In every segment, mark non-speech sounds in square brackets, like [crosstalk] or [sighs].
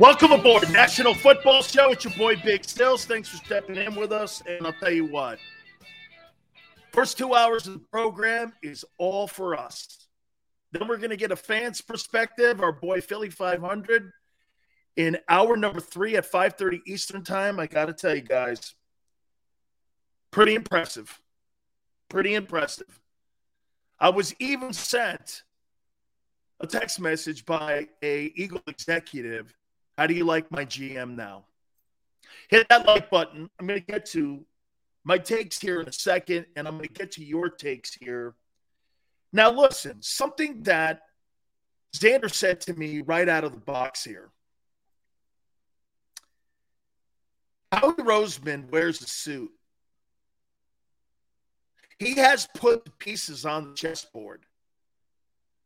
Welcome aboard National Football Show. It's your boy Big Stills. Thanks for stepping in with us. And I'll tell you what, first two hours of the program is all for us. Then we're going to get a fan's perspective. Our boy Philly 500 in hour number three at 5:30 Eastern time. I got to tell you guys, pretty impressive. Pretty impressive. I was even sent a text message by a Eagle executive. How do you like my GM now? Hit that like button. I'm going to get to my takes here in a second, and I'm going to get to your takes here. Now, listen, something that Xander said to me right out of the box here. Howie Roseman wears a suit. He has put the pieces on the chessboard.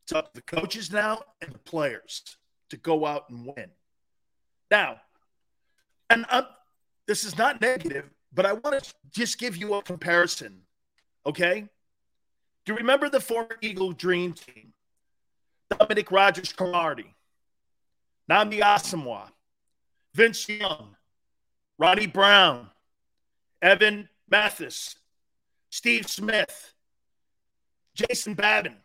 It's up to the coaches now and the players to go out and win. Now, and I'm, this is not negative, but I want to just give you a comparison. Okay? Do you remember the former Eagle Dream Team? Dominique Rodgers Cromartie, Nnamdi Asomugha, Vince Young, Ronnie Brown, Evan Mathis, Steve Smith, Jason Babin.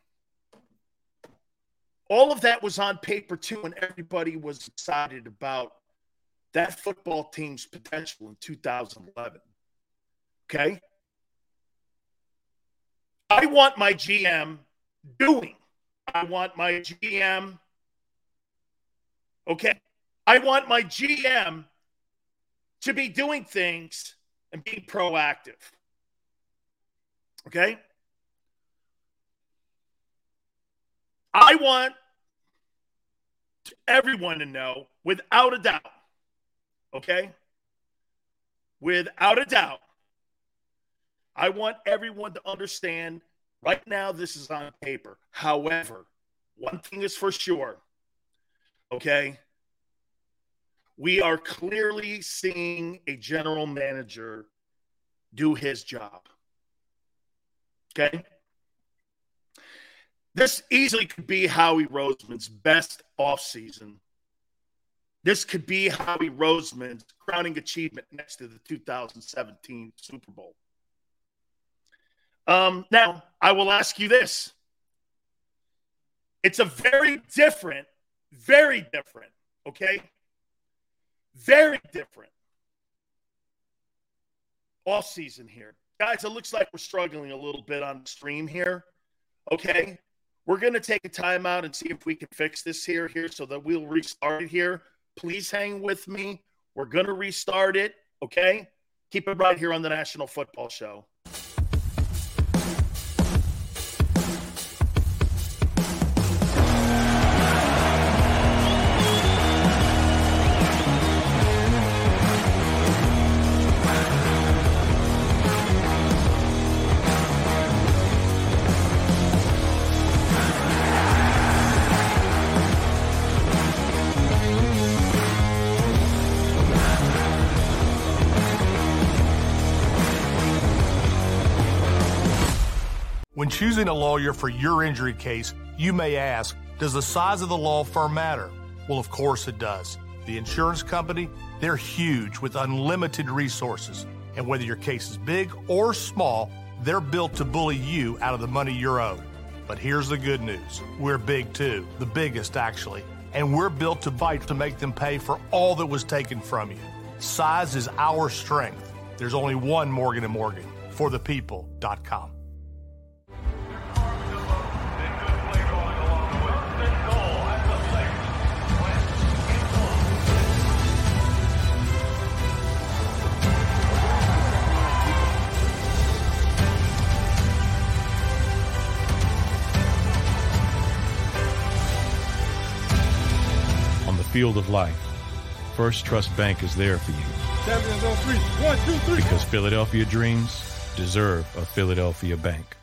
All of that was on paper too, and everybody was excited about that football team's potential in 2011. Okay. I want my GM doing. I want my GM. Okay. I want my GM to be doing things and being proactive. Okay? I want everyone to know without a doubt, okay? Without a doubt, I want everyone to understand right now this is on paper. However, one thing is for sure, okay? We are clearly seeing a general manager do his job. Okay. This easily could be Howie Roseman's best offseason. This could be Howie Roseman's crowning achievement next to the 2017 Super Bowl. Um, now, I will ask you this. It's a very different, very different, okay? Very different off season here. Guys, it looks like we're struggling a little bit on stream here. Okay. We're going to take a timeout and see if we can fix this here, here, so that we'll restart it here. Please hang with me. We're going to restart it. Okay. Keep it right here on the National Football Show. Choosing a lawyer for your injury case, you may ask, does the size of the law firm matter? Well, of course it does. The insurance company, they're huge with unlimited resources. And whether your case is big or small, they're built to bully you out of the money you're owed. But here's the good news we're big too, the biggest actually. And we're built to fight to make them pay for all that was taken from you. Size is our strength. There's only one Morgan & Morgan for the people.com. field of life, First Trust Bank is there for you. Champions on three. One, two, three. Because Philadelphia dreams deserve a Philadelphia bank.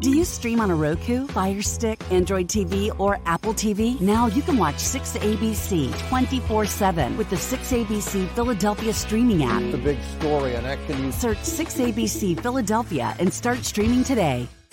Do you stream on a Roku, Fire Stick, Android TV, or Apple TV? Now you can watch 6ABC 24 7 with the 6ABC Philadelphia streaming app. The big story on Action Search 6ABC Philadelphia and start streaming today.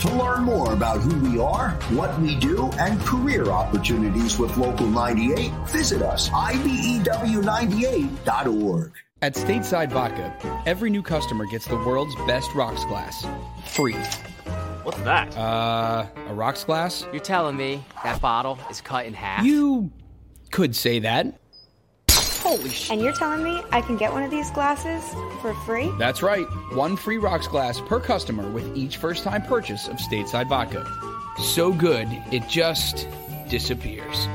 To learn more about who we are, what we do, and career opportunities with Local 98, visit us, IBEW98.org. At Stateside Vodka, every new customer gets the world's best rocks glass, free. What's that? Uh, a rocks glass? You're telling me that bottle is cut in half? You could say that. Holy shit. And you're telling me I can get one of these glasses for free? That's right. One free rocks glass per customer with each first time purchase of stateside vodka. So good, it just disappears.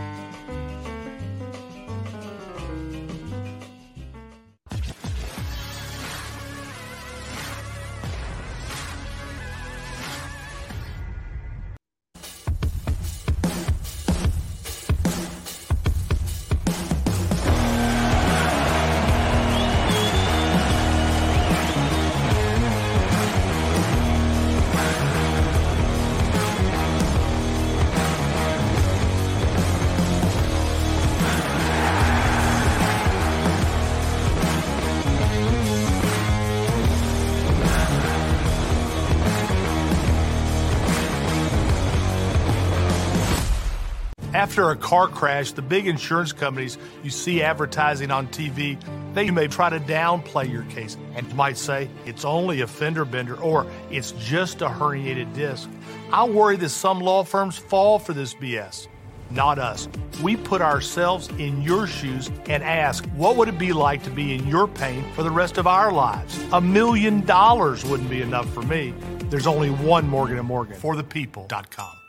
After a car crash, the big insurance companies you see advertising on TV, they may try to downplay your case and might say it's only a fender bender or it's just a herniated disc. I worry that some law firms fall for this BS. Not us. We put ourselves in your shoes and ask, what would it be like to be in your pain for the rest of our lives? A million dollars wouldn't be enough for me. There's only one Morgan & Morgan for the people.com.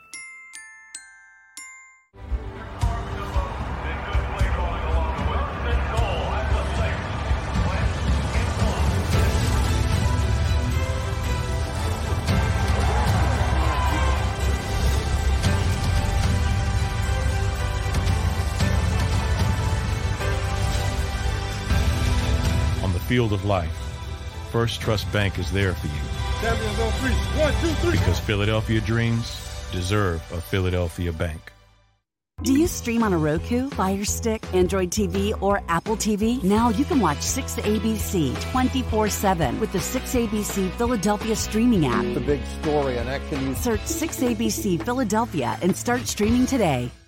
field of life, First Trust Bank is there for you. Champions on three. One, two, three. Because Philadelphia dreams deserve a Philadelphia bank. Do you stream on a Roku, Fire Stick, Android TV, or Apple TV? Now you can watch 6ABC 24 7 with the 6ABC Philadelphia streaming app. The big story on Action Search 6ABC Philadelphia and start streaming today.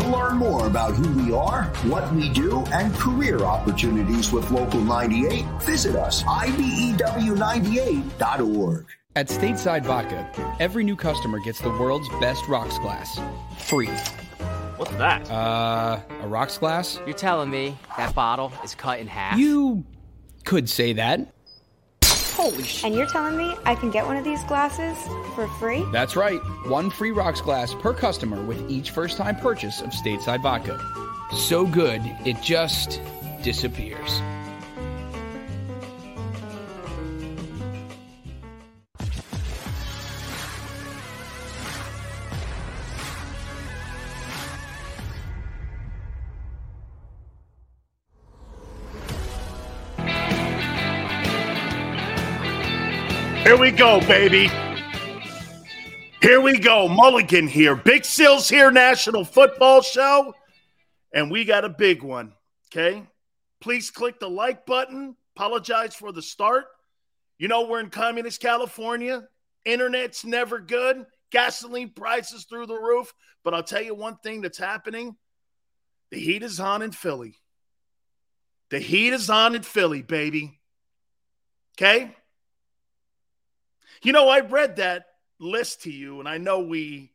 To learn more about who we are, what we do, and career opportunities with Local 98, visit us, IBEW98.org. At Stateside Vodka, every new customer gets the world's best rocks glass, free. What's that? Uh, a rocks glass? You're telling me that bottle is cut in half? You could say that. Holy shit. And you're telling me I can get one of these glasses for free? That's right. One free rocks glass per customer with each first time purchase of stateside vodka. So good, it just disappears. Here we go, baby. Here we go. Mulligan here. Big Seals here, National Football Show. And we got a big one. Okay. Please click the like button. Apologize for the start. You know, we're in communist California. Internet's never good. Gasoline prices through the roof. But I'll tell you one thing that's happening the heat is on in Philly. The heat is on in Philly, baby. Okay? You know, I read that list to you, and I know we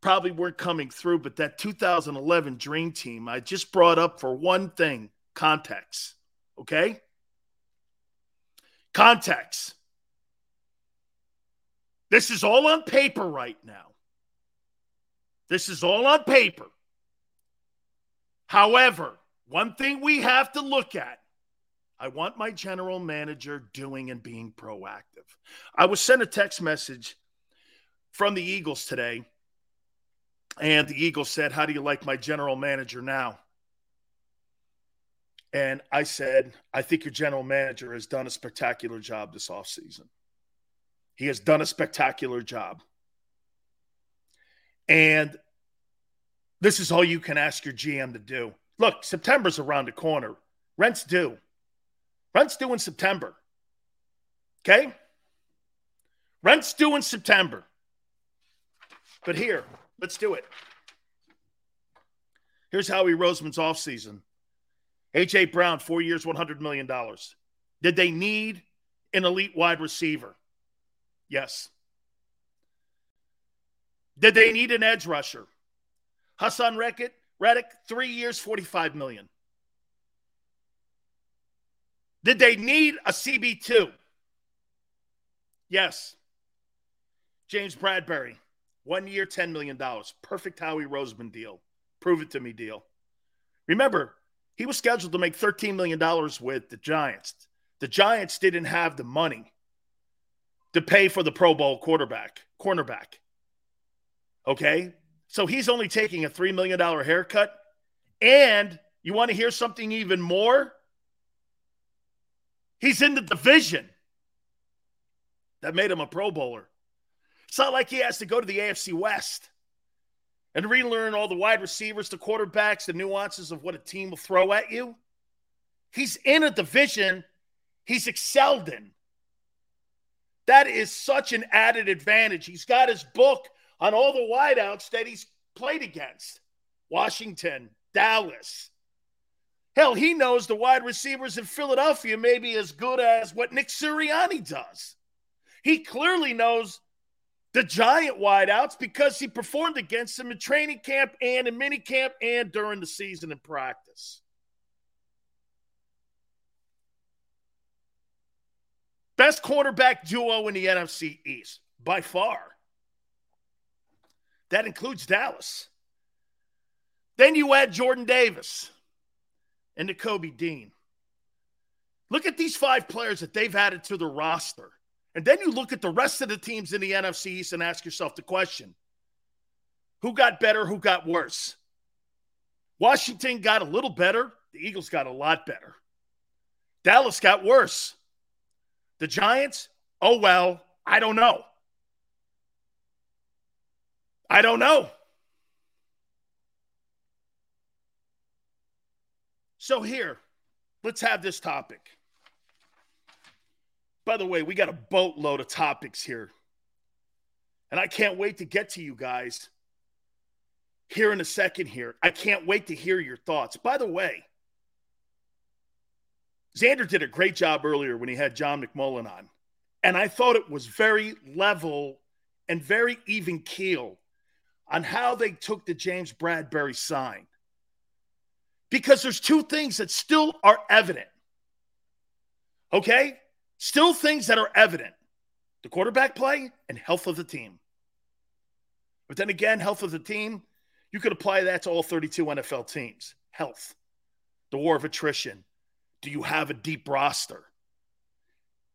probably weren't coming through, but that 2011 Dream Team, I just brought up for one thing context. Okay? Context. This is all on paper right now. This is all on paper. However, one thing we have to look at I want my general manager doing and being proactive. I was sent a text message from the Eagles today, and the Eagles said, How do you like my general manager now? And I said, I think your general manager has done a spectacular job this offseason. He has done a spectacular job. And this is all you can ask your GM to do. Look, September's around the corner. Rent's due. Rent's due in September. Okay? Rent's due in September. But here, let's do it. Here's Howie Roseman's offseason. A.J. Brown, four years, $100 million. Did they need an elite wide receiver? Yes. Did they need an edge rusher? Haason Reddick, three years, 45 million. Did they need a CB2? Yes. James Bradberry, one year, $10 million. Perfect Howie Roseman deal. Prove it to me deal. Remember, he was scheduled to make $13 million with the Giants. The Giants didn't have the money to pay for the Pro Bowl quarterback, cornerback. Okay? So he's only taking a $3 million haircut. And you want to hear something even more? He's in the division that made him a Pro Bowler. It's not like he has to go to the AFC West and relearn all the wide receivers, the quarterbacks, the nuances of what a team will throw at you. He's in a division he's excelled in. That is such an added advantage. He's got his book on all the wideouts that he's played against Washington, Dallas, Hell, he knows the wide receivers in Philadelphia may be as good as what Nick Sirianni does. He clearly knows the giant wideouts because he performed against them in training camp and in mini camp and during the season in practice. Best quarterback duo in the NFC East by far. That includes Dallas. Then you add Jordan Davis and Nakobe Dean. Look at these five players that they've added to the roster. And then you look at the rest of the teams in the NFC East and ask yourself the question who got better, who got worse? Washington got a little better, the Eagles got a lot better. Dallas got worse. The Giants, oh well, I don't know. I don't know. So, here, let's have this topic. By the way, we got a boatload of topics here. And I can't wait to get to you guys here in a second here. I can't wait to hear your thoughts. By the way, Xander did a great job earlier when he had John McMullen on. And I thought it was very level and very even keel on how they took the James Bradberry sign because there's two things that still are evident. Okay? Still things that are evident the quarterback play and health of the team. But then again, health of the team, you could apply that to all 32 NFL teams. Health, the war of attrition. Do you have a deep roster?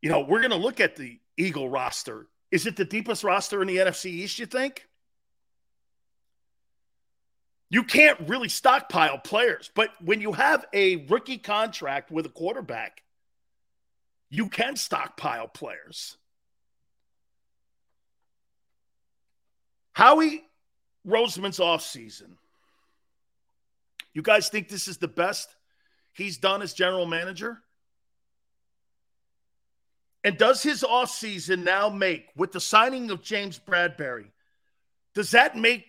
You know, we're going to look at the Eagle roster. Is it the deepest roster in the NFC East, you think? You can't really stockpile players, but when you have a rookie contract with a quarterback, you can stockpile players. Howie Roseman's offseason. You guys think this is the best he's done as general manager? And does his offseason now make, with the signing of James Bradberry, does that make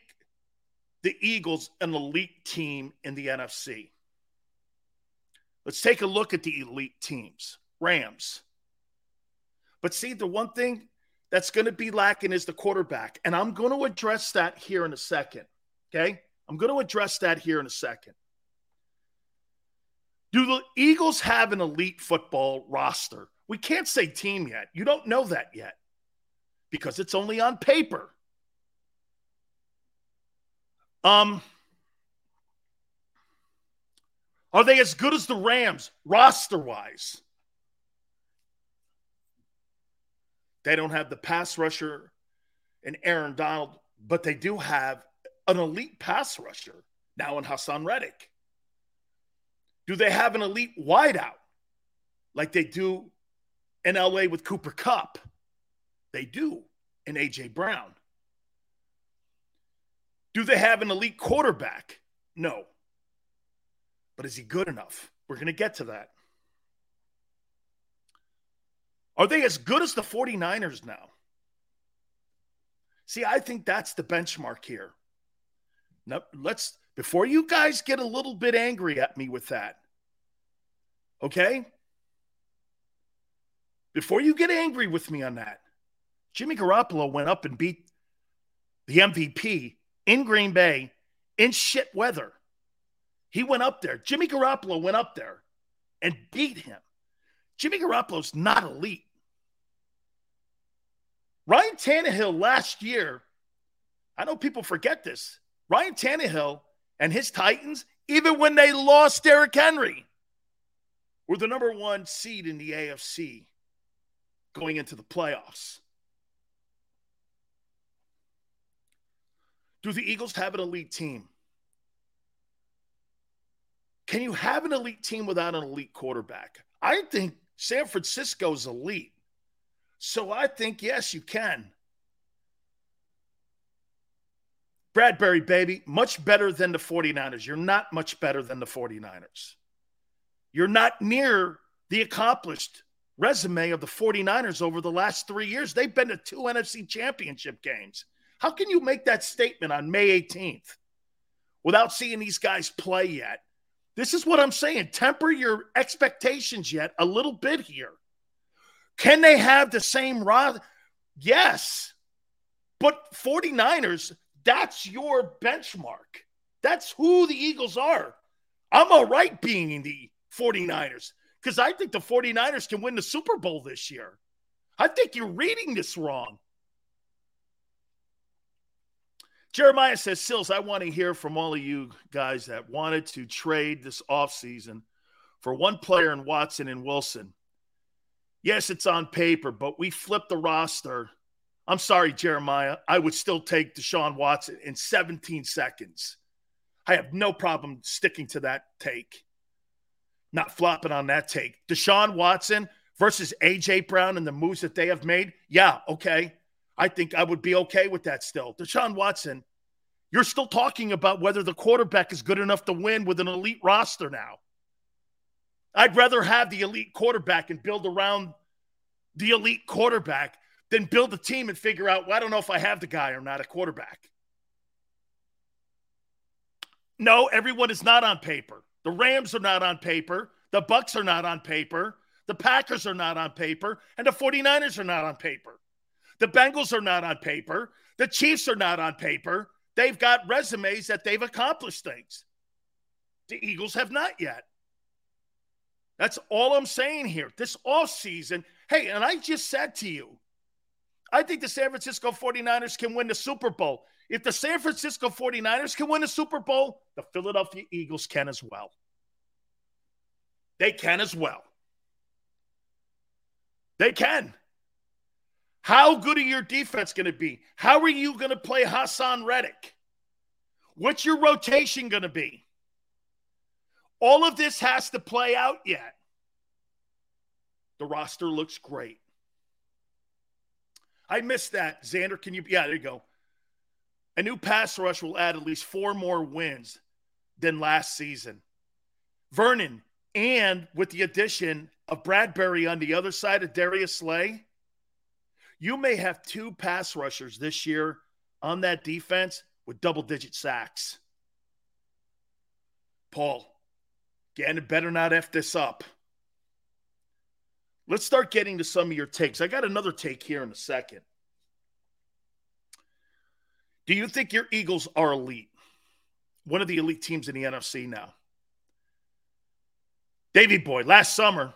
the Eagles an elite team in the NFC. Let's take a look at the elite teams. Rams. But see, the one thing that's going to be lacking is the quarterback. And I'm going to address that here in a second. Okay? I'm going to address that here in a second. Do the Eagles have an elite football roster? We can't say team yet. You don't know that yet because it's only on paper. Um, are they as good as the Rams roster wise? They don't have the pass rusher and Aaron Donald, but they do have an elite pass rusher now in Haason Reddick. Do they have an elite wideout like they do in LA with Cooper Kupp? They do in AJ Brown. Do they have an elite quarterback? No. But is he good enough? We're going to get to that. Are they as good as the 49ers now? See, I think that's the benchmark here. Now, let's before you guys get a little bit angry at me with that. Okay? Before you get angry with me on that, Jimmy Garoppolo went up and beat the MVP in Green Bay in shit weather. He went up there. Jimmy Garoppolo went up there and beat him. Jimmy Garoppolo's not elite. Ryan Tannehill last year, I know people forget this. Ryan Tannehill and his Titans, even when they lost Derrick Henry, were the number one seed in the AFC going into the playoffs. Do the Eagles have an elite team? Can you have an elite team without an elite quarterback? I think San Francisco's elite. So I think, yes, you can. Bradberry, baby, much better than the 49ers. You're not much better than the 49ers. You're not near the accomplished resume of the 49ers over the last three years. They've been to two NFC championship games. How can you make that statement on May 18th without seeing these guys play yet? This is what I'm saying. Temper your expectations yet a little bit here. Can they have the same rod? Yes. But 49ers, that's your benchmark. That's who the Eagles are. I'm all right being in the 49ers because I think the 49ers can win the Super Bowl this year. I think you're reading this wrong. Jeremiah says, Sills, I want to hear from all of you guys that wanted to trade this offseason for one player in Watson and Wilson. Yes, it's on paper, but we flipped the roster. I'm sorry, Jeremiah. I would still take Deshaun Watson in 17 seconds. I have no problem sticking to that take, not flopping on that take. Deshaun Watson versus A.J. Brown and the moves that they have made. Yeah, okay. I think I would be okay with that still. Deshaun Watson, you're still talking about whether the quarterback is good enough to win with an elite roster now. I'd rather have the elite quarterback and build around the elite quarterback than build a team and figure out, well, I don't know if I have the guy or not a quarterback. No, everyone is not on paper. The Rams are not on paper. The Bucks are not on paper. The Packers are not on paper. And the 49ers are not on paper. The Bengals are not on paper. The Chiefs are not on paper. They've got resumes that they've accomplished things. The Eagles have not yet. That's all I'm saying here. This offseason, hey, and I just said to you, I think the San Francisco 49ers can win the Super Bowl. If the San Francisco 49ers can win the Super Bowl, the Philadelphia Eagles can as well. They can as well. They can. How good are your defense going to be? How are you going to play Haason Reddick? What's your rotation going to be? All of this has to play out yet. The roster looks great. I missed that. Xander, can you? Yeah, there you go. A new pass rush will add at least four more wins than last season. Vernon, and with the addition of Bradberry on the other side of Darius Slay, you may have two pass rushers this year on that defense with double digit sacks. Paul, again, better not F this up. Let's start getting to some of your takes. I got another take here in a second. Do you think your Eagles are elite? One of the elite teams in the NFC now. Davy Boy, last summer,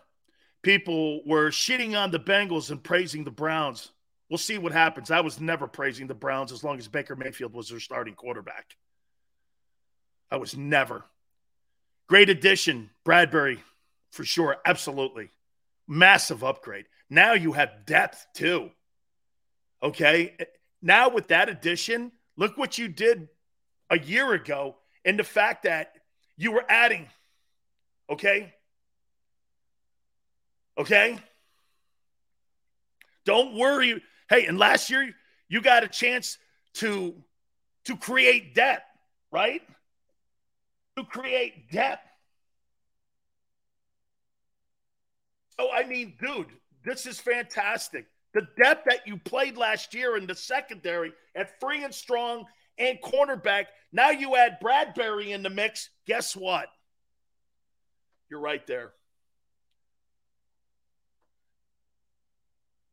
people were shitting on the Bengals and praising the Browns. We'll see what happens. I was never praising the Browns as long as Baker Mayfield was their starting quarterback. I was never. Great addition, Bradberry, for sure. Absolutely. Massive upgrade. Now you have depth too. Okay. Now with that addition, look what you did a year ago and the fact that you were adding. Okay. Okay. Don't worry. Hey, and last year you got a chance to to create depth, right? To create depth. So, I mean, dude, this is fantastic. The depth that you played last year in the secondary at free and strong and cornerback. Now you add Bradberry in the mix. Guess what? You're right there.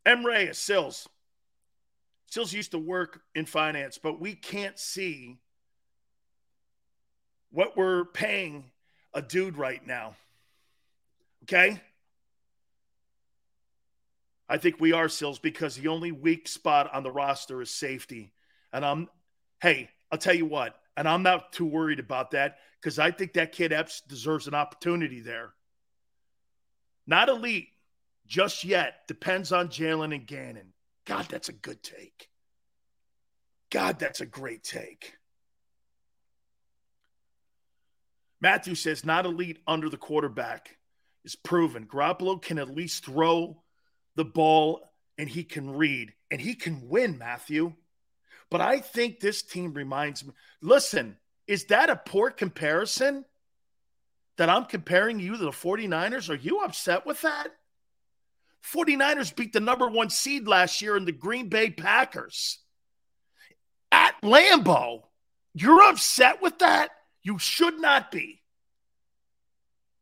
Emre Sills. Sills used to work in finance, but we can't see what we're paying a dude right now. Okay? I think we are Sills because the only weak spot on the roster is safety. And I'm, hey, I'll tell you what, and I'm not too worried about that because I think that kid Epps deserves an opportunity there. Not elite just yet. Depends on Jalen and Gannon. God, that's a good take. God, that's a great take. Matthew says not elite under the quarterback is proven. Garoppolo can at least throw the ball and he can read and he can win, Matthew. But I think this team reminds me listen, is that a poor comparison that I'm comparing you to the 49ers? Are you upset with that? 49ers beat the number one seed last year in the Green Bay Packers at Lambeau. You're upset with that? You should not be.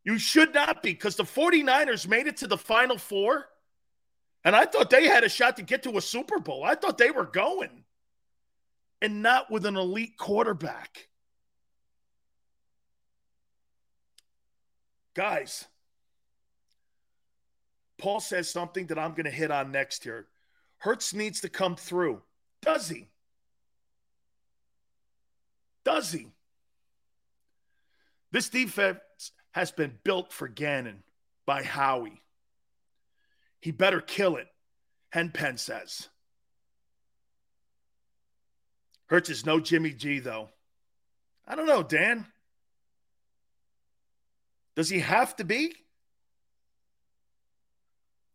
You should not be because the 49ers made it to the Final Four and I thought they had a shot to get to a Super Bowl. I thought they were going. And not with an elite quarterback. Guys, Paul says something that I'm going to hit on next here. Hurts needs to come through. Does he? Does he? This defense has been built for Gannon by Howie. He better kill it, Henpen says. Hurts is no Jimmy G, though. I don't know, Dan. Does he have to be?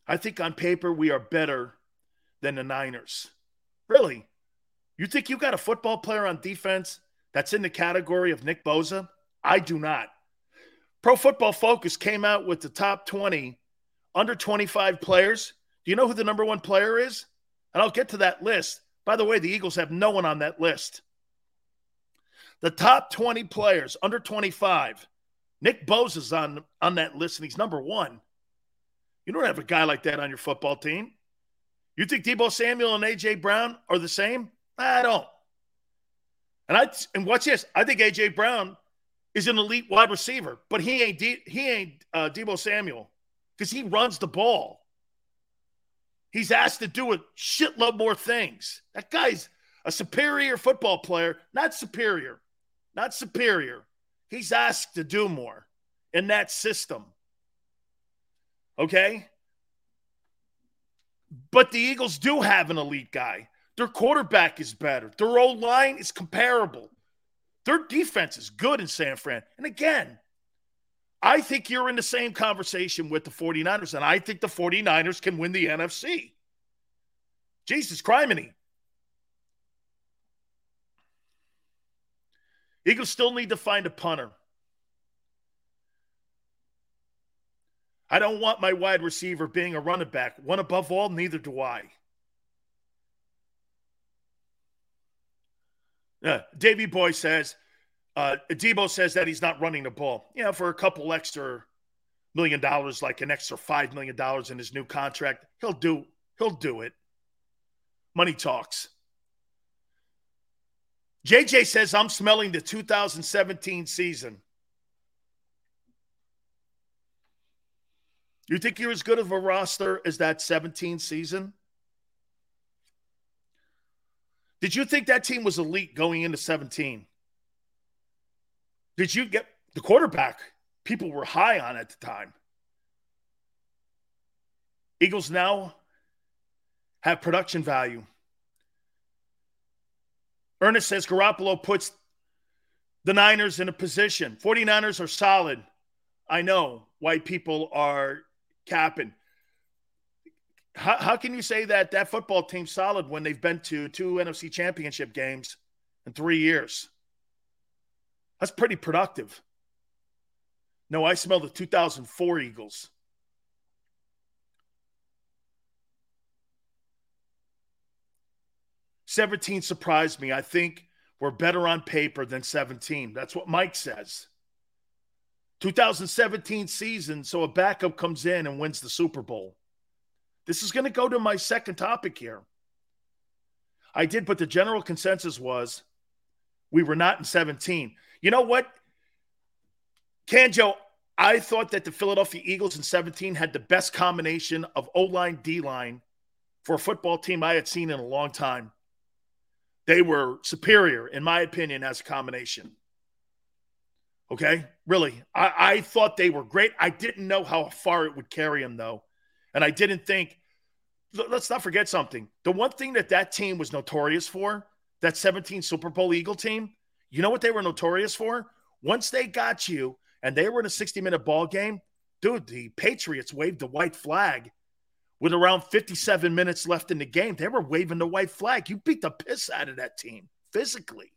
I think on paper we are better than the Niners. Really? You think you got a football player on defense that's in the category of Nick Bosa? I do not. Pro Football Focus came out with the top 20 under 25 players. Do you know who the number one player is? And I'll get to that list. By the way, the Eagles have no one on that list. The top 20 players under 25. Nick Bosa's on, on that list, and he's number one. You don't have a guy like that on your football team. You think Deebo Samuel and AJ Brown are the same? I don't. And I and watch this. I think AJ Brown is an elite wide receiver, but he ain't D, he ain't uh, Deebo Samuel because he runs the ball. He's asked to do a shitload more things. That guy's a superior football player, not superior, not superior. He's asked to do more in that system. Okay? But the Eagles do have an elite guy. Their quarterback is better. Their old line is comparable. Their defense is good in San Fran. And again, I think you're in the same conversation with the 49ers, and I think the 49ers can win the NFC. Jesus criminy. Eagles still need to find a punter. I don't want my wide receiver being a running back. One above all, neither do I. Uh, Davy Boy says, Uh, Deebo says that he's not running the ball. Yeah, for a couple extra million dollars, like an extra five million dollars in his new contract, he'll do. He'll do it. Money talks. JJ says I'm smelling the 2017 season. You think you're as good of a roster as that 17 season? Did you think that team was elite going into 17? Did you get the quarterback? People were high on at the time. Eagles now have production value. Ernest says Garoppolo puts the Niners in a position. 49ers are solid. I know white people are capping. How, how can you say that that football team's solid when they've been to two NFC championship games in three years? That's pretty productive. No, I smell the 2004 Eagles. Seventeen surprised me. I think we're better on paper than 17. That's what Mike says. 2017 season, so a backup comes in and wins the Super Bowl. This is going to go to my second topic here. I did, but the general consensus was we were not in 17. You know what? Canjo, I thought that the Philadelphia Eagles in 17 had the best combination of O line, D line for a football team I had seen in a long time. They were superior, in my opinion, as a combination. Okay, really, I, I thought they were great. I didn't know how far it would carry them, though, and I didn't think. Let's not forget something. The one thing that that team was notorious for, that 17 Super Bowl Eagle team, you know what they were notorious for? Once they got you and they were in a 60 minute ball game, dude, the Patriots waved the white flag with around 57 minutes left in the game. They were waving the white flag. You beat the piss out of that team physically.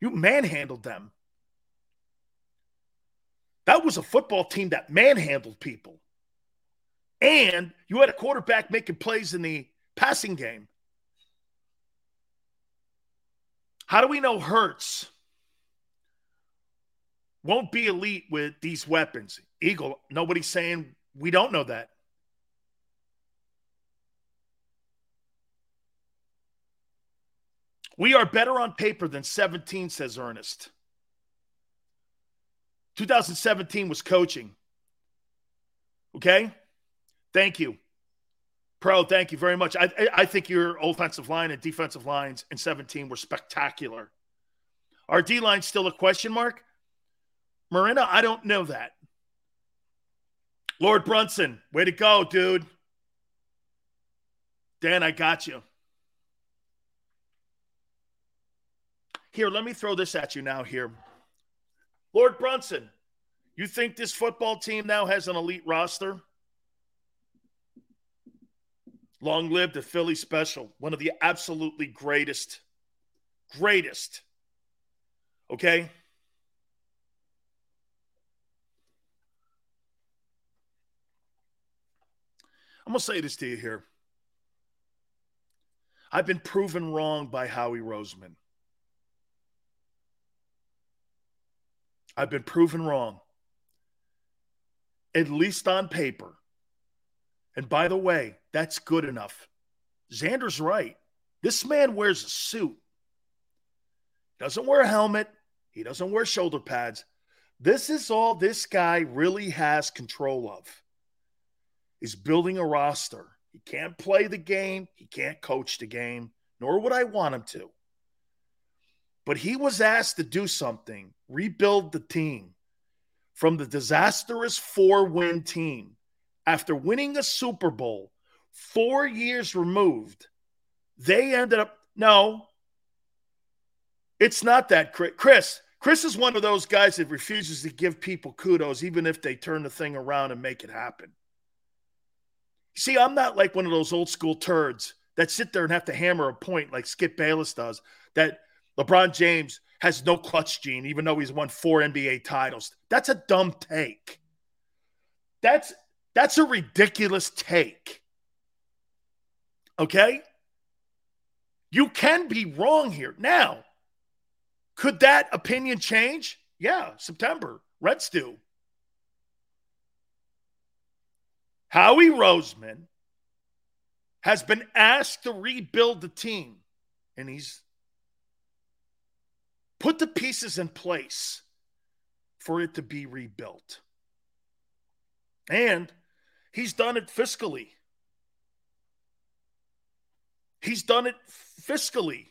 You manhandled them. That was a football team that manhandled people. And you had a quarterback making plays in the passing game. How do we know Hurts won't be elite with these weapons? Eagle, nobody's saying we don't know that. We are better on paper than 17, says Ernest. 2017 was coaching. Okay? Thank you. Pro, thank you very much. I, I think your offensive line and defensive lines in 17 were spectacular. Our D line still a question mark? Marina, I don't know that. Lord Brunson, way to go, dude. Dan, I got you. Here, let me throw this at you now here. Lord Brunson, you think this football team now has an elite roster? Long live the Philly special, one of the absolutely greatest, greatest. Okay? I'm going to say this to you here. I've been proven wrong by Howie Roseman. I've been proven wrong, at least on paper. And by the way, that's good enough. Xander's right. This man wears a suit. Doesn't wear a helmet. He doesn't wear shoulder pads. This is all this guy really has control of. Is building a roster. He can't play the game. He can't coach the game, nor would I want him to. But he was asked to do something, rebuild the team from the disastrous four win team after winning a Super Bowl four years removed. They ended up, no, it's not that, Chris. Chris is one of those guys that refuses to give people kudos, even if they turn the thing around and make it happen. See, I'm not like one of those old school turds that sit there and have to hammer a point like Skip Bayless does, that LeBron James has no clutch gene, even though he's won four NBA titles. That's a dumb take. That's that's a ridiculous take. Okay? You can be wrong here. Now, Could that opinion change? Yeah, September. Reds do. Howie Roseman has been asked to rebuild the team, and he's put the pieces in place for it to be rebuilt. And he's done it fiscally. He's done it fiscally.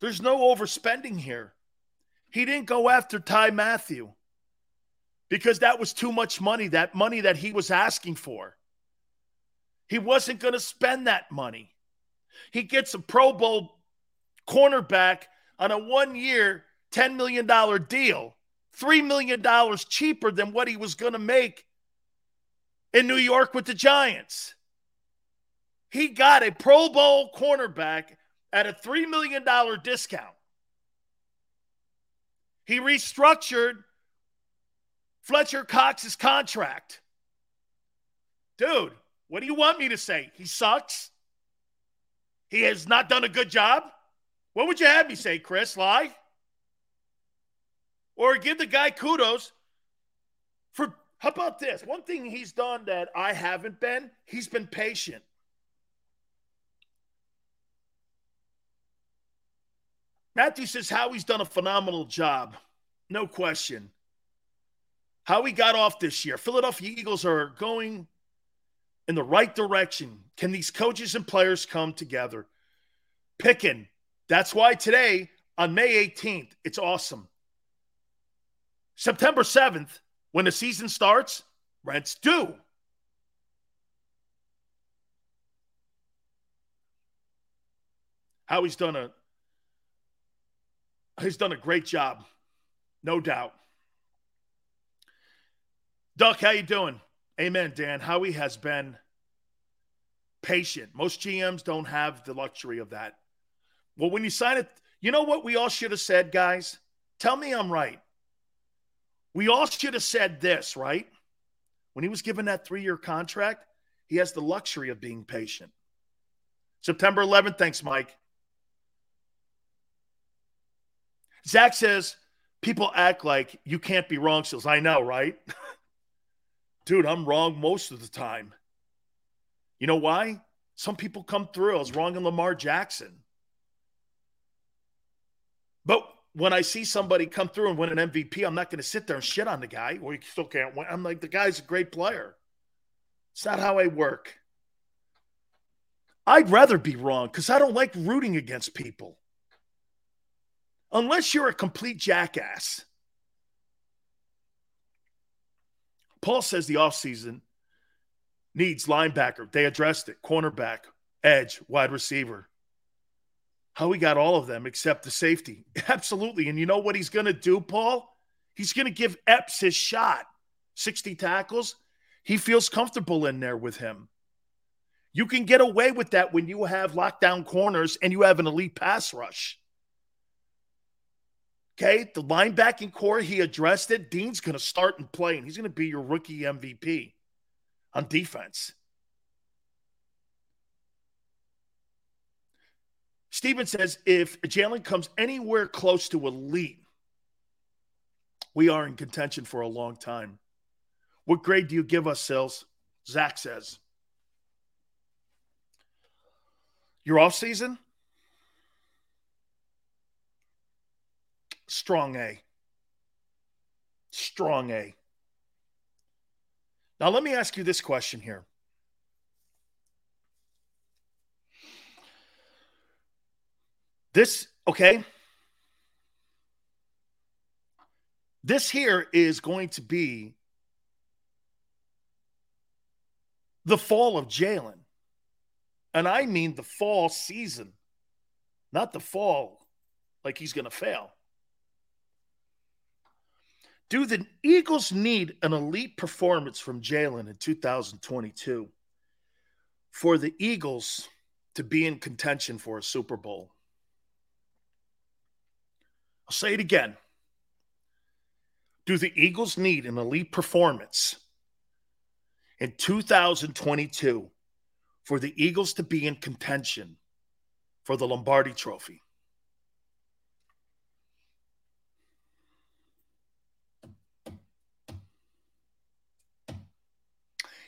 There's no overspending here. He didn't go after Ty Mathieu because that was too much money, that money that he was asking for. He wasn't going to spend that money. He gets a Pro Bowl cornerback on a one year, $10 million deal, $3 million cheaper than what he was going to make in New York with the Giants. He got a Pro Bowl cornerback at a $3 million discount. He restructured Fletcher Cox's contract. Dude, what do you want me to say? He sucks? He has not done a good job? What would you have me say, Chris? Lie? Or give the guy kudos for, how about this? One thing he's done that I haven't been, he's been patient. Matthew says Howie's done a phenomenal job. No question. How he got off this year. Philadelphia Eagles are going in the right direction. Can these coaches and players come together? Picking. That's why today, on May 18th, it's awesome. September 7th, when the season starts, rents due. Howie's done a He's done a great job, no doubt. Duck, how you doing? Amen, Dan. Howie has been patient. Most GMs don't have the luxury of that. Well, when you sign it, you know what we all should have said, guys? Tell me I'm right. We all should have said this, right? When he was given that three year contract, he has the luxury of being patient. September 11th, thanks, Mike. Zach says people act like you can't be wrong. Says I know, right? [laughs] Dude, I'm wrong most of the time. You know why? Some people come through. I was wrong in Lamar Jackson. But when I see somebody come through and win an MVP, I'm not going to sit there and shit on the guy. Well, you still can't win. I'm like, the guy's a great player. It's not how I work. I'd rather be wrong because I don't like rooting against people unless you're a complete jackass. Paul says the offseason needs linebacker. They addressed it. Cornerback, edge, wide receiver. Howie got all of them except the safety. [laughs] Absolutely. And you know what he's going to do, Paul? He's going to give Epps his shot. 60 tackles. He feels comfortable in there with him. You can get away with that when you have lockdown corners and you have an elite pass rush. Okay, the linebacking core, he addressed it. Dean's going to start and play, and he's going to be your rookie MVP on defense. Steven says if Jalen comes anywhere close to elite, we are in contention for a long time. What grade do you give us, Sills? Zach says. Your off season? Strong A. Strong A. Now, let me ask you this question here. This, okay. This here is going to be the fall of Jalen. And I mean the fall season, not the fall like he's going to fail. Do the Eagles need an elite performance from Jalen in 2022 for the Eagles to be in contention for a Super Bowl? I'll say it again. Do the Eagles need an elite performance in 2022 for the Eagles to be in contention for the Lombardi Trophy?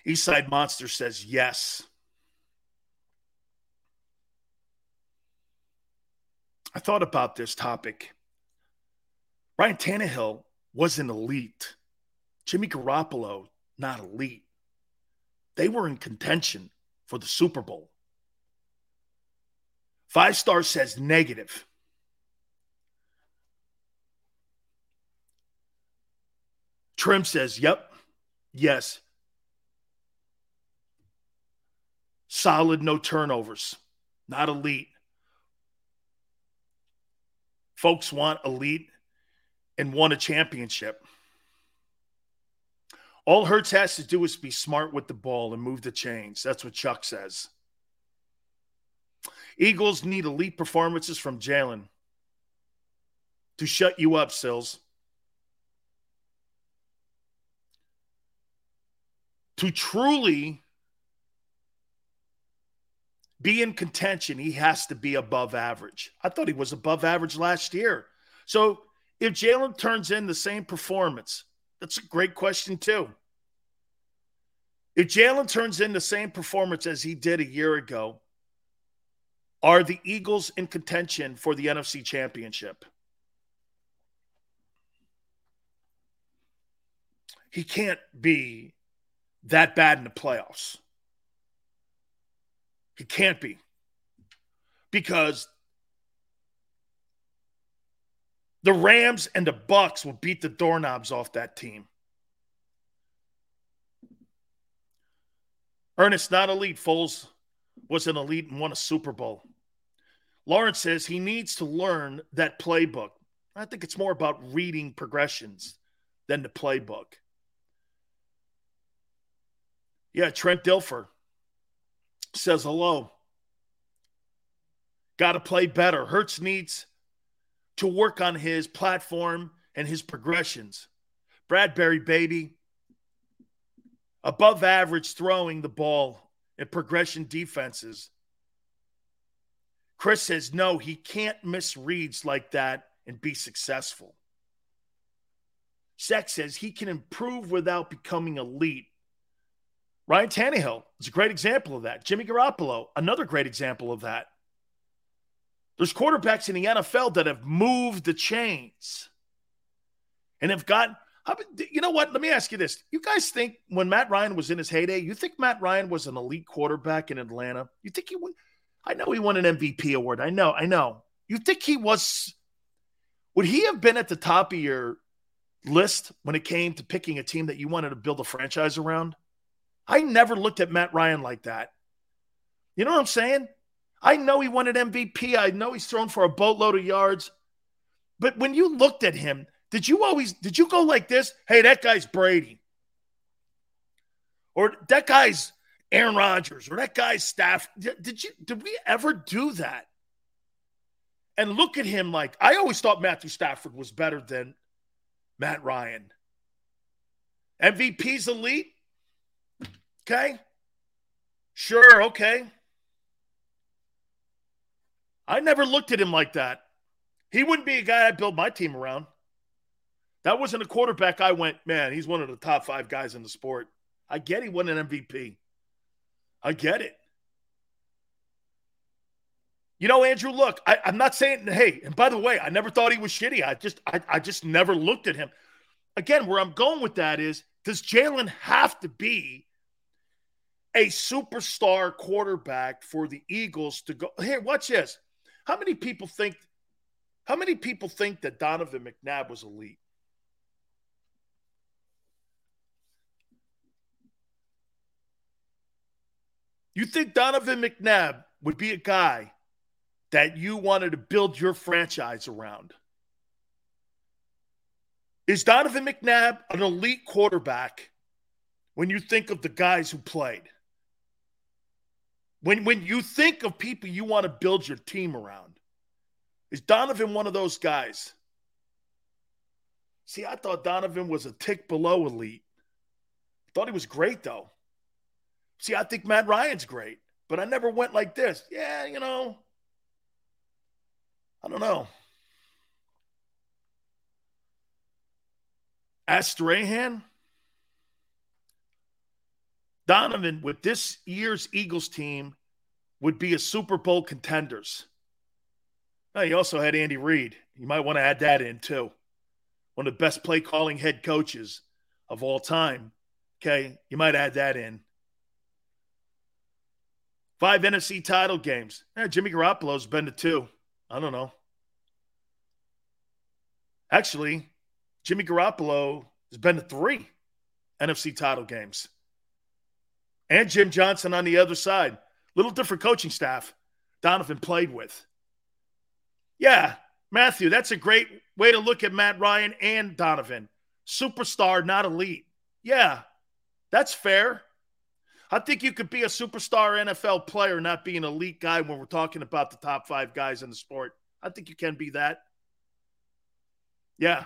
Eastside Monster says yes. I thought about this topic Ryan Tannehill was an elite. Jimmy Garoppolo, not elite. They were in contention for the Super Bowl. Five star says negative. Trim says, yep, yes. Solid, no turnovers. Not elite. Folks want elite and won a championship. All Hurts has to do is be smart with the ball and move the chains. That's what Chuck says. Eagles need elite performances from Jalen to shut you up, Sills. To truly be in contention, he has to be above average. I thought he was above average last year. So if Jalen turns in the same performance, that's a great question, too. If Jalen turns in the same performance as he did a year ago, are the Eagles in contention for the NFC Championship? He can't be that bad in the playoffs. He can't be. Because the Rams and the Bucs will beat the doorknobs off that team. Ernest, not elite. Foles was an elite and won a Super Bowl. Lawrence says he needs to learn that playbook. I think it's more about reading progressions than the playbook. Yeah, Trent Dilfer says hello. Got to play better. Hurts needs to work on his platform and his progressions. Bradberry, baby, above average throwing the ball and progression defenses. Chris says, no, he can't miss reads like that and be successful. Sex says he can improve without becoming elite. Ryan Tannehill is a great example of that. Jimmy Garoppolo, another great example of that. There's quarterbacks in the NFL that have moved the chains and have got. You know what? Let me ask you this. You guys think when Matt Ryan was in his heyday, you think Matt Ryan was an elite quarterback in Atlanta? You think he won? I know he won an MVP award. I know, I know. You think he was? Would he have been at the top of your list when it came to picking a team that you wanted to build a franchise around? I never looked at Matt Ryan like that. You know what I'm saying? I know he won an MVP. I know he's thrown for a boatload of yards. But when you looked at him, did you always did you go like this? Hey, that guy's Brady. Or that guy's Aaron Rodgers or that guy's staff. Did you did we ever do that? And look at him like I always thought Matthew Stafford was better than Matt Ryan. MVP's elite. Okay. Sure. Okay. I never looked at him like that. He wouldn't be a guy I'd build my team around. That wasn't a quarterback I went, man, he's one of the top five guys in the sport. I get he won an MVP. I get it. You know, Andrew, look, I, am not saying, hey, and by the way, I never thought he was shitty. I just, I, I just never looked at him. Again, where I'm going with that is, does Jalen have to be a superstar quarterback for the Eagles to go. Here, watch this. How many people think how many people think that Donovan McNabb was elite? You think Donovan McNabb would be a guy that you wanted to build your franchise around? Is Donovan McNabb an elite quarterback when you think of the guys who played? When when you think of people you want to build your team around, is Donovan one of those guys? See, I thought Donovan was a tick below elite. Thought he was great though. See, I think Matt Ryan's great, but I never went like this. Yeah, you know, I don't know. Ask Strahan. Donovan, with this year's Eagles team, would be a Super Bowl contenders. Now, he also had Andy Reid. You might want to add that in too. One of the best play calling head coaches of all time. Okay, you might add that in. Five NFC title games. Jimmy Garoppolo's been to two. I don't know. Actually, Jimmy Garoppolo has been to three NFC title games. And Jim Johnson on the other side. Little different coaching staff Donovan played with. Yeah, Matthew, that's a great way to look at Matt Ryan and Donovan. Superstar, not elite. Yeah, that's fair. I think you could be a superstar NFL player, not be an elite guy when we're talking about the top five guys in the sport. I think you can be that. Yeah.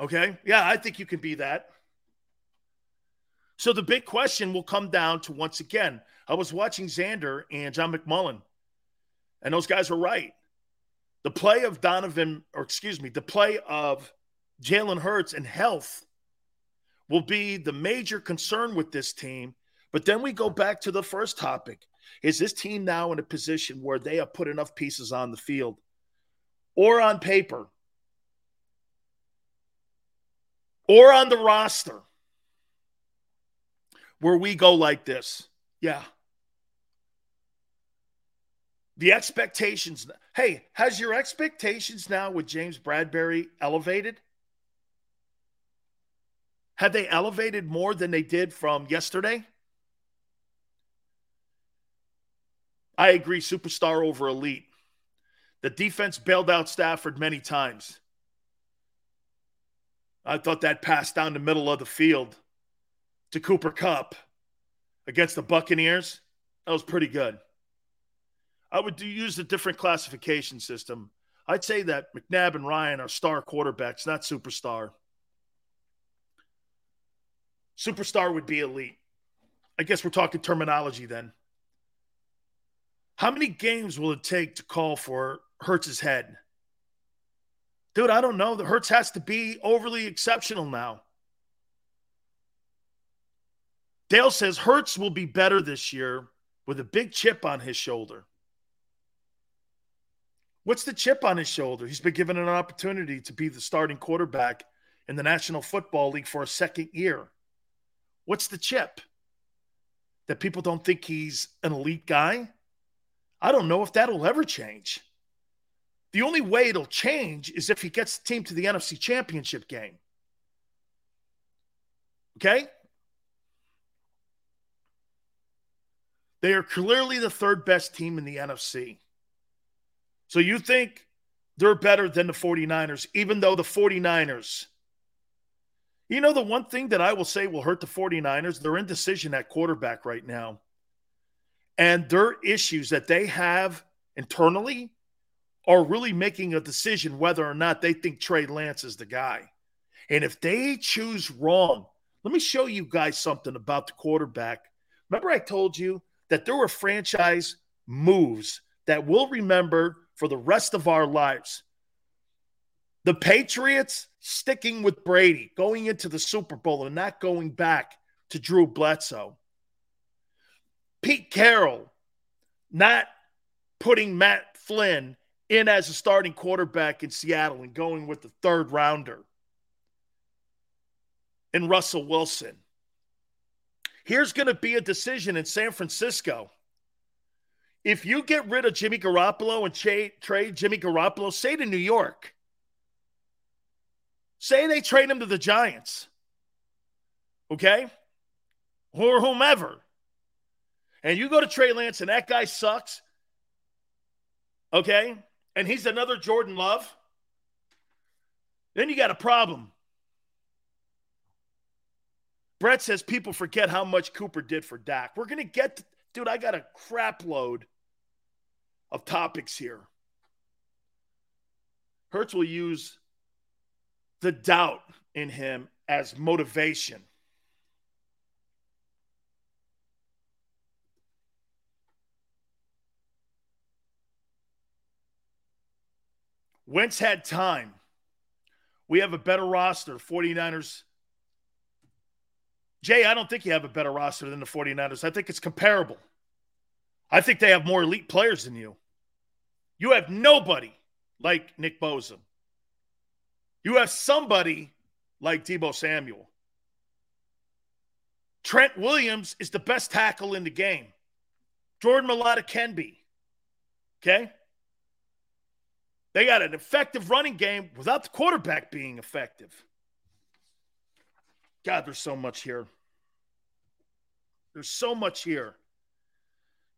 Okay. Yeah, I think you can be that. So the big question will come down to once again, I was watching Xander and John McMullen, and those guys were right. The play of Donovan, or excuse me, the play of Jalen Hurts and health will be the major concern with this team. But then we go back to the first topic. Is this team now in a position where they have put enough pieces on the field or on paper or on the roster where we go like this? Yeah. The expectations. Hey, has your expectations now with James Bradberry elevated? Have they elevated more than they did from yesterday? I agree, superstar over elite. The defense bailed out Stafford many times. I thought that pass down the middle of the field to Cooper Kupp against the Buccaneers, that was pretty good. I would use a different classification system. I'd say that McNabb and Ryan are star quarterbacks, not superstar. Superstar would be elite. I guess we're talking terminology then. How many games will it take to call for Hurts's head? Dude, I don't know. The Hurts has to be overly exceptional now. Dale says Hurts will be better this year with a big chip on his shoulder. What's the chip on his shoulder? He's been given an opportunity to be the starting quarterback in the National Football League for a second year. What's the chip? That people don't think he's an elite guy? I don't know if that'll ever change. The only way it'll change is if he gets the team to the NFC Championship game. Okay? They are clearly the third best team in the NFC. So you think their better than the 49ers, even though the 49ers you know, the one thing that I will say will hurt the 49ers, they're indecision at quarterback right now. And their issues that they have internally are really making a decision whether or not they think Trey Lance is the guy. And if they choose wrong, let me show you guys something about the quarterback. Remember, I told you that there were franchise moves that we'll remember for the rest of our lives. The Patriots sticking with Brady, going into the Super Bowl and not going back to Drew Bledsoe. Pete Carroll not putting Matt Flynn in as a starting quarterback in Seattle and going with the third rounder. And Russell Wilson. Here's going to be a decision in San Francisco. If you get rid of Jimmy Garoppolo and trade Jimmy Garoppolo, say to New York, Say they trade him to the Giants, okay? Or whomever. And you go to Trey Lance and that guy sucks, okay? And he's another Jordan Love. Then you got a problem. Brett says people forget how much Cooper did for Dak. We're going to get, dude, I got a crap load of topics here. Hurts will use the doubt in him as motivation. Wentz had time. We have a better roster. 49ers Jay, I don't think you have a better roster than the 49ers. I think it's comparable. I think they have more elite players than you. You have nobody like Nick Bosa. You have somebody like Deebo Samuel. Trent Williams is the best tackle in the game. Jordan Mailata can be. Okay? They got an effective running game without the quarterback being effective. God, there's so much here. There's so much here.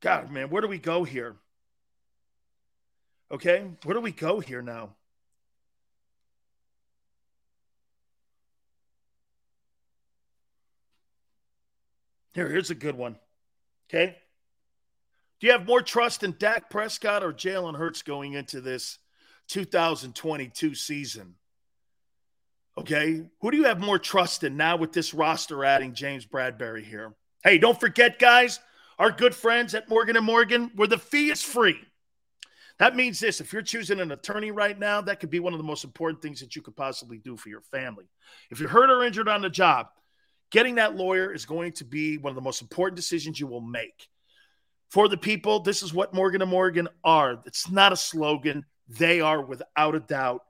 God, man, where do we go here? Okay, where do we go here now? Here, here's a good one. Okay. Do you have more trust in Dak Prescott or Jalen Hurts going into this 2022 season? Okay. Who do you have more trust in now with this roster adding James Bradberry here? Hey, don't forget, guys, our good friends at Morgan and Morgan, where the fee is free. That means this if you're choosing an attorney right now, that could be one of the most important things that you could possibly do for your family. If you're hurt or injured on the job, getting that lawyer is going to be one of the most important decisions you will make. For the people, this is what Morgan and Morgan are. It's not a slogan. They are, without a doubt,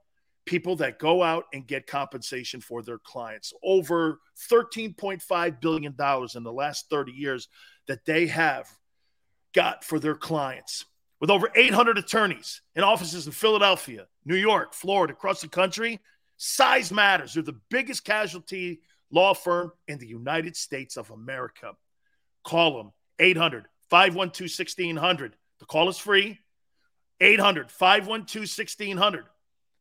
people that go out and get compensation for their clients. Over $13.5 billion in the last 30 years that they have got for their clients. With over 800 attorneys in offices in Philadelphia, New York, Florida, across the country, size matters. They're the biggest casualty law firm in the United States of America. Call them 800 512 1600. The call is free. 800 512 1600.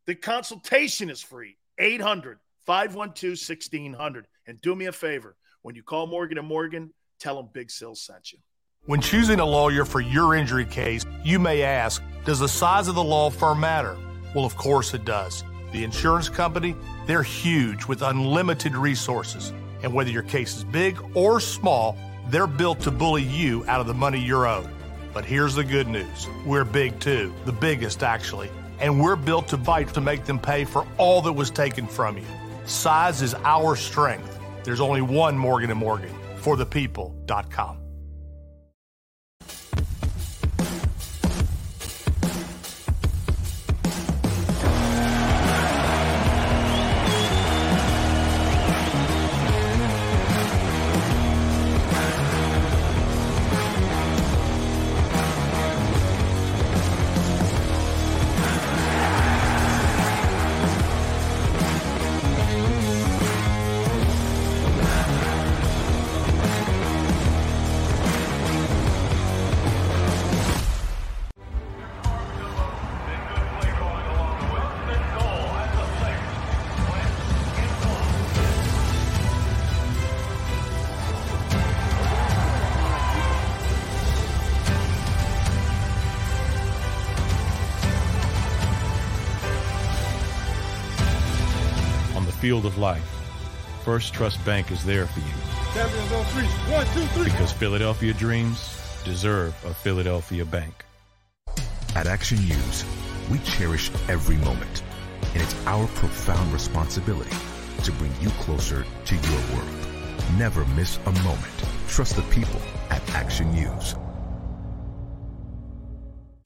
The consultation is free. 800 512 1600. And do me a favor when you call Morgan and Morgan, tell them Big Sill sent you. When choosing a lawyer for your injury case, you may ask, does the size of the law firm matter? Well, of course it does. The insurance company, they're huge with unlimited resources. And whether your case is big or small, they're built to bully you out of the money you're owed. But here's the good news we're big too, the biggest actually. And we're built to fight to make them pay for all that was taken from you. Size is our strength. There's only one Morgan & Morgan for the people.com. field of life, First Trust Bank is there for you. One, two, three. Because Philadelphia dreams deserve a Philadelphia bank. At Action News, we cherish every moment, and it's our profound responsibility to bring you closer to your world. Never miss a moment. Trust the people at Action News.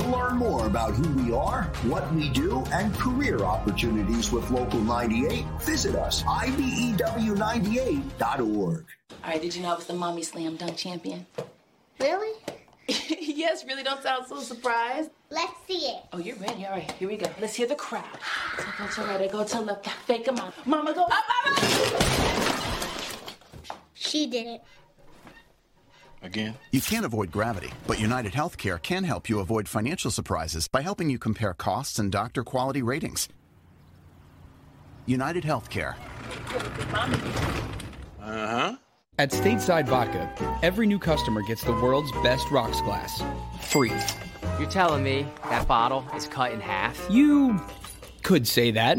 To learn more about who we are, what we do, and career opportunities with Local 98, visit us, E IBEW98.org. All right, did you know I was the mommy slam dunk champion? Really? [laughs] yes, really don't sound so surprised. Let's see it. Oh, you're ready. All right, here we go. Let's hear the crowd. So go to right, go to left, fake a mom. Mama, go up, mama! She did it. Again? You can't avoid gravity, but United Healthcare can help you avoid financial surprises by helping you compare costs and doctor quality ratings. United Healthcare. Uh huh. At Stateside Vodka, every new customer gets the world's best rocks glass. Free. You're telling me that bottle is cut in half? You Could say that.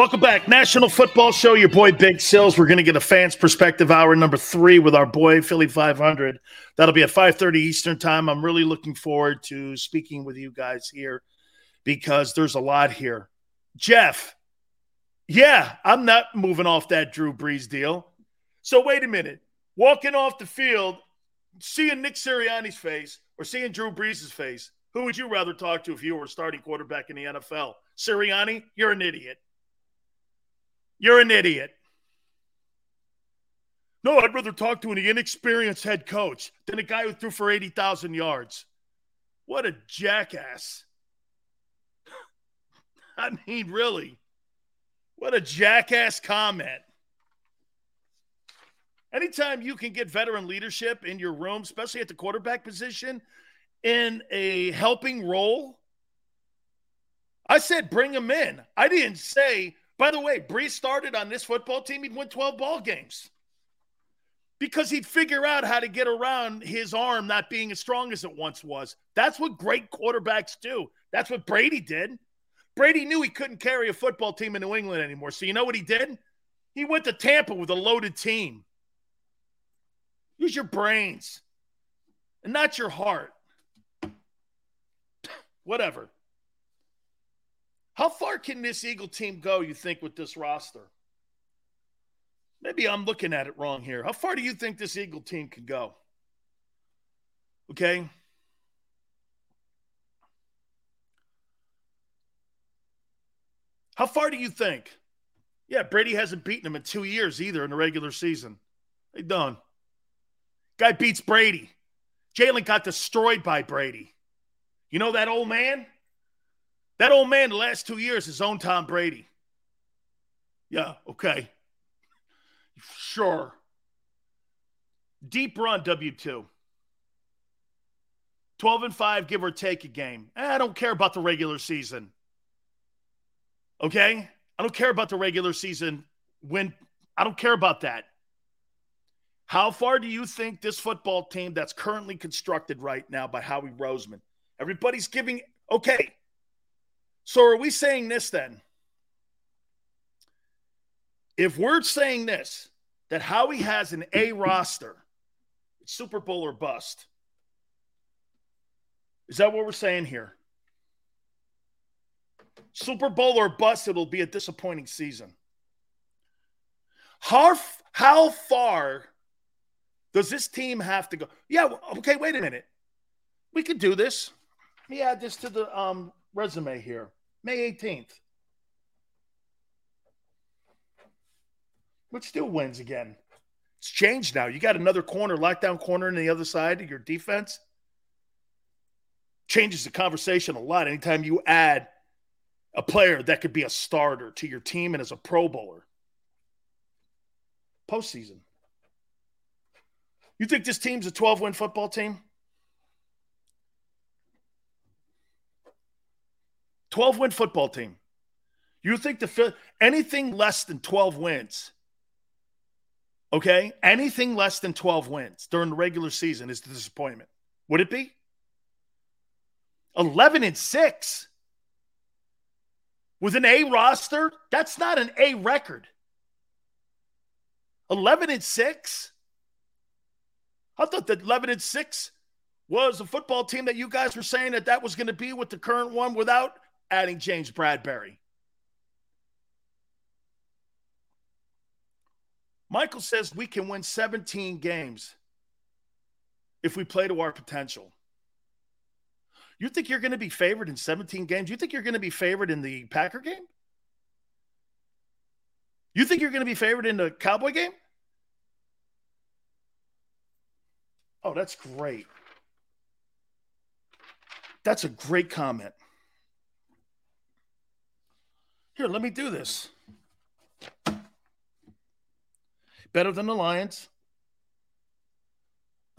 Welcome back. National Football Show, your boy Big Sills. We're going to get a fans perspective hour number three with our boy Philly 500. That'll be at 5.30 Eastern time. I'm really looking forward to speaking with you guys here because there's a lot here. Jeff, yeah, I'm not moving off that Drew Brees deal. So wait a minute. Walking off the field, seeing Nick Sirianni's face or seeing Drew Brees' face, who would you rather talk to if you were a starting quarterback in the NFL? Sirianni, you're an idiot. You're an idiot. No, I'd rather talk to an inexperienced head coach than a guy who threw for 80,000 yards. What a jackass. [laughs] I mean, really. What a jackass comment. Anytime you can get veteran leadership in your room, especially at the quarterback position, in a helping role, I said bring him in. I didn't say by the way, Brees started on this football team, he'd win 12 ball games because he'd figure out how to get around his arm not being as strong as it once was. That's what great quarterbacks do. That's what Brady did. Brady knew he couldn't carry a football team in New England anymore. So you know what he did? He went to Tampa with a loaded team. Use your brains and not your heart. Whatever. How far can this Eagle team go, you think, with this roster? Maybe I'm looking at it wrong here. How far do you think this Eagle team can go? Okay. How far do you think? Yeah, Brady hasn't beaten him in two years either in the regular season. They done. Guy beats Brady. Jalen got destroyed by Brady. You know that old man? That old man, the last two years, his own Tom Brady. Yeah, okay. Sure. Deep run, W2. 12 and 5, give or take a game. Eh, I don't care about the regular season. Okay? I don't care about the regular season when I don't care about that. How far do you think this football team that's currently constructed right now by Howie Roseman? Everybody's giving okay. So are we saying this then? If we're saying this, that Howie has an A roster, Super Bowl or bust. Is that what we're saying here? Super Bowl or bust, it'll be a disappointing season. How, how far does this team have to go? Yeah, okay, wait a minute. We could do this. Let me add this to the um, resume here. May 18th. But still wins again. It's changed now. You got another corner, lockdown corner on the other side of your defense. Changes the conversation a lot anytime you add a player that could be a starter to your team and as a pro bowler. Postseason. You think this team's a 12 win football team? 12 win football team. You think the anything less than 12 wins, okay? Anything less than 12 wins during the regular season is the disappointment. Would it be? 11 and 6 with an A roster, that's not an A record. 11 and 6? I thought that 11 and 6 was a football team that you guys were saying that that was going to be with the current one without adding James Bradberry. Michael says we can win 17 games if we play to our potential. You think you're going to be favored in 17 games? You think you're going to be favored in the Packer game? You think you're going to be favored in the Cowboy game? Oh, that's great. That's a great comment. Here, let me do this. Better than the Lions.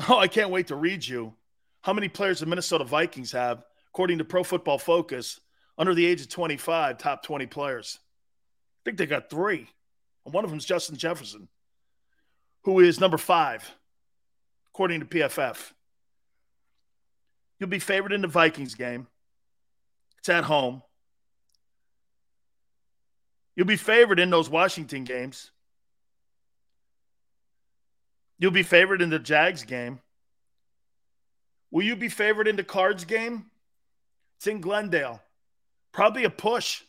Oh, I can't wait to read you how many players the Minnesota Vikings have, according to Pro Football Focus, under the age of 25, top 20 players. I think they got three. And one of them is Justin Jefferson, who is number five, according to PFF. You'll be favored in the Vikings game. It's at home. You'll be favored in those Washington games. You'll be favored in the Jags game. Will you be favored in the Cards game? It's in Glendale. Probably a push.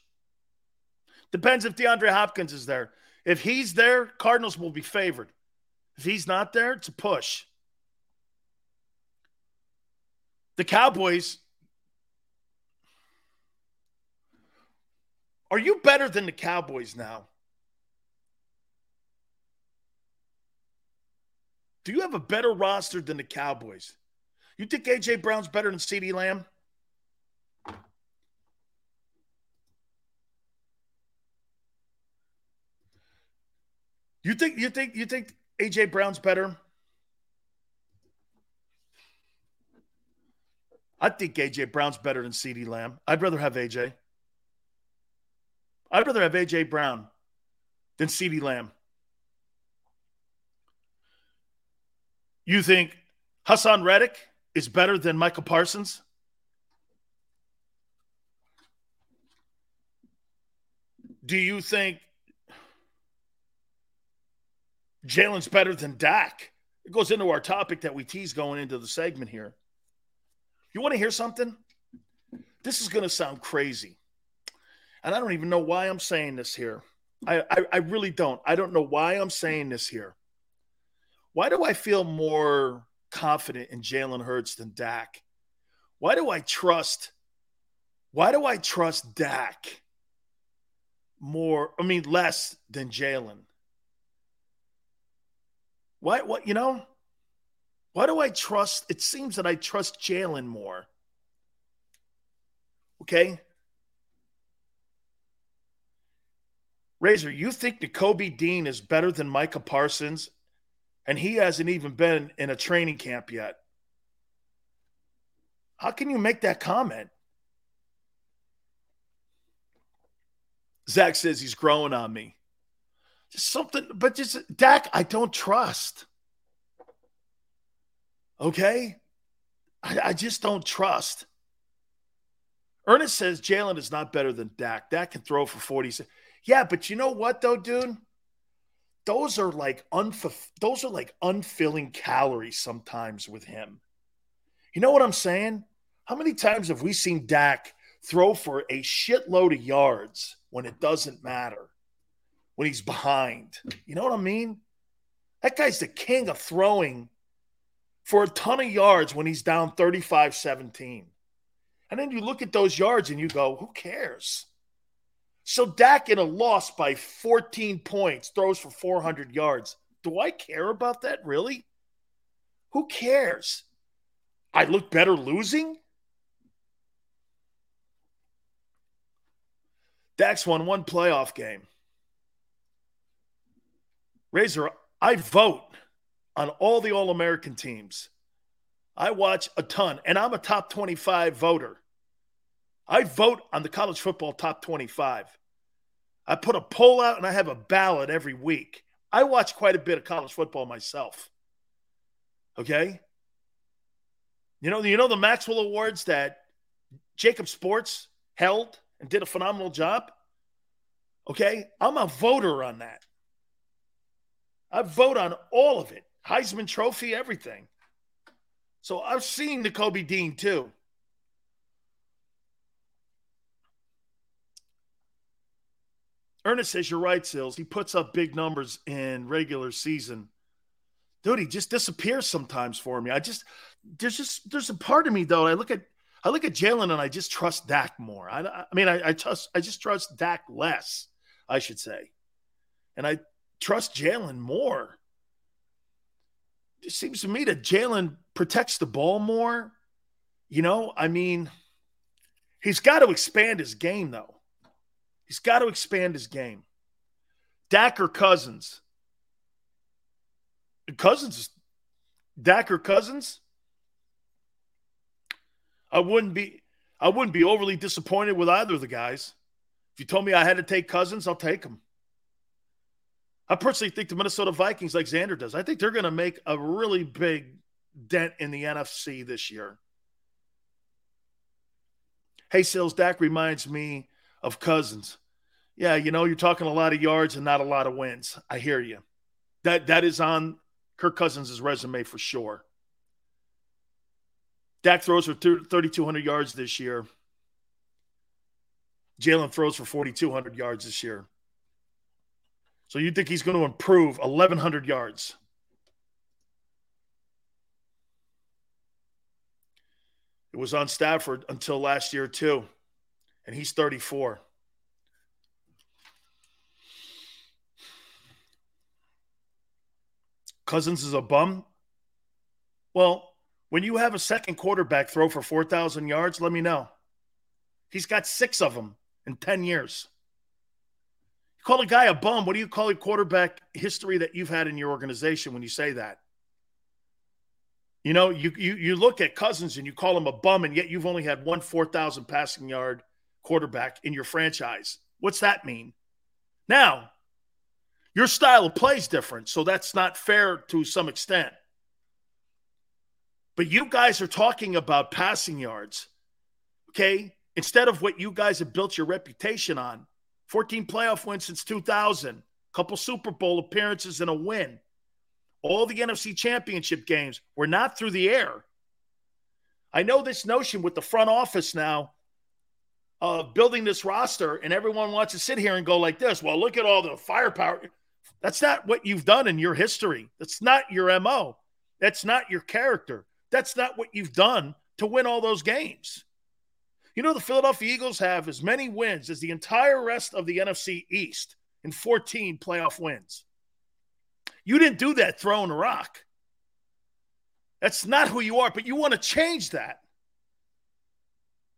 Depends if DeAndre Hopkins is there. If he's there, Cardinals will be favored. If he's not there, it's a push. The Cowboys. Are you better than the Cowboys now? Do you have a better roster than the Cowboys? You think AJ Brown's better than CeeDee Lamb? You think you think you think AJ Brown's better? I think AJ Brown's better than CeeDee Lamb. I'd rather have AJ. I'd rather have AJ Brown than CeeDee Lamb. You think Haason Reddick is better than Michael Parsons? Do you think Jalen's better than Dak? It goes into our topic that we tease going into the segment here. You want to hear something? This is going to sound crazy. And I don't even know why I'm saying this here. I, I, I really don't. I don't know why I'm saying this here. Why do I feel more confident in Jalen Hurts than Dak? Why do I trust? Why do I trust Dak more? I mean, less than Jalen. Why? What you know? Why do I trust? It seems that I trust Jalen more. Okay. Razor, you think Nakobe Dean is better than Micah Parsons, and he hasn't even been in a training camp yet. How can you make that comment? Zach says he's growing on me. Just something, but just Dak, I don't trust. Okay? I, I just don't trust. Ernest says Jalen is not better than Dak. Dak can throw for 40. Yeah, but you know what though, dude? Those are like unf- those are like unfilling calories sometimes with him. You know what I'm saying? How many times have we seen Dak throw for a shitload of yards when it doesn't matter? When he's behind. You know what I mean? That guy's the king of throwing for a ton of yards when he's down 35 17. And then you look at those yards and you go, who cares? So Dak in a loss by 14 points throws for 400 yards. Do I care about that really? Who cares? I look better losing? Dak's won one playoff game. Razor, I vote on all the All American teams. I watch a ton, and I'm a top 25 voter. I vote on the college football top 25. I put a poll out and I have a ballot every week. I watch quite a bit of college football myself. Okay? You know, you know the Maxwell Awards that JAKIB Sports held and did a phenomenal job? Okay? I'm a voter on that. I vote on all of it. Heisman Trophy, everything. So I've seen Nakobe Dean too. Ernest says you're right, Sills. He puts up big numbers in regular season. Dude, he just disappears sometimes for me. I just there's just there's a part of me though. I look at I look at Jalen and I just trust Dak more. I, I mean I, I trust I just trust Dak less, I should say, and I trust Jalen more. It seems to me that Jalen protects the ball more. You know, I mean, He's got to expand his game, though. He's got to expand his game. Dak or Cousins? Cousins, Dak or Cousins? I wouldn't be. I wouldn't be overly disappointed with either of the guys. If you told me I had to take Cousins, I'll take him. I personally think the Minnesota Vikings, like Xander does, I think they're going to make a really big dent in the NFC this year. Hey, Sills Dak reminds me of Cousins. Yeah, you know, you're talking a lot of yards and not a lot of wins. I hear you. That that is on Kirk Cousins' resume for sure. Dak throws for 3,200 yards this year. Jalen throws for 4,200 yards this year. So you think he's going to improve 1,100 yards? It was on Stafford until last year, too. And he's 34. Cousins is a bum. Well, when you have a second quarterback throw for 4,000 yards, let me know. He's got six of them in 10 years. You call a guy a bum. What do you call a quarterback history that you've had in your organization when you say that? You know, you, you, you look at Cousins and you call him a bum, and yet you've only had one 4,000 passing yard quarterback in your franchise. What's that mean? Now, your style of play is different, so that's not fair to some extent. But you guys are talking about passing yards, okay? Instead of what you guys have built your reputation on 14 playoff wins since 2000, couple Super Bowl appearances and a win. All the NFC championship games were not through the air. I know this notion with the front office now of building this roster, and everyone wants to sit here and go like this. Well, look at all the firepower. That's not what you've done in your history. That's not your MO. That's not your character. That's not what you've done to win all those games. You know, the Philadelphia Eagles have as many wins as the entire rest of the NFC East in 14 playoff wins. You didn't do that throwing a rock. That's not who you are, but you want to change that.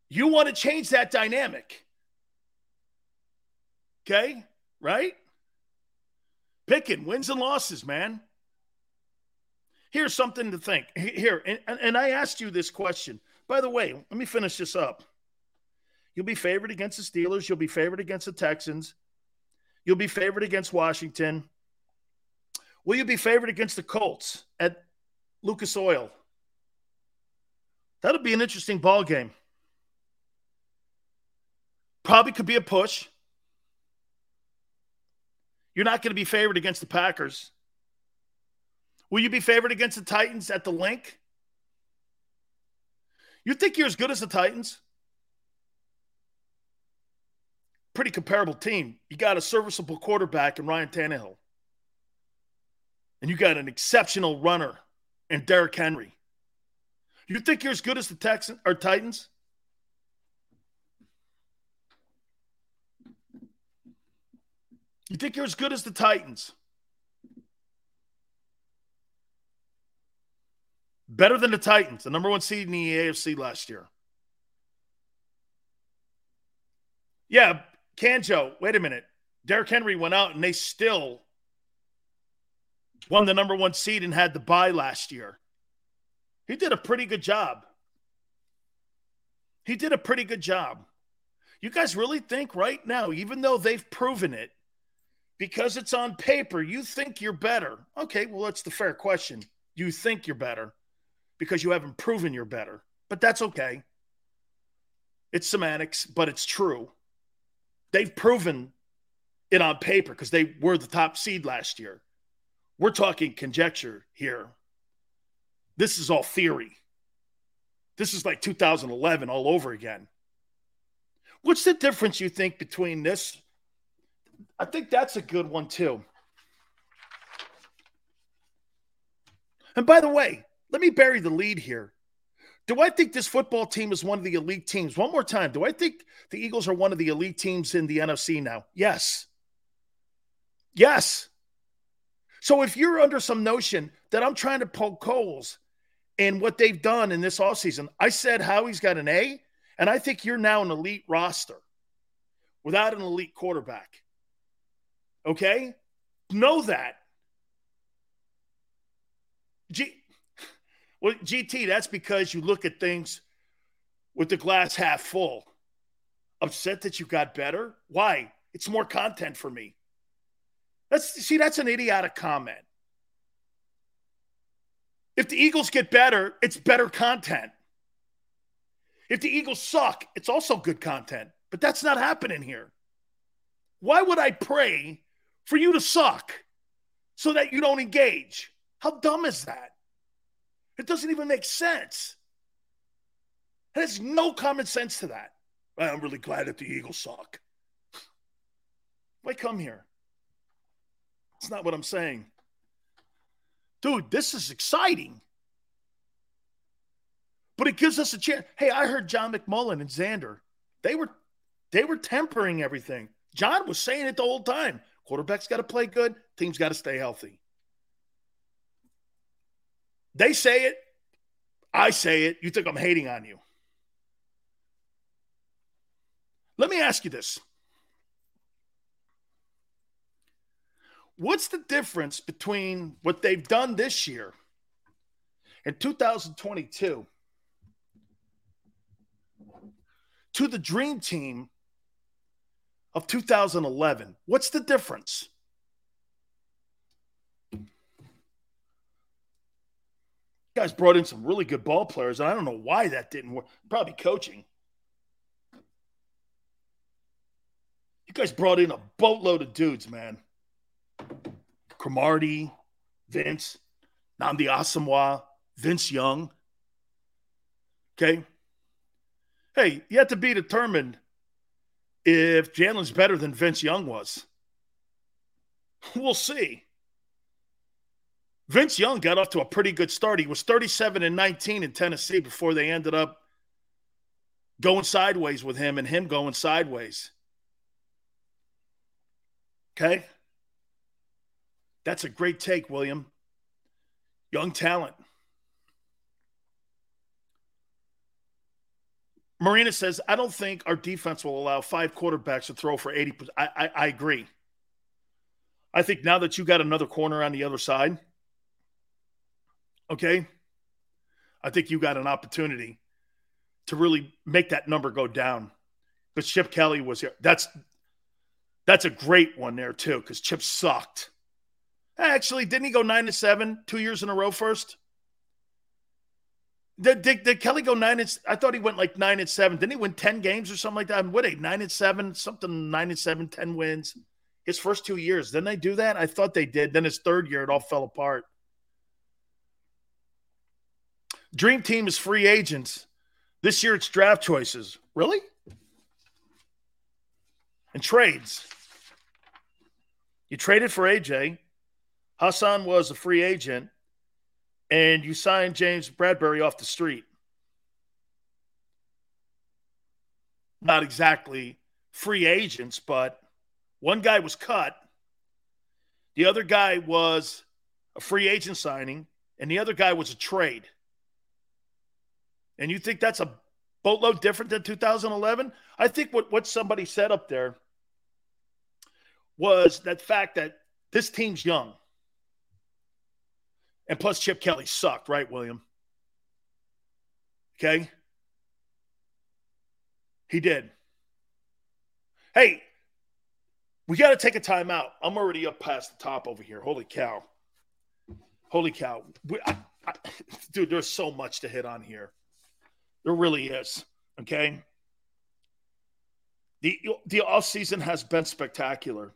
You want to change that dynamic. Okay? Right? Picking wins and losses, man. Here's something to think. Here, and, and I asked you this question. By the way, let me finish this up. You'll be favored against the Steelers. You'll be favored against the Texans. You'll be favored against Washington. Will you be favored against the Colts at Lucas Oil? That'll be an interesting ball game. Probably could be a push. You're not going to be favored against the Packers. Will you be favored against the Titans at the Linc? You think you're as good as the Titans? Pretty comparable team. You got a serviceable quarterback in Ryan Tannehill. And you got an exceptional runner in Derrick Henry. You think you're as good as the Texans or Titans? You think you're as good as the Titans? Better than the Titans, the number one seed in the AFC last year. Yeah, Canjo, wait a minute. Derrick Henry went out and they still won the number one seed and had the bye last year. He did a pretty good job. He did a pretty good job. You guys really think right now, even though they've proven it, because it's on paper, you think you're better. Okay, well, that's the fair question. You think you're better because you haven't proven you're better, but that's okay. It's semantics, but it's true. They've proven it on paper because they were the top seed last year. We're talking conjecture here. This is all theory. This is like 2011 all over again. What's the difference you think between this I think that's a good one too. And by the way, let me bury the lead here. Do I think this football team is one of the elite teams? One more time. Do I think the Eagles are one of the elite teams in the NFC now? Yes. Yes. So if you're under some notion that I'm trying to poke holes in what they've done in this offseason, I said Howie's got an A And I think you're now an elite roster without an elite quarterback. Okay? Know that. G- well, GT, that's because you look at things with the glass half full. Upset that you got better? Why? It's more content for me. That's see, that's an idiotic comment. If the Eagles get better, it's better content. If the Eagles suck, it's also good content. But that's not happening here. Why would I pray for you to suck so that you don't engage? How dumb is that? It doesn't even make sense. There's no common sense to that. I'm really glad that the Eagles suck. Why come here? It's not what I'm saying. Dude, this is exciting. But it gives us a chance. Hey, I heard John McMullen and Xander. They were they were tempering everything. John was saying it the whole time. Quarterback's got to play good, team's got to stay healthy. They say it, I say it. You think I'm hating on you. Let me ask you this. What's the difference between what they've done this year in 2022 to the dream team of 2011? What's the difference? You guys brought in some really good ball players, and I don't know why that didn't work. Probably coaching. You guys brought in a boatload of dudes, man. Cromartie, Vince, Nnamdi Asomugha, Vince Young. Okay. Hey, you have to be determined if Jalen's better than Vince Young was. We'll see. Vince Young got off to a pretty good start. He was 37 and 19 in Tennessee before they ended up going sideways with him and him going sideways. Okay? That's a great take, William. Young talent. Marina says, I don't think our defense will allow five quarterbacks to throw for 80%. I, I, I agree. I think now that you got another corner on the other side – okay, I think you got an opportunity to really make that number go down. But Chip Kelly was here. That's that's a great one there too, because Chip sucked. Actually, didn't he go nine to seven two years in a row first? Did, did, did, Kelly go nine and I thought he went like nine and seven. Didn't he win 10 games or something like that? What a nine and seven, something nine and seven, 10 wins. His first two years. Didn't they do that? I thought they did. Then his third year, it all fell apart. Dream Team is free agents. This year it's draft choices. Really? And trades. You traded for AJ. Haason was a free agent. And you signed James Bradberry off the street. Not exactly free agents, but one guy was cut. The other guy was a free agent signing, and the other guy was a trade. And you think that's a boatload different than 2011? I think what, what somebody said up there was that fact that this team's young. And plus, Chip Kelly sucked, right, William? Okay? He did. Hey, we got to take a timeout. I'm already up past the top over here. Holy cow. Holy cow. We, I, I, [laughs] dude, there's so much to hit on here. There really is. Okay. The, the offseason has been spectacular.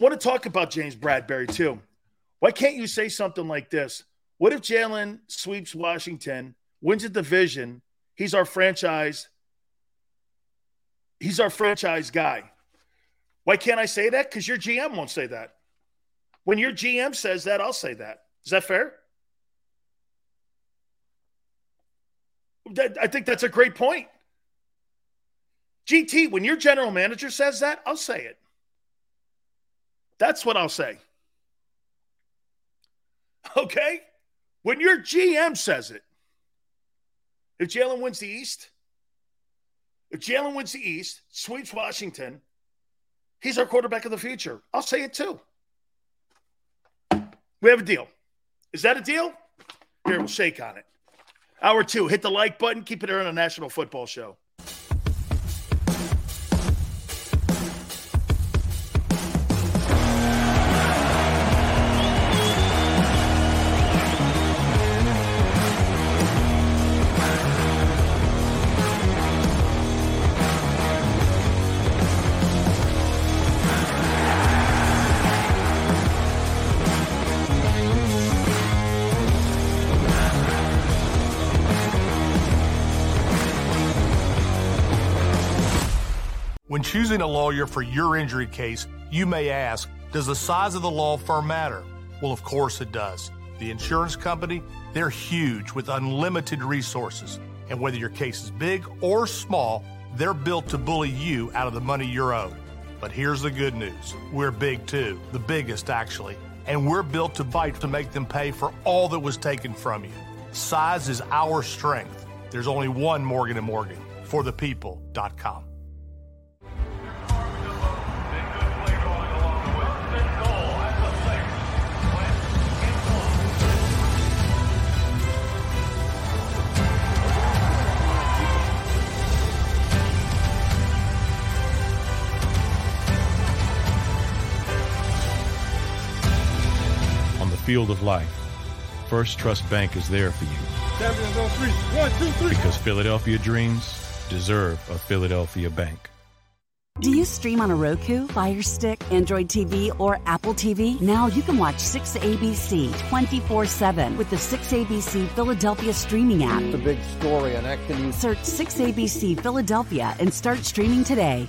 Want to talk about James Bradberry, too. Why can't you say something like this? What if Jalen sweeps Washington, wins a division? He's our franchise. He's our franchise guy. Why can't I say that? Because your GM won't say that. When your GM says that, I'll say that. Is that fair? I think that's a great point. GT, when your general manager says that, I'll say it. That's what I'll say. Okay? When your GM says it, if Jalen wins the East, If Jalen wins the East, sweeps Washington, he's our quarterback of the future. I'll say it too. We have a deal. Is that a deal? Here, we'll shake on it. Hour two, hit the like button. Keep it here on a National Football Show. Choosing a lawyer for your injury case, you may ask, does the size of the law firm matter? Well, of course it does. The insurance company, they're huge with unlimited resources. And whether your case is big or small, they're built to bully you out of the money you're owed. But here's the good news we're big too, the biggest actually. And we're built to fight to make them pay for all that was taken from you. Size is our strength. There's only one Morgan & Morgan. On the field of life, First Trust Bank is there for you Champions on three. One, two, three. because Philadelphia dreams deserve a Philadelphia bank. Do you stream on a Roku, Fire Stick, Android TV, or Apple TV? Now you can watch 6ABC 24 7 with the 6ABC Philadelphia streaming app. The big story on Action News. Search 6ABC Philadelphia and start streaming today.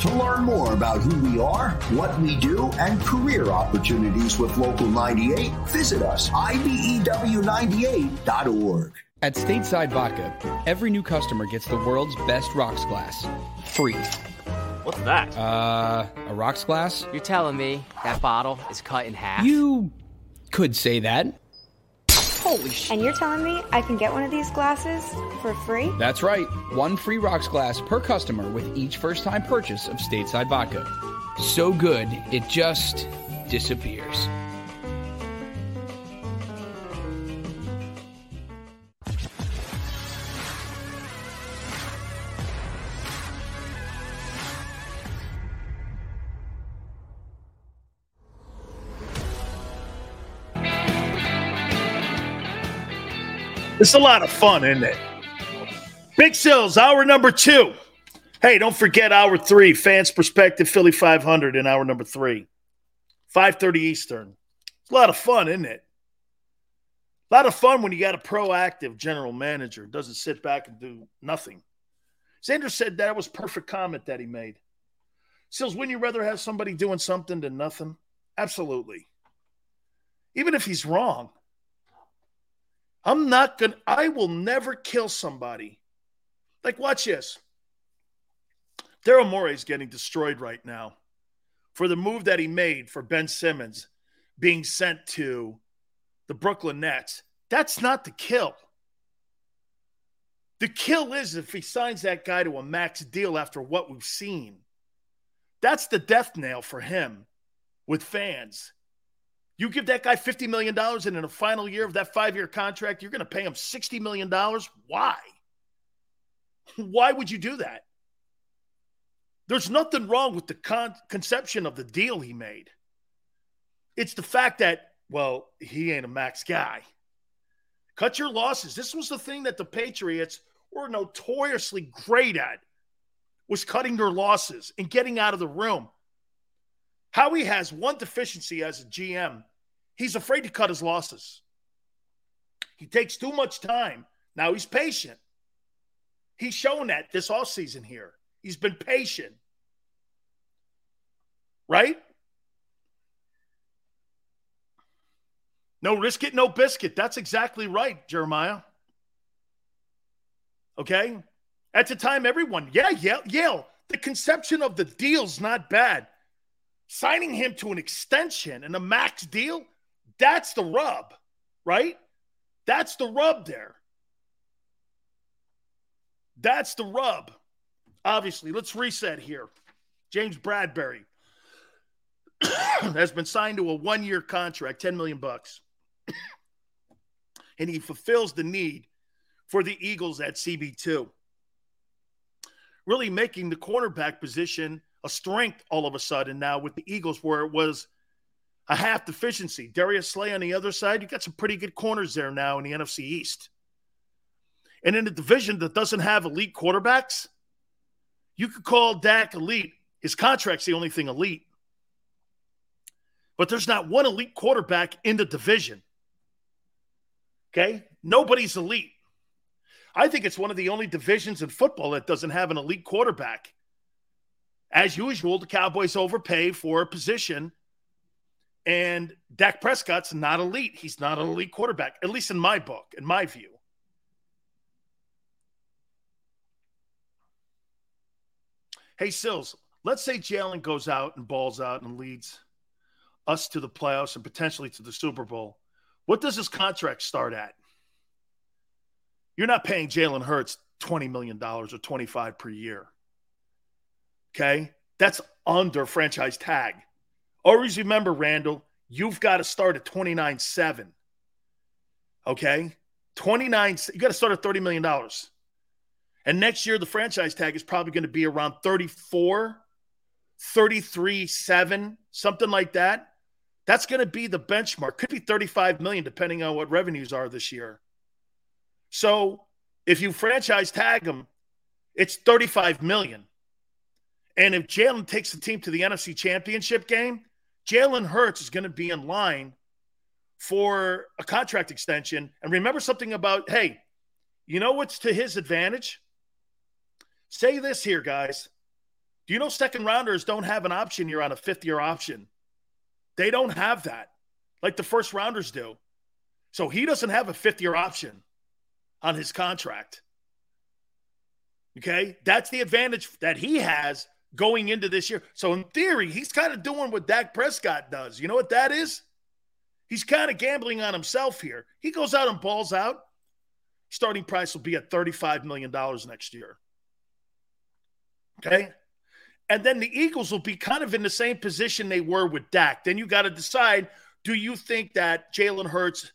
To learn more about who we are, what we do, and career opportunities with Local 98, visit us, E IBEW98.org. At Stateside Vodka, every new customer gets the world's best rocks glass. Free. What's that? Uh, a rocks glass? You're telling me that bottle is cut in half? You could say that. Holy sh! And you're telling me I can get one of these glasses for free? That's right. One free rocks glass per customer with each first time purchase of Stateside Vodka. So good, it just disappears. It's a lot of fun, isn't it? Big Sills, hour number two. Hey, don't forget hour three, fans perspective, Philly 500 in hour number three. 5.30 Eastern. It's a lot of fun, isn't it? A lot of fun when you got a proactive general manager doesn't sit back and do nothing. Sanders said that was perfect comment that he made. Sills, wouldn't you rather have somebody doing something than nothing? Absolutely. Even if he's wrong. I'm not going to, I will never kill somebody. Like, watch this. Daryl Morey is getting destroyed right now for the move that he made for Ben Simmons being sent to the Brooklyn Nets. That's not the kill. The kill is if he signs that guy to a max deal after what we've seen. That's the death nail for him with fans. You give that guy $50 million and in the final year of that five year contract, you're going to pay him $60 million. Why? Why would you do that? There's nothing wrong with the con- conception of the deal he made. It's the fact that, well, he ain't a max guy. Cut your losses. This was the thing that the Patriots were notoriously great at was cutting their losses and getting out of the room. Howie has one deficiency as a GM. He's afraid to cut his losses. He takes too much time. Now he's patient. He's shown that this all season here. He's been patient. Right? No risk it, no biscuit. That's exactly right, Jeremiah. Okay? At the time, everyone, yeah, Yale, Yale. The conception of the deal's not bad. Signing him to an extension and a max deal, that's the rub, right? That's the rub there. That's the rub. Obviously, let's reset here. James Bradberry [coughs] has been signed to a one-year contract, 10 million bucks. [coughs] and he fulfills the need for the Eagles at CB2. Really making the cornerback position a strength all of a sudden now with the Eagles, where it was a half deficiency. Darius Slay on the other side, you got some pretty good corners there now in the NFC East. And in a division that doesn't have elite quarterbacks, you could call Dak elite. His contract's the only thing elite. But there's not one elite quarterback in the division. Okay? Nobody's elite. I think it's one of the only divisions in football that doesn't have an elite quarterback. As usual, the Cowboys overpay for a position, and Dak Prescott's not elite. He's not an elite quarterback, at least in my book, in my view. Hey, Sills, let's say Jalen goes out and balls out and leads us to the playoffs and potentially to the Super Bowl. What does his contract start at? You're not paying Jalen Hurts $20 million or 25 per year. Okay? That's under franchise tag. Always remember, Randall, you've got to start at 29 7. Okay? 29, you got to start at $30 million. And next year, the franchise tag is probably going to be around 34, 33, 7, something like that. That's going to be the benchmark. Could be 35 million, depending on what revenues are this year. So if you franchise tag them, it's 35 million. And if Jalen takes the team to the NFC championship game, Jalen Hurts is going to be in line for a contract extension. And remember something about, hey, you know what's to his advantage? Say this here, guys. Do you know second rounders don't have an option You're on a fifth year option? They don't have that like the first rounders do. So he doesn't have a fifth year option on his contract. Okay. That's the advantage that he has going into this year. So in theory, he's kind of doing what Dak Prescott does. You know what that is? He's kind of gambling on himself here. He goes out and balls out. Starting price will be at $35 million next year. Okay. And then the Eagles will be kind of in the same position they were with Dak. Then you got to decide do you think that Jalen Hurts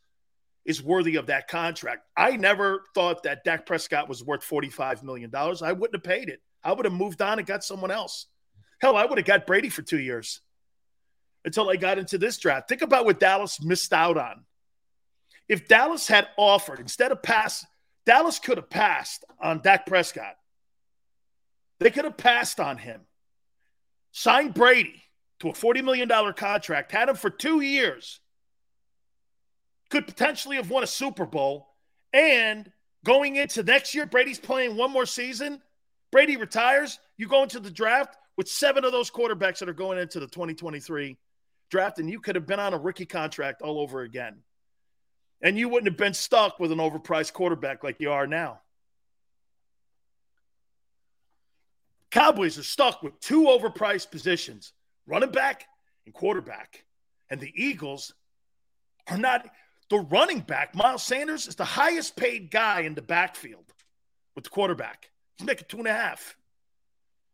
is worthy of that contract? I never thought that Dak Prescott was worth $45 million. I wouldn't have paid it. I would have moved on and got someone else. Hell, I would have got Brady for two years until I got into this draft. Think about what Dallas missed out on. If Dallas had offered, instead of pass, Dallas could have passed on Dak Prescott. They could have passed on him signed Brady to a $40 million contract, had him for two years, could potentially have won a Super Bowl. And going into next year, Brady's playing one more season. Brady retires. You go into the draft with seven of those quarterbacks that are going into the 2023 draft, and you could have been on a rookie contract all over again. And you wouldn't have been stuck with an overpriced quarterback like you are now. Cowboys are stuck with two overpriced positions running back and quarterback. And the Eagles are not. The running back, Miles Sanders, is the highest paid guy in the backfield with the quarterback. He's making two and a half.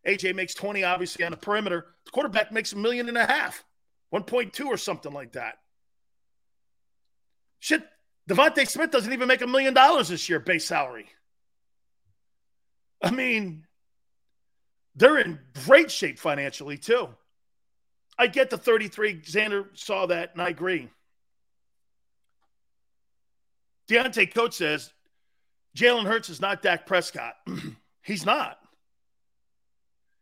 AJ makes 20, obviously, on the perimeter. The quarterback makes a million and a half, 1.2 or something like that. Shit, DeVonta Smith doesn't even make a million dollars this year, base salary. I mean, they're in great shape financially, too. I get the 33. Xander saw that, and I agree. Deontay Coach says Jalen Hurts is not Dak Prescott. [clears throat] He's not.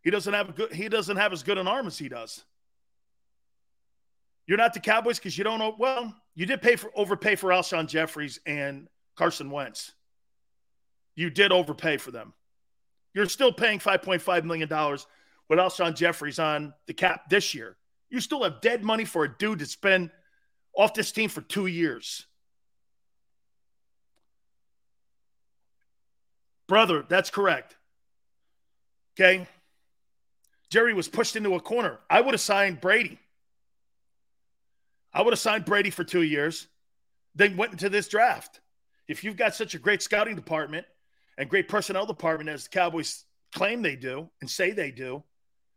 He doesn't have a good. He doesn't have as good an arm as he does. You're not the Cowboys because you don't know. Well, you did pay for overpay for Alshon Jeffries and Carson Wentz. You did overpay for them. You're still paying $5.5 million with Alshon Jeffries on the cap this year. You still have dead money for a dude to spend off this team for two years. Brother, that's correct. Okay. Jerry was pushed into a corner. I would have signed Brady. I would have signed Brady for two years, then went into this draft. If you've got such a great scouting department and great personnel department as the Cowboys claim they do and say they do,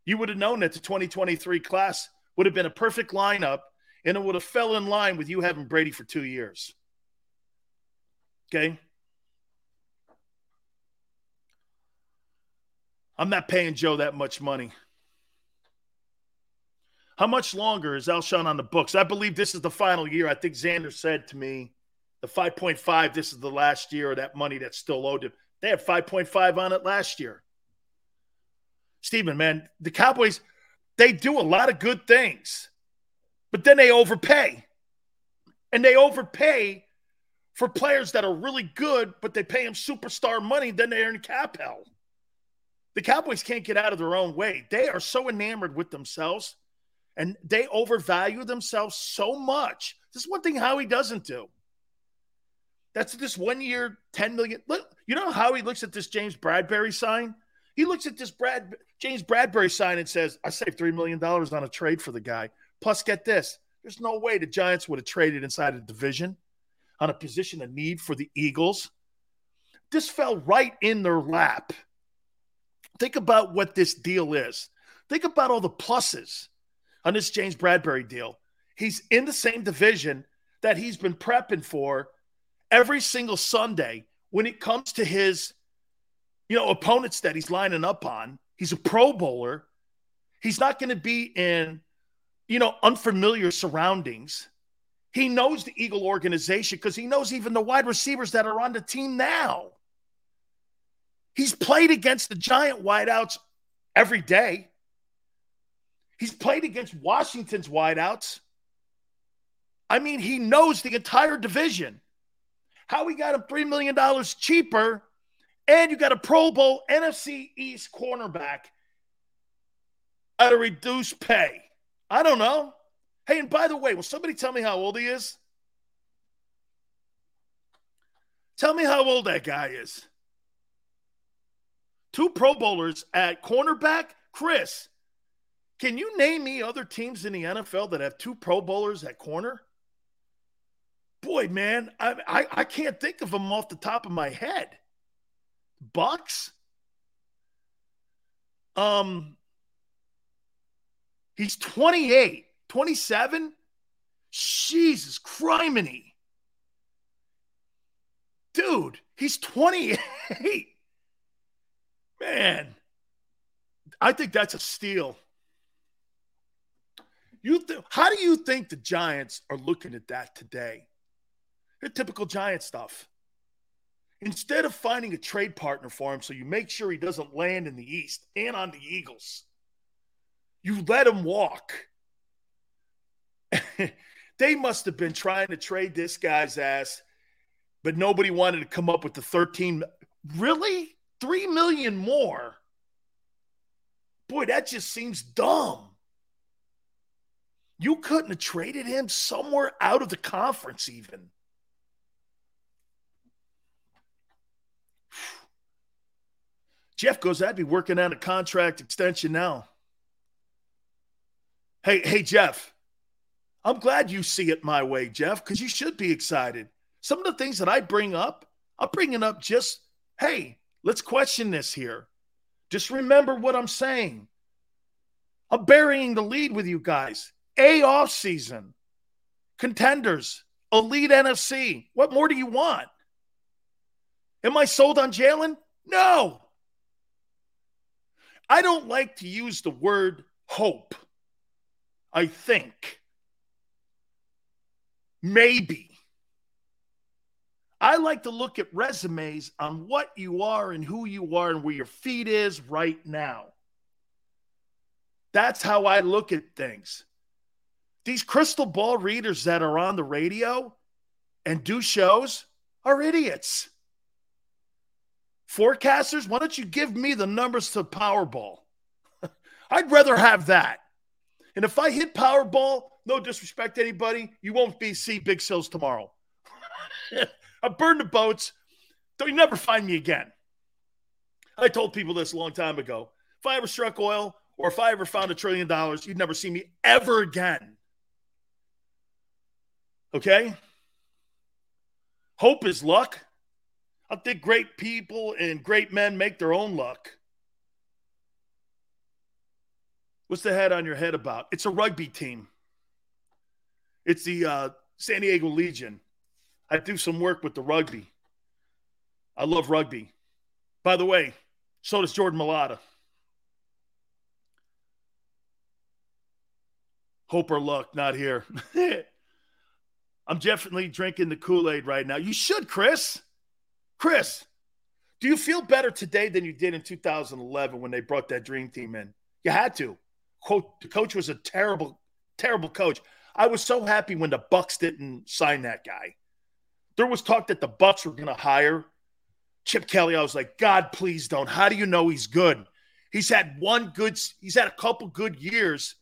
you would have known that the 2023 class would have been a perfect lineup and it would have fell in line with you having Brady for two years. Okay. I'm not paying Joe that much money. How much longer is Alshon on the books? I believe this is the final year. I think Xander said to me, the 5.5, this is the last year of that money that's still owed him. They had 5.5 on it last year. Stephen, man, the Cowboys, they do a lot of good things, but then they overpay. And they overpay for players that are really good, but they pay them superstar money, then they earn cap hell. The Cowboys can't get out of their own way. They are so enamored with themselves and they overvalue themselves so much. This is one thing Howie doesn't do. That's this one year, 10 million. Look, you know how he looks at this James Bradberry sign? He looks at this Brad James Bradberry sign and says, I saved $3 million on a trade for the guy. Plus, get this. There's no way the Giants would have traded inside a division on a position of need for the Eagles. This fell right in their lap. Think about what this deal is. Think about all the pluses on this James Bradberry deal. He's in the same division that he's been prepping for every single Sunday when it comes to his, you know, opponents that he's lining up on. He's a Pro Bowler. He's not going to be in, you know, unfamiliar surroundings. He knows the Eagle organization because he knows even the wide receivers that are on the team now. He's played against the giant wideouts every day. He's played against Washington's wideouts. I mean, he knows the entire division. How we got him $3 million cheaper, and you got a Pro Bowl NFC East cornerback at a reduced pay. I don't know. Hey, and by the way, will somebody tell me how old he is? Tell me how old that guy is. Two Pro Bowlers at cornerback. Chris, can you name me other teams in the NFL that have two Pro Bowlers at corner? Boy, man, I, I, I can't think of them off the top of my head. Bucs. Um, he's 28, 27. Jesus criminy. Dude, he's 28. Man, I think that's a steal. You th- how do you think the Giants are looking at that today? They're typical Giant stuff. Instead of finding a trade partner for him so you make sure he doesn't land in the East and on the Eagles, you let him walk. [laughs] they must have been trying to trade this guy's ass, but nobody wanted to come up with the 13. Really? 3 million more? Boy, that just seems dumb. You couldn't have traded him somewhere out of the conference, even. [sighs] Jeff goes, I'd be working on a contract extension now. Hey, hey, Jeff, I'm glad you see it my way, Jeff, because you should be excited. Some of the things that I bring up, I'm bringing up just, hey, let's question this here. Just remember what I'm saying. I'm burying the lead with you guys. A off season, contenders, elite NFC. What more do you want? Am I sold on Jalen? No. I don't like to use the word hope. I think. Maybe. I like to look at resumes on what you are and who you are and where your feet is right now. That's how I look at things. These crystal ball readers that are on the radio and do shows are idiots. Forecasters, why don't you give me the numbers to Powerball? [laughs] I'd rather have that. And if I hit Powerball, no disrespect to anybody, you won't be see Big Sills tomorrow. [laughs] I burn the boats. Don't you never find me again. I told people this a long time ago. If I ever struck oil or if I ever found a trillion dollars, you'd never see me ever again. Okay? Hope is luck. I think great people and great men make their own luck. What's the head on your head about? It's a rugby team. It's the uh, San Diego Legion. I do some work with the rugby. I love rugby. By the way, so does Jordan Mailata. Hope or luck, not here. [laughs] I'm definitely drinking the Kool Aid right now. You should, Chris. Chris, do you feel better today than you did in 2011 when they brought that dream team in? You had to. Quote, the coach was a terrible, terrible coach. I was so happy when the Bucs didn't sign that guy. There was talk that the Bucs were going to hire Chip Kelly. I was like, God, please don't. How do you know he's good? He's had one good. He's had a couple good years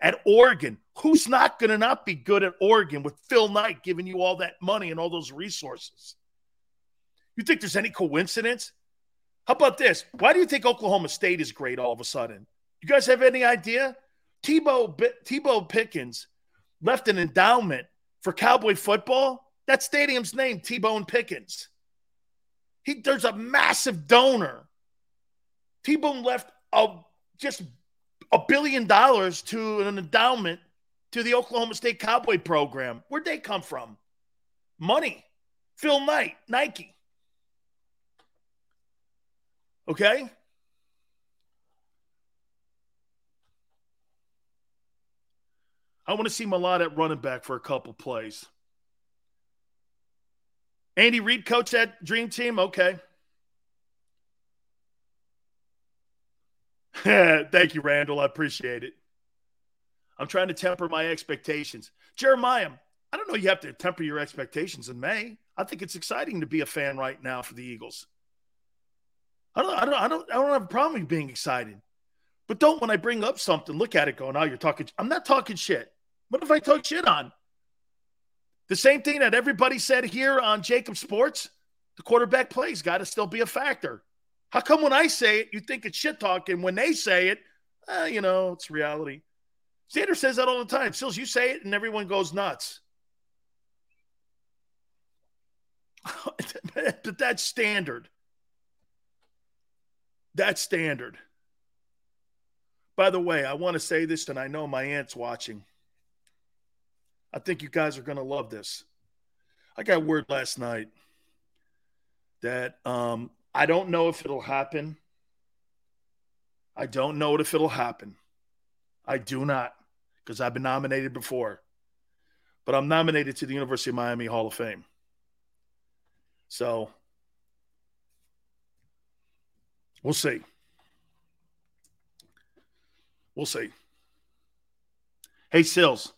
at Oregon. Who's not going to not be good at Oregon with Phil Knight giving you all that money and all those resources? You think there's any coincidence? How about this? Why do you think Oklahoma State is great all of a sudden? You guys have any idea? T. Boone Tebow Pickens left an endowment for Cowboy football that stadium's name, T. Boone Pickens. He there's a massive donor. T. Boone left a just a billion dollars to an endowment to the Oklahoma State Cowboy program. Where'd they come from? Money. Phil Knight, Nike. Okay? I want to see Mailata at running back for a couple plays. Andy Reid coach that dream team? Okay. [laughs] Thank you, Randall. I appreciate it. I'm trying to temper my expectations. Jeremiah, I don't know you have to temper your expectations in May. I think it's exciting to be a fan right now for the Eagles. I don't, I don't, I don't, I don't have a problem with being excited. But don't when I bring up something, look at it going, oh, you're talking. I'm not talking shit. What if I talk shit on? The same thing that everybody said here on JAKIB Sports, the quarterback plays got to still be a factor. How come when I say it, you think it's shit talking? And when they say it, eh, you know, it's reality. Xander says that all the time. Sills, you say it and everyone goes nuts. [laughs] but that's standard. That's standard. By the way, I want to say this, and I know my aunt's watching. I think you guys are going to love this. I got word last night that um, I don't know if it'll happen. I don't know if it'll happen. I do not, because I've been nominated before. But I'm nominated to the University of Miami Hall of Fame. So we'll see. We'll see. Hey, Sills.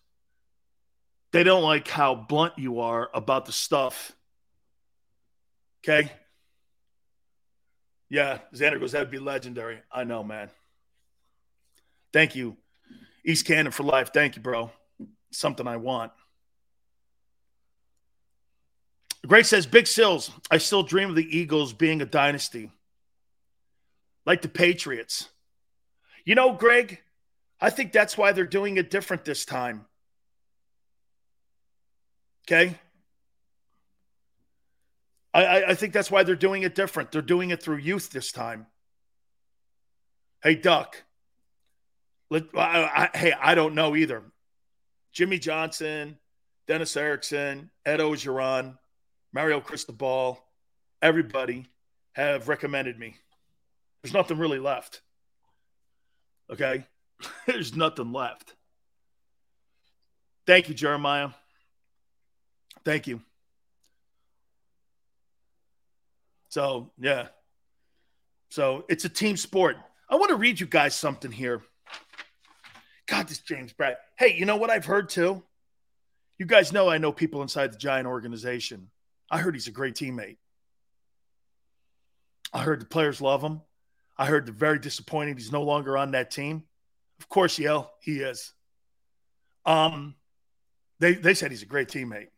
They don't like how blunt you are about the stuff. Okay? Yeah, Xander goes, that'd be legendary. I know, man. Thank you. East Cannon for life. Thank you, bro. Something I want. Great says, Big Sills, I still dream of the Eagles being a dynasty. Like the Patriots. You know, Greg, I think that's why they're doing it different this time. Okay. I, I think that's why they're doing it different. They're doing it through youth this time. Hey, Duck. Let, I, I, hey, I don't know either. Jimmy Johnson, Dennis Erickson, Ed Orgeron, Mario Cristobal, everybody have recommended me. There's nothing really left. Okay? [laughs] There's nothing left. Thank you, Jeremiah. Thank you. So, yeah. So it's a team sport. I want to read you guys something here. God, this James Brad. Hey, you know what I've heard too? You guys know I know people inside the Giant organization. I heard he's a great teammate. I heard the players love him. I heard they're very disappointed he's no longer on that team. Of course, Yale, he is. Um, they they said he's a great teammate.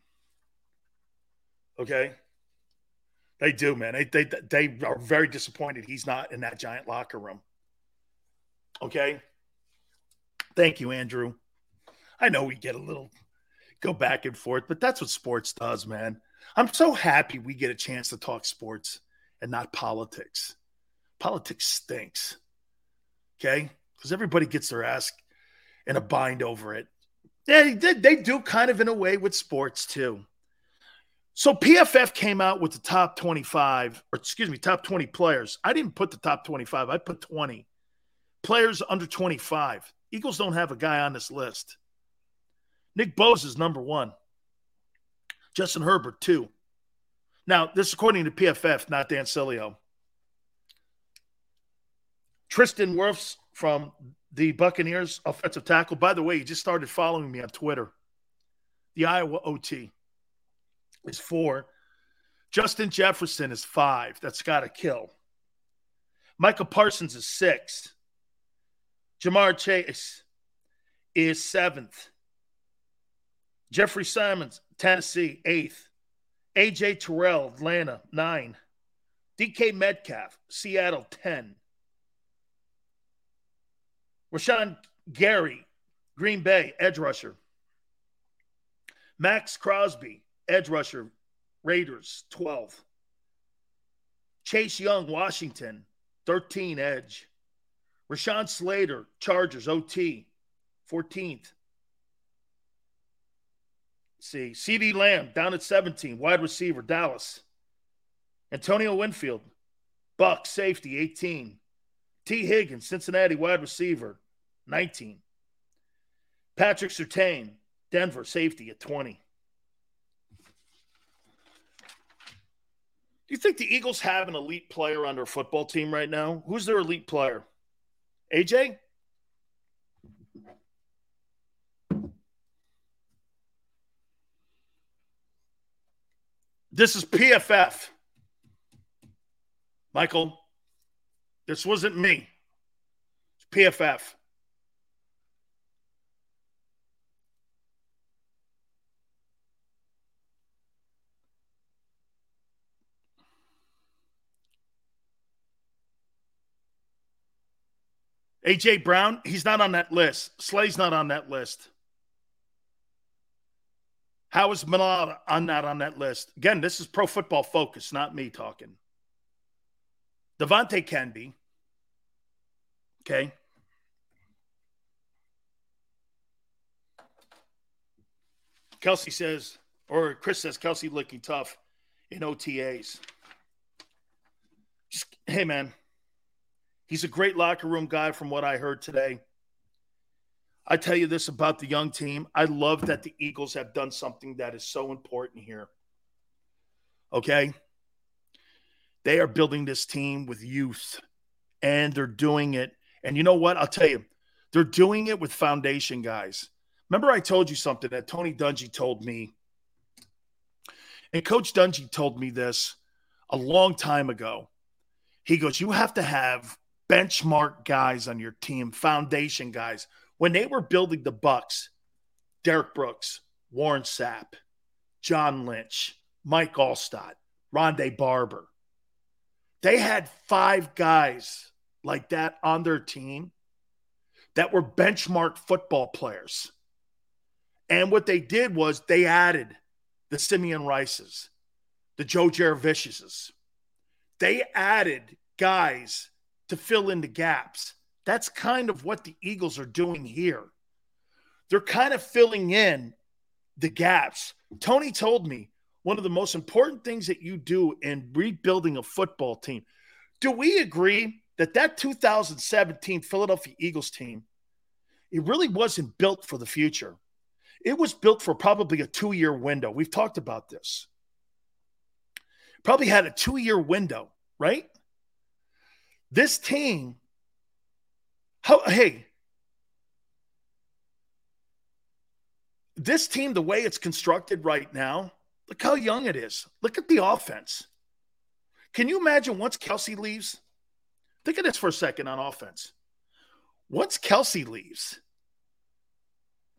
Okay. They do, man. They, they they are very disappointed he's not in that giant locker room. Okay. Thank you, Andrew. I know we get a little go back and forth, but that's what sports does, man. I'm so happy we get a chance to talk sports and not politics. Politics stinks. Okay? Because everybody gets their ass in a bind over it. Yeah, they, they do kind of in a way with sports too. So PFF came out with the top 25, or excuse me, top 20 players. I didn't put the top 25, I put 20 players under 25. Eagles don't have a guy on this list. Nick Bosa is number one. Justin Herbert, two. Now, this is according to PFF, not Dan Sileo. Tristan Wirfs from the Buccaneers, offensive tackle. By the way, he just started following me on Twitter. The Iowa OT is four. Justin Jefferson is five. That's got to kill. Micah Parsons is six. Ja'Marr Chase is seventh. Jeffrey Simmons, Tennessee, eighth. AJ Terrell, Atlanta, nine. DK Metcalf, Seattle, 10. Rashan Gary, Green Bay, edge rusher. Maxx Crosby, edge rusher, Raiders, 12. Chase Young, Washington, 13, edge. Rashawn Slater, Chargers, OT, 14th. Let's see, CeeDee Lamb down at 17, wide receiver, Dallas. Antonio Winfield, Buck, safety, 18. Tee Higgins, Cincinnati, wide receiver, 19. Patrick Surtain, Denver, safety at 20. You think the Eagles have an elite player on their football team right now? Who's their elite player? AJ? This is PFF. Michael, this wasn't me. It's PFF. AJ Brown, he's not on that list. Slay's not on that list. How is Mailata on that on that list? Again, this is pro football focus, not me talking. Davante can be. Okay. Kelsey says, or Chris says, Kelce looking tough in OTAs. Just, hey, man, He's a great locker room guy from what I heard today. I tell you this about the young team. I love that the Eagles have done something that is so important here. Okay? They are building this team with youth and they're doing it. And you know what? I'll tell you, they're doing it with foundation guys. Remember, I told you something that Tony Dungy told me. And Coach Dungy told me this a long time ago. He goes, You have to have benchmark guys on your team, foundation guys. When they were building the Bucs, Derrick Brooks, Warren Sapp, John Lynch, Mike Alstott, Rondé Barber. They had five guys like that on their team that were benchmark football players. And what they did was they added the Simeon Rices, the Joe Jureviciuses. They added guys to fill in the gaps. That's kind of what the Eagles are doing here. They're kind of filling in the gaps. Tony told me one of the most important things that you do in rebuilding a football team. Do we agree that that 2017 Philadelphia Eagles team it really wasn't built for the future. It was built for probably a 2-year window. We've talked about this. Probably had a 2-year window, right? This team, how, hey, this team, the way it's constructed right now, look how young it is. Look at the offense. Can you imagine once Kelce leaves? Think of this for a second on offense. Once Kelce leaves,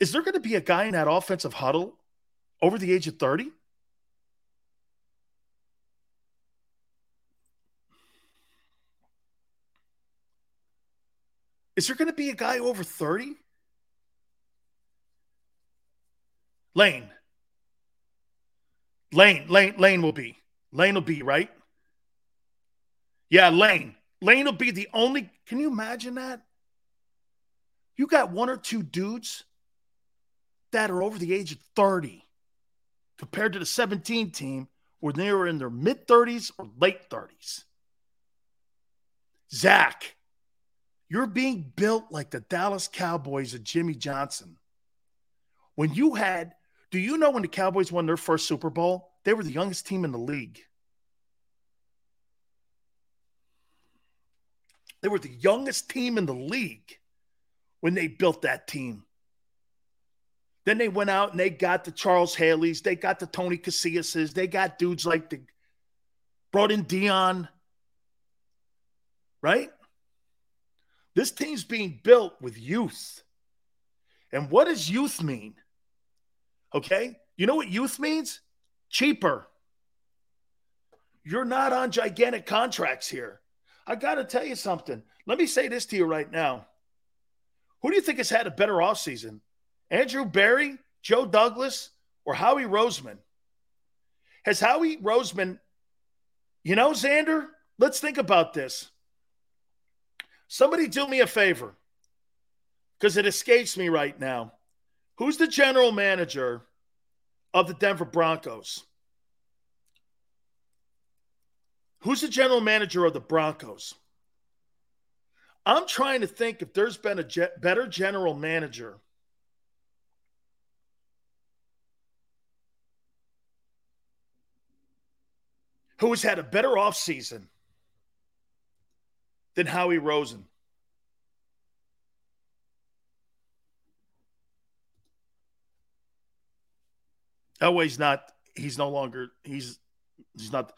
Is there going to be a guy in that offensive huddle over the age of 30? Is there going to be a guy over 30? Lane. Lane, Lane, Lane will be. Lane will be, right? Yeah, Lane. Lane will be the only. Can you imagine that? You got one or two dudes that are over the age of 30 compared to the 17 team where they were in their mid 30s or late 30s. Zach, you're being built like the Dallas Cowboys of Jimmy Johnson. When you had, do you know when the Cowboys won their first Super Bowl? They were the youngest team in the league. They were the youngest team in the league when they built that team. Then they went out and they got the Charles Haley's, they got the Tony Casillas's, they got dudes like the brought in Deion, right? This team's being built with youth. And what does youth mean? Okay. You know what youth means? Cheaper. You're not on gigantic contracts here. I got to tell you something. Let me say this to you right now. Who do you think has had a better offseason? Andrew Berry, Joe Douglas, or Howie Roseman? Has Howie Roseman, you know, Xander, let's think about this. Somebody do me a favor because it escapes me right now. Who's the general manager of the Denver Broncos? Who's the general manager of the Broncos? I'm trying to think if there's been a ge- better general manager. Who has had a better offseason than Howie Rosen? Elway's not, he's no longer, he's he's not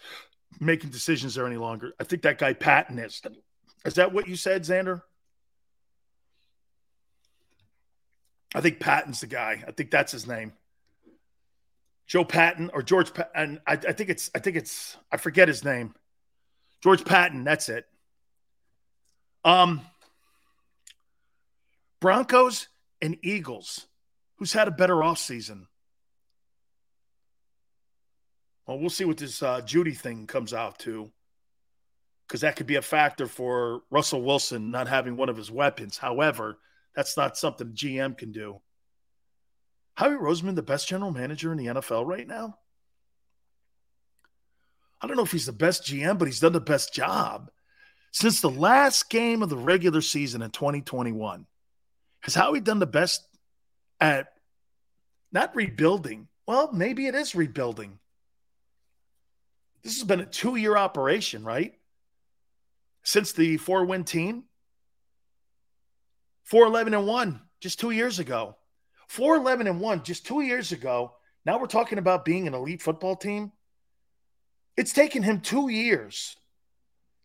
making decisions there any longer. I think that guy Patton is. Is that what you said, Xander? I think Patton's the guy. I think that's his name. Joe Patton or George Patton. I, I think it's I think it's I forget his name. George Patton, that's it. Um Broncos and Eagles. Who's had a better offseason? Well, we'll see what this uh, Jeudy thing comes out to, because that could be a factor for Russell Wilson not having one of his weapons. However, that's not something GM can do. Howie Roseman, the best general manager in the NFL right now? I don't know if he's the best GM, but he's done the best job. Since the last game of the regular season in 2021, has Howie done the best at not rebuilding? Well, maybe it is rebuilding this has been a two year operation, right? Since the four win team. 411 and 1 just two years ago. 411 and 1 just two years ago. Now we're talking about being an elite football team. It's taken him two years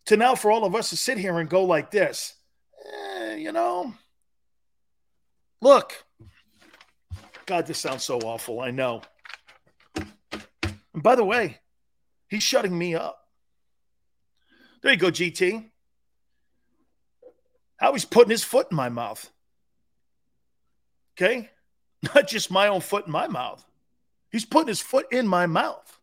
to now for all of us to sit here and go like this. Eh, you know, look, God, this sounds so awful. I know. And by the way, He's shutting me up. There you go, GT. How he's putting his foot in my mouth. Okay? [laughs] Not just my own foot in my mouth. He's putting his foot in my mouth.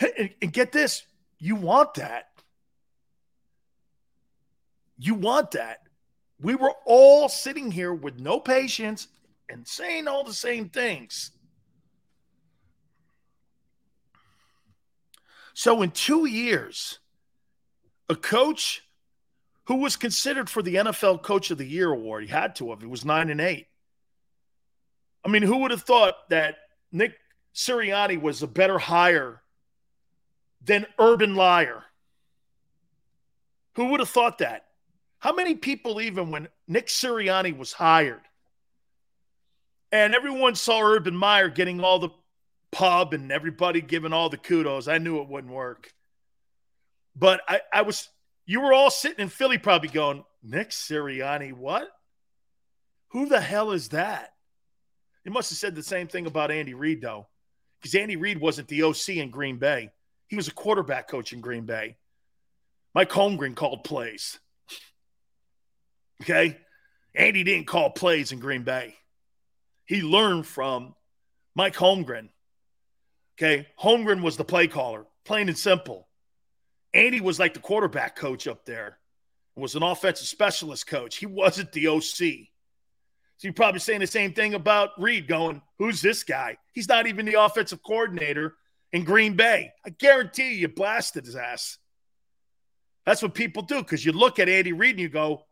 And, get this you want that. You want that. We were all sitting here with no patience and saying all the same things. So in two years, a coach who was considered for the NFL Coach of the Year award, he had to have. He was nine and eight. I mean, who would have thought that Nick Sirianni was a better hire than Urban Meyer? Who would have thought that? How many people, even when Nick Sirianni was hired, and everyone saw Urban Meyer getting all the pub and everybody giving all the kudos. I knew it wouldn't work. But I, I was, you were all sitting in Philly probably going, Nick Sirianni, what? Who the hell is that? You must have said the same thing about Andy Reid, though, because Andy Reid wasn't the OC in Green Bay. He was a quarterback coach in Green Bay. Mike Holmgren called plays. Okay? Andy didn't call plays in Green Bay. He learned from Mike Holmgren. Okay? Holmgren was the play caller, plain and simple. Andy was like the quarterback coach up there, was an offensive specialist coach. He wasn't the OC. So you're probably saying the same thing about Reid going, who's this guy? He's not even the offensive coordinator in Green Bay. I guarantee you, you blasted his ass. That's what people do because you look at Andy Reid and you go,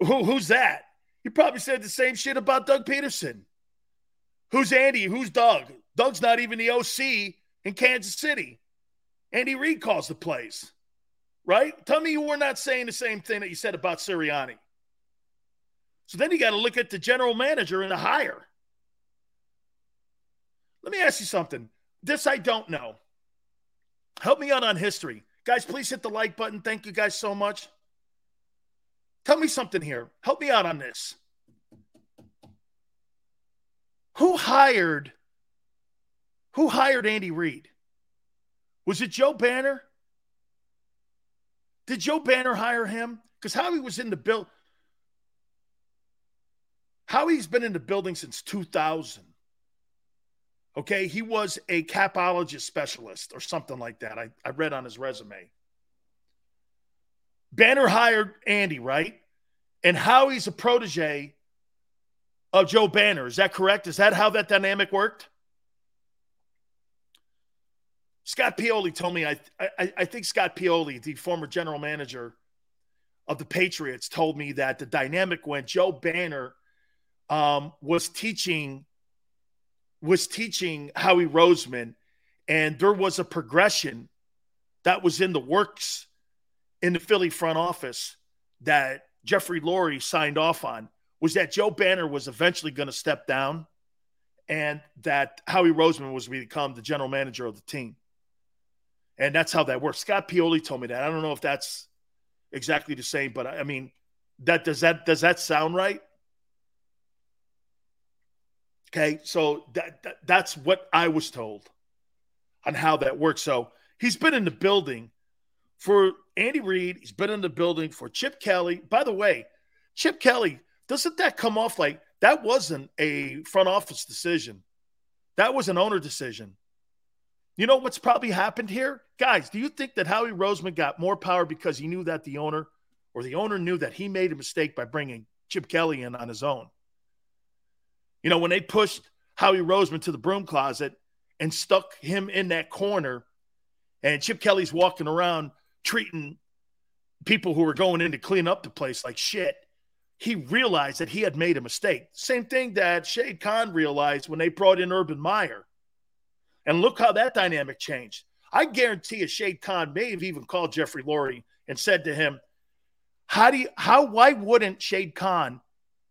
Who, who's that? You probably said the same shit about Doug Pederson. Who's Andy? Who's Doug? Doug's not even the OC in Kansas City. Andy Reid calls the plays, right? Tell me you were not saying the same thing that you said about Sirianni. So then you got to look at the general manager and the hire. Let me ask you something. This I don't know. Help me out on history. Guys, please hit the like button. Thank you guys so much. Tell me something here. Help me out on this. Who hired who hired Andy Reid? Was it Joe Banner? Did Joe Banner hire him? Because Howie was in the bill. Howie's been in the building since 2000. Okay, he was a capologist specialist or something like that. I, I read on his resume. Banner hired Andy, right? And Howie's a protege of Joe Banner. Is that correct? Is that how that dynamic worked? Scott Pioli told me, I, I, I think Scott Pioli, the former general manager of the Patriots, told me that the dynamic when Joe Banner um, was teaching was teaching Howie Roseman, and there was a progression that was in the works in the Philly front office that Jeffrey Lurie signed off on was that Joe Banner was eventually going to step down and that Howie Roseman was become the general manager of the team. And that's how that works. Scott Pioli told me that. I don't know if that's exactly the same, but I mean, that does that does that sound right? Okay, so that, that that's what I was told on how that works. So he's been in the building for Andy Reid. He's been in the building for Chip Kelly. By the way, Chip Kelly, doesn't that come off like that wasn't a front office decision? That was an owner decision. You know what's probably happened here? Guys, do you think that Howie Roseman got more power because he knew that the owner or the owner knew that he made a mistake by bringing Chip Kelly in on his own? You know, when they pushed Howie Roseman to the broom closet and stuck him in that corner, and Chip Kelly's walking around treating people who were going in to clean up the place like shit, he realized that he had made a mistake. Same thing that Shad Khan realized when they brought in Urban Meyer. And look how that dynamic changed. I guarantee you, Shad Khan may have even called Jeffrey Lurie and said to him, How do you, how, why wouldn't Shad Khan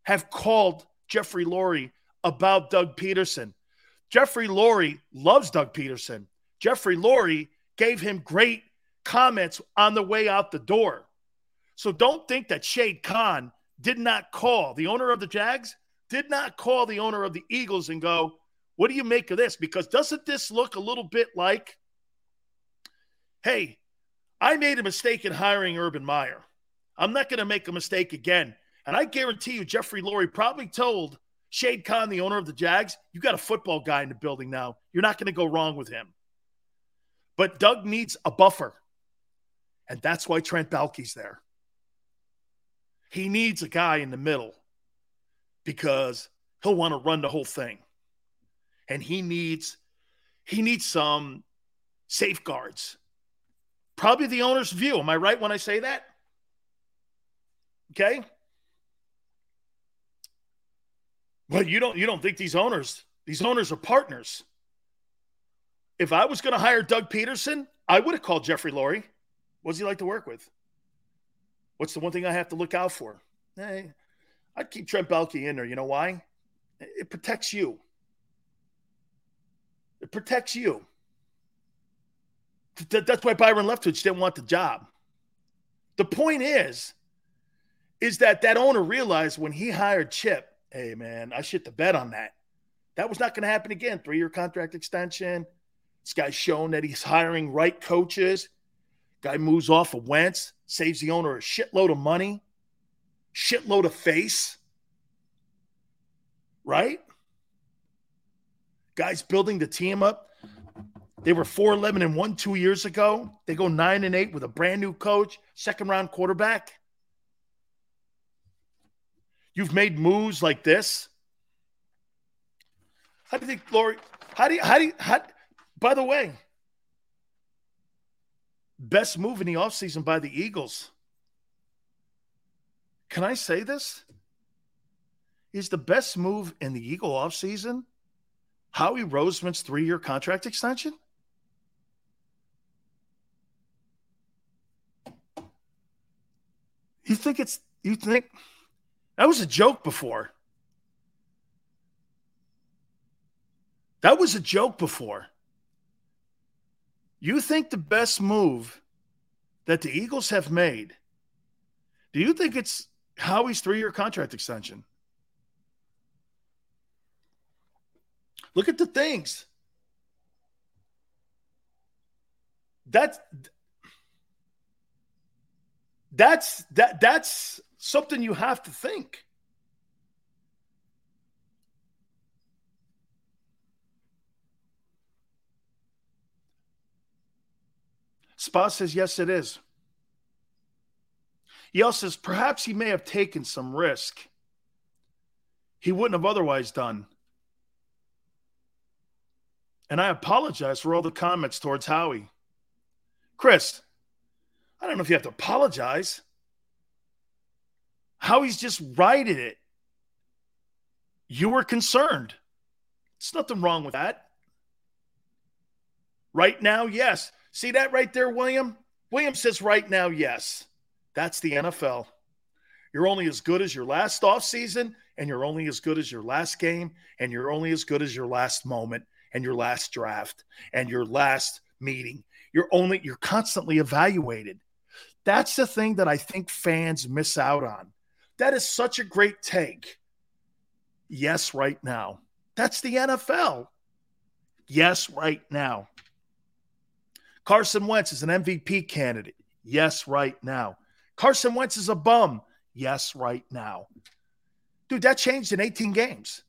have called Jeffrey Lurie about Doug Pederson. Jeffrey Lurie loves Doug Pederson. Jeffrey Lurie gave him great comments on the way out the door. So don't think that Shad Khan did not call the owner of the Jags, did not call the owner of the Eagles and go, What do you make of this? Because doesn't this look a little bit like, hey, I made a mistake in hiring Urban Meyer. I'm not going to make a mistake again. And I guarantee you, Jeffrey Lurie probably told Shad Khan, the owner of the Jags, you got a football guy in the building now. You're not going to go wrong with him. But Doug needs a buffer. And that's why Trent Baalke's there. He needs a guy in the middle because he'll want to run the whole thing. And he needs he needs some safeguards. Probably the owner's view. Am I right when I say that? Okay? But you don't you don't think these owners, these owners are partners. If I was going to hire Doug Pederson, I would have called Jeffrey Lurie. What does he like to work with? What's the one thing I have to look out for? Hey, I'd keep Trent Baalke in there. You know why? It protects you. It protects you. That's why Byron Leftwich didn't want the job. The point is, is that that owner realized when he hired Chip, hey man, I shit the bed on that. That was not going to happen again. Three year contract extension. This guy's shown that he's hiring right coaches. Guy moves off of Wentz, saves the owner a shitload of money, shitload of face. Right? Guys building the team up. They were 4 11 and 1 two years ago. They go 9 and 8 with a brand new coach, second round quarterback. You've made moves like this. How do you think, Lori? How do you, how do you, how, by the way, best move in the offseason by the Eagles. Can I say this? Is the best move in the Eagle offseason Howie Roseman's three year contract extension? You think it's, you think that was a joke before? That was a joke before. You think the best move that the Eagles have made, do you think it's Howie's three year contract extension? Look at the things. That's that's that that's something you have to think. Spa says, yes, it is. Yale says, perhaps he may have taken some risk he wouldn't have otherwise done. And I apologize for all the comments towards Howie. Chris, I don't know if you have to apologize. Howie's just righted it. You were concerned. There's nothing wrong with that. Right now, yes. See that right there, William? William says right now, yes. That's the NFL. You're only as good as your last offseason, and you're only as good as your last game, and you're only as good as your last moment, and your last draft, and your last meeting. You're only you're constantly evaluated. That's the thing that I think fans miss out on. That is such a great take. Yes, right now. That's the NFL. Yes, right now. Carson Wentz is an MVP candidate. Yes, right now. Carson Wentz is a bum. Yes, right now. Dude, that changed in 18 games.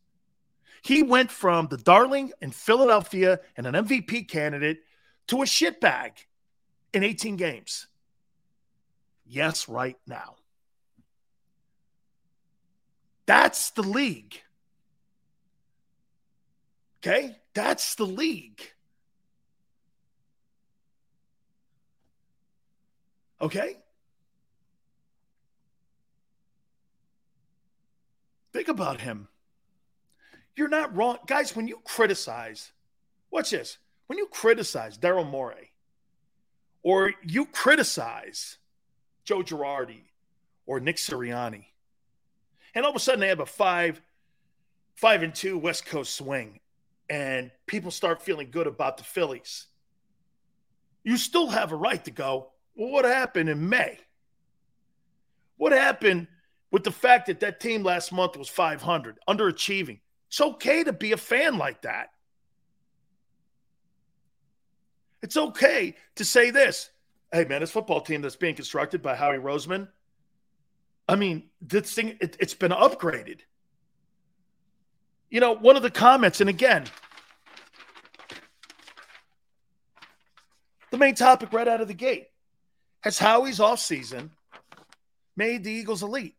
He went from the darling in Philadelphia and an MVP candidate to a shitbag in 18 games. Yes, right now. That's the league. Okay? That's the league. Okay? Think about him. You're not wrong. Guys, when you criticize, watch this. When you criticize Daryl Morey or you criticize Joe Girardi or Nick Sirianni, and all of a sudden they have a five, five and two West Coast swing, and people start feeling good about the Phillies. You still have a right to go, well, what happened in May? What happened with the fact that that team last month was 500, underachieving? It's okay to be a fan like that. It's okay to say this. Hey, man, this football team that's being constructed by Howie Roseman, I mean, this thing, it, it's been upgraded. You know, one of the comments, and again, the main topic right out of the gate has Howie's offseason made the Eagles elite?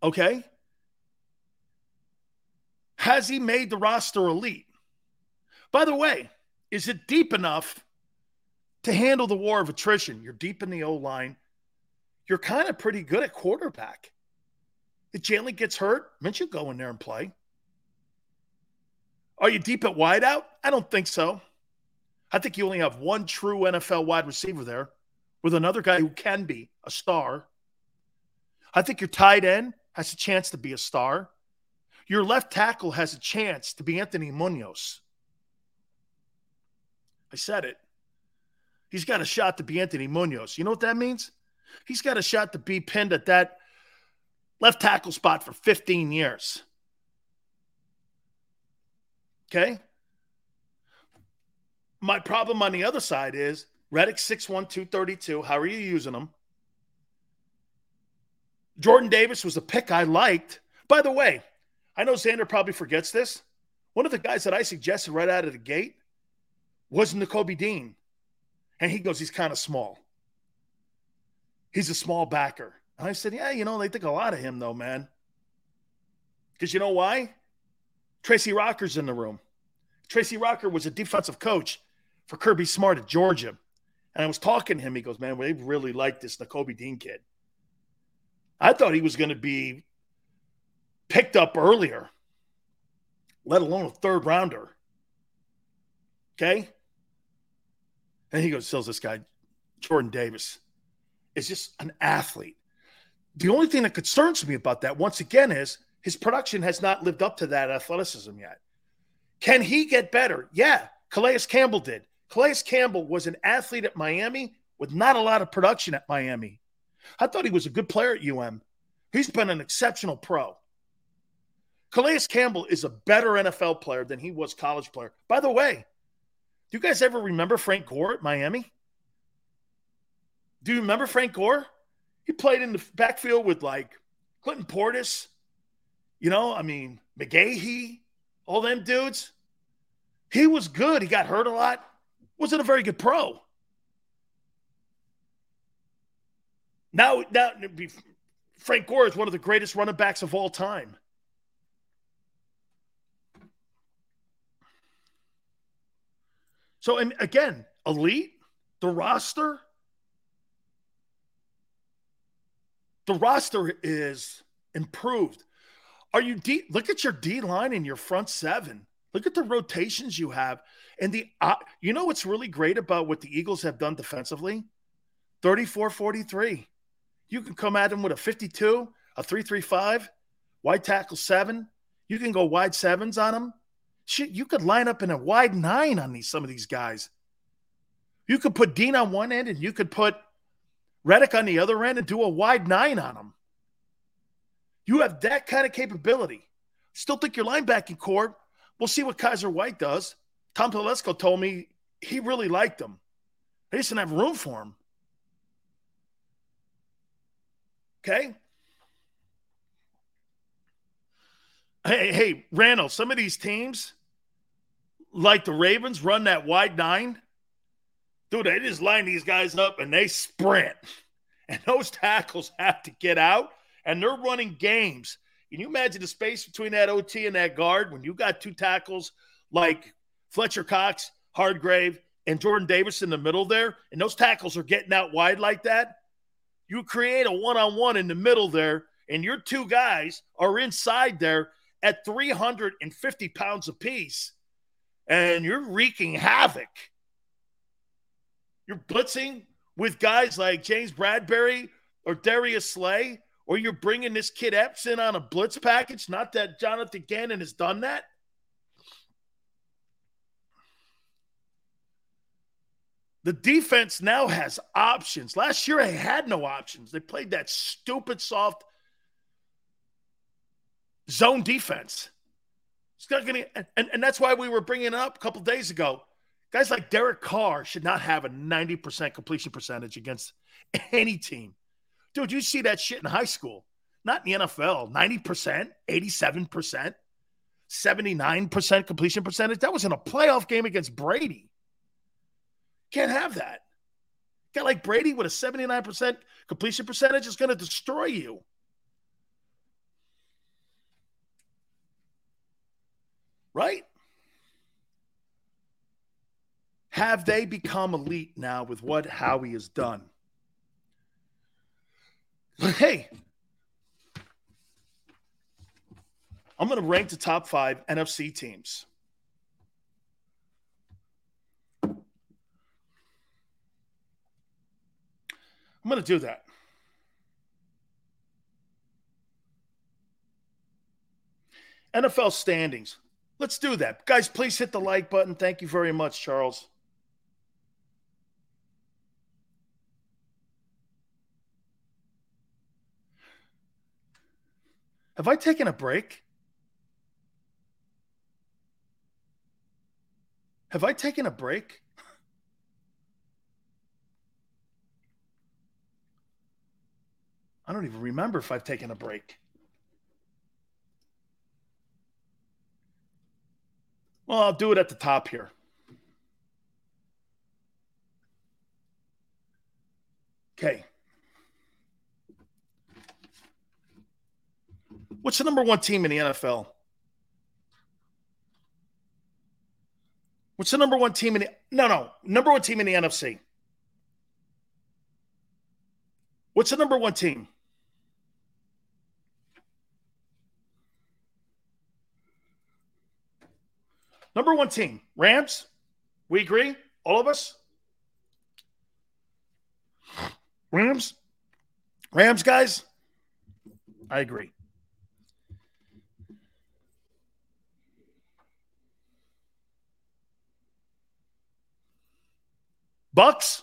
Okay. Has he made the roster elite? By the way, is it deep enough to handle the war of attrition? You're deep in the O line. You're kind of pretty good at quarterback. If Jalen gets hurt, Minshew go in there and play. Are you deep at wideout? I don't think so. I think you only have one true NFL wide receiver there with another guy who can be a star. I think your tight end has a chance to be a star. Your left tackle has a chance to be Anthony Munoz. I said it. He's got a shot to be Anthony Munoz. You know what that means? He's got a shot to be pinned at that left tackle spot for 15 years. Okay? My problem on the other side is Reddick 6'1, 232. How are you using him? Jordan Davis was a pick I liked. By the way, I know Xander probably forgets this. One of the guys that I suggested right out of the gate was Nakobe Dean. And he goes, he's kind of small. He's a small backer. And I said, yeah, you know, they think a lot of him, though, man. Because you know why? Tracy Rocker's in the room. Tracy Rocker was a defensive coach for Kirby Smart at Georgia. And I was talking to him. He goes, man, they really like this Nakobe Dean kid. I thought he was going to be picked up earlier, let alone a third rounder. Okay. And he goes, tells this guy, Jordan Davis, is just an athlete. The only thing that concerns me about that, once again, is his production has not lived up to that athleticism yet. Can he get better? Yeah. Calais Campbell did. Calais Campbell was an athlete at Miami with not a lot of production at Miami. I thought he was a good player at UM. He's been an exceptional pro. Calais Campbell is a better NFL player than he was college player. By the way, do you guys ever remember Frank Gore at Miami? Do you remember Frank Gore? He played in the backfield with like Clinton Portis, you know, I mean, McGahee, all them dudes. He was good. He got hurt a lot. Wasn't a very good pro. Now, now Frank Gore is one of the greatest running backs of all time. So, and again, elite, the roster, the roster is improved. Are you D? Look at your D line and your front seven. Look at the rotations you have. And the, uh, you know what's really great about what the Eagles have done defensively? 34 43. You can come at them with a 52, a 335, wide tackle seven. You can go wide sevens on them. Shit, you could line up in a wide nine on these some of these guys. You could put Dean on one end and you could put Reddick on the other end and do a wide nine on them. You have that kind of capability. Still think your linebacking corps. We'll see what Kyzir White does. Tom Telesco told me he really liked him. They just didn't have room for him. Okay. Hey, hey, Randall, some of these teams, like the Ravens, run that wide nine. Dude, they just line these guys up and they sprint. [laughs] And those tackles have to get out and they're running games. Can you imagine the space between that OT and that guard when you got two tackles like Fletcher Cox, Hargrave, and Jordan Davis in the middle there, and those tackles are getting out wide like that? You create a one on one in the middle there, and your two guys are inside there at 350 pounds apiece, and you're wreaking havoc. You're blitzing with guys like James Bradberry or Darius Slay, or you're bringing this kid Epps in on a blitz package. Not that Jonathan Gannon has done that. The defense now has options. Last year, they had no options. They played that stupid soft zone defense. It's not going to, and, and that's why we were bringing it up a couple days ago. Guys like Derek Carr should not have a 90% completion percentage against any team. Dude, you see that shit in high school, not in the NFL. 90%, 87%, 79% completion percentage. That was in a playoff game against Brady. Can't have that. Guy like Brady with a 79% completion percentage is going to destroy you. Right? Have they become elite now with what Howie has done? Hey, I'm going to rank the top five NFC teams. I'm going to do that. NFL standings. Let's do that. Guys, please hit the like button. Thank you very much, Charles. Have I taken a break? Have I taken a break? I don't even remember if I've taken a break. Well, I'll do it at the top here. Okay. What's the number one team in the NFL? What's the number one team in the no no number one team in the NFC? What's the number one team? Number one team, Rams. We agree, all of us. Rams, Rams guys. I agree. Bucs.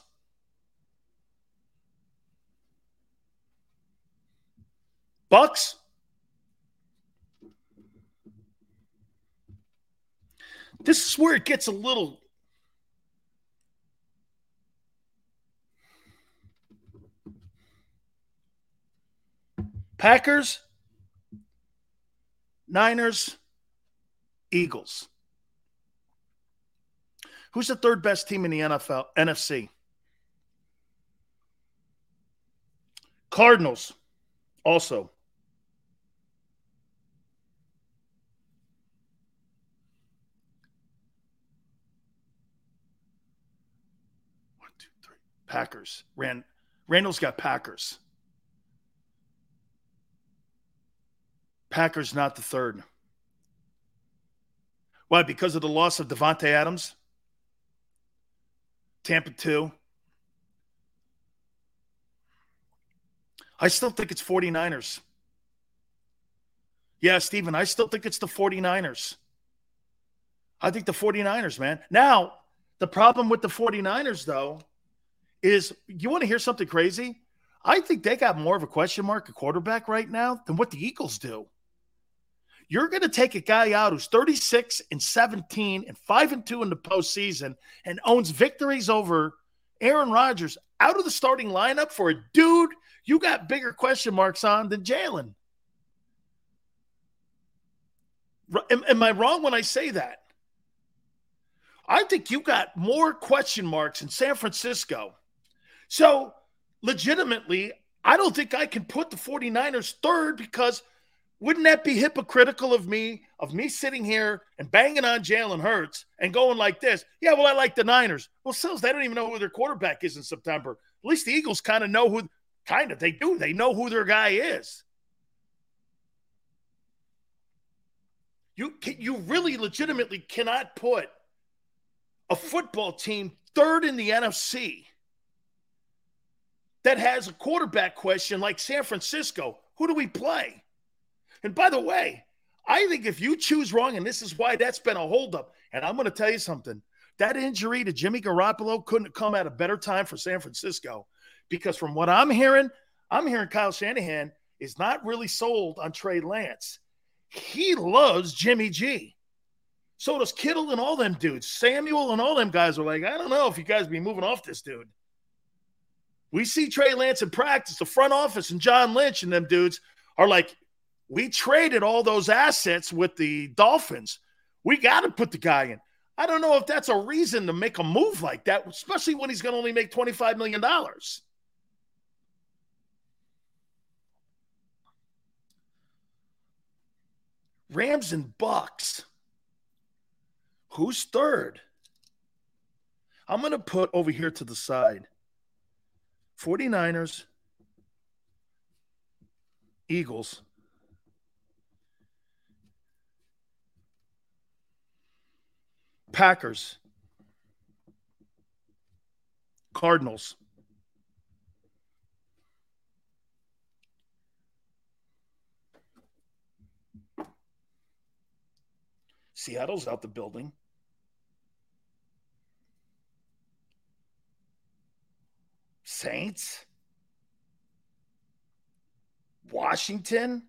Bucs. This is where it gets a little Packers, Niners, Eagles. Who's the third best team in the NFL NFC? Cardinals also. One, two, three. Packers. Rand Randall's got Packers. Packers not the third. Why? Because of the loss of Davante Adams? Tampa 2. I still think it's 49ers. Yeah, Steven, I still think it's the 49ers. I think the 49ers, man. Now, the problem with the 49ers, though, is you want to hear something crazy? I think they got more of a question mark at quarterback right now than what the Eagles do. You're going to take a guy out who's 36 and 17 and 5 and 2 in the postseason and owns victories over Aaron Rodgers out of the starting lineup for a dude you got bigger question marks on than Jalen. Am, am I wrong when I say that? I think you got more question marks in San Francisco. So, legitimately, I don't think I can put the 49ers third because wouldn't that be hypocritical of me, of me sitting here and banging on Jalen Hurts and going like this? Yeah, well, I like the Niners. Well, Sills, they don't even know who their quarterback is in September. At least the Eagles kind of know who, kind of, they do. They know who their guy is. You, you really legitimately cannot put a football team third in the NFC that has a quarterback question like San Francisco. Who do we play? And by the way, I think if you choose wrong, and this is why that's been a holdup, and I'm going to tell you something that injury to Jimmy Garoppolo couldn't come at a better time for San Francisco because from what I'm hearing, I'm hearing Kyle Shanahan is not really sold on Trey Lance. He loves Jimmy G. So does Kittle and all them dudes. Samuel and all them guys are like, I don't know if you guys be moving off this dude. We see Trey Lance in practice, the front office and John Lynch and them dudes are like, we traded all those assets with the Dolphins. We got to put the guy in. I don't know if that's a reason to make a move like that, especially when he's going to only make $25 million. Rams and Bucs. Who's third? I'm going to put over here to the side 49ers, Eagles, Packers, Cardinals. Seattle's out the building. Saints. Washington.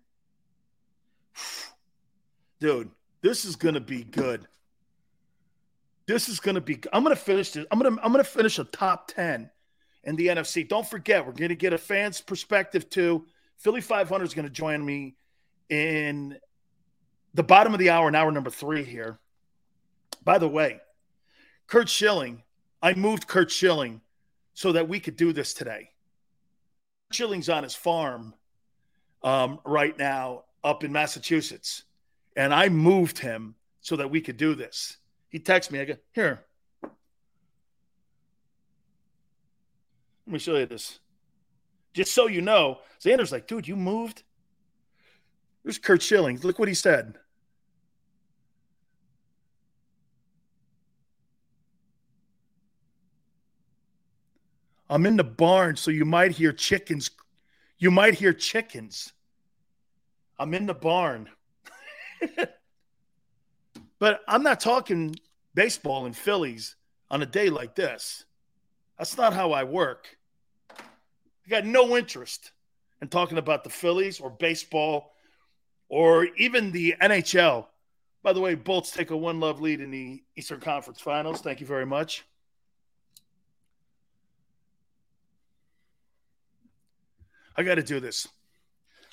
[sighs] dude, this is going to be good. This is going to be. I'm going to finish this. I'm going to. I'm going to finish a top ten in the NFC. Don't forget, we're going to get a fan's perspective too. Philly 500 is going to join me in the bottom of the hour, in hour number three here. By the way, Kurt Schilling, I moved Kurt Schilling so that we could do this today. Schilling's on his farm um, right now up in Massachusetts, and I moved him so that we could do this. He texts me. I go, here. Let me show you this. Just so you know, Xander's like, dude, you moved? There's Kurt Schilling. Look what he said. I'm in the barn, so you might hear chickens. You might hear chickens. I'm in the barn. [laughs] but I'm not talking baseball and Phillies on a day like this. That's not how I work. I got no interest in talking about the Phillies or baseball or even the NHL. By the way, Bolts take a one love lead in the Eastern Conference Finals. Thank you very much. I got to do this.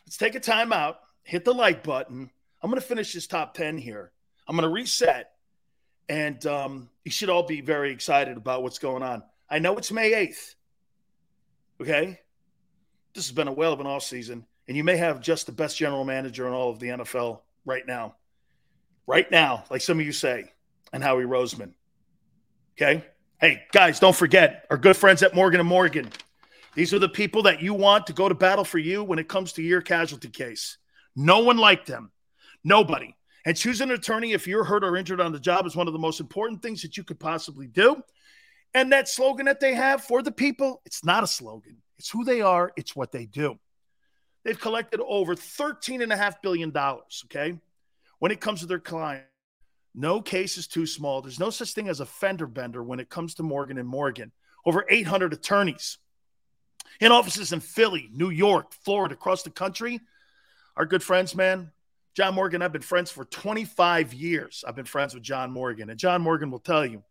Let's take a timeout, hit the like button. I'm going to finish this top 10 here. I'm going to reset, and um, you should all be very excited about what's going on. I know it's May 8th. Okay? This has been a whale of an off season, and you may have just the best general manager in all of the NFL right now. Right now, like some of you say, and Howie Roseman. Okay? Hey, guys, don't forget our good friends at Morgan and Morgan. These are the people that you want to go to battle for you when it comes to your casualty case. No one liked them. Nobody. And choosing an attorney if you're hurt or injured on the job is one of the most important things that you could possibly do. And that slogan that they have for the people, it's not a slogan. It's who they are, it's what they do. They've collected over $13.5 billion, okay? When it comes to their clients. No case is too small. There's no such thing as a fender bender when it comes to Morgan and Morgan. Over 800 attorneys in offices in Philly, New York, Florida, across the country. Our good friends, man. John Morgan, I've been friends for 25 years. I've been friends with John Morgan. And John Morgan will tell you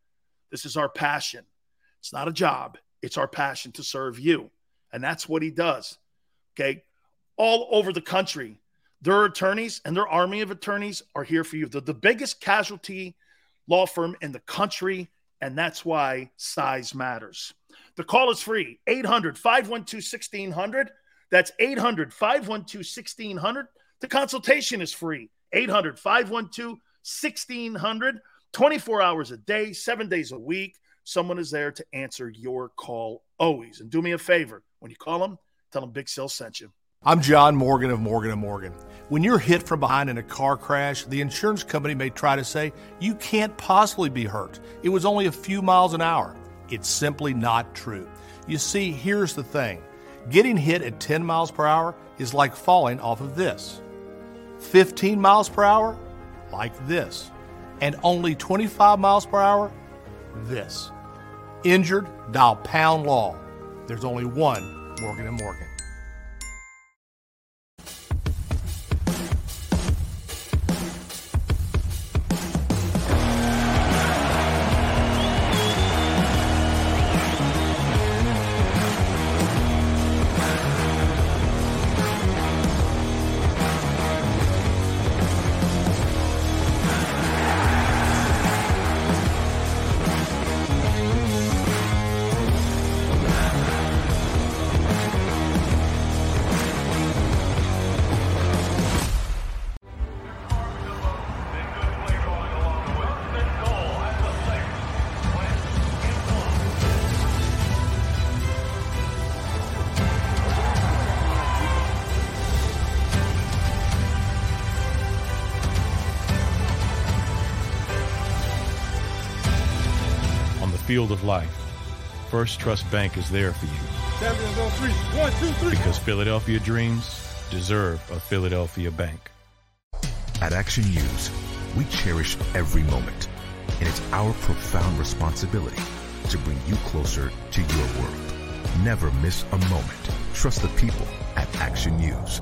this is our passion. It's not a job, it's our passion to serve you. And that's what he does. Okay. All over the country, their attorneys and their army of attorneys are here for you. They're the biggest casualty law firm in the country. And that's why size matters. The call is free 800 512 1600. That's 800 512 1600. The consultation is free 800 512 1600. 24 hours a day, seven days a week. Someone is there to answer your call always. And do me a favor when you call them, tell them Big Sil sent you. I'm John Morgan of Morgan & Morgan. When you're hit from behind in a car crash, the insurance company may try to say you can't possibly be hurt. It was only a few miles an hour. It's simply not true. You see, here's the thing getting hit at 10 miles per hour is like falling off of this, 15 miles per hour, like this, and only 25 miles per hour, this. Injured, dial pound law. There's only one Morgan and Morgan. Field of life, First Trust Bank is there for you. Champions on three. One, two, three. Because Philadelphia dreams deserve a Philadelphia bank. At Action News, we cherish every moment, and it's our profound responsibility to bring you closer to your world. Never miss a moment. Trust the people at Action News.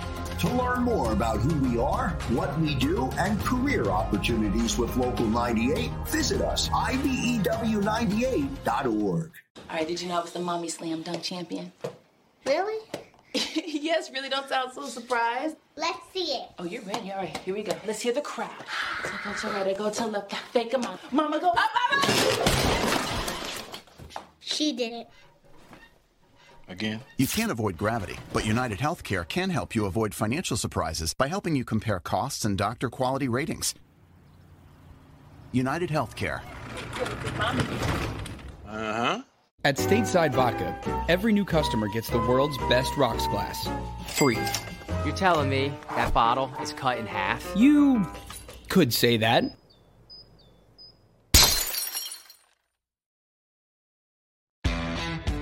To learn more about who we are, what we do, and career opportunities with Local 98, visit us, IBEW98.org. All right, did you know I was the mommy slam dunk champion? Really? [laughs] yes, really don't sound so surprised. Let's see it. Oh, you're ready. All right, here we go. Let's hear the crowd. So go to right, go to left, fake them out. Mama, go up, up, She did it. Again? You can't avoid gravity, but United Healthcare can help you avoid financial surprises by helping you compare costs and doctor quality ratings. United Healthcare. Uh huh. At Stateside Vodka, every new customer gets the world's best rocks glass. Free. You're telling me that bottle is cut in half? You could say that.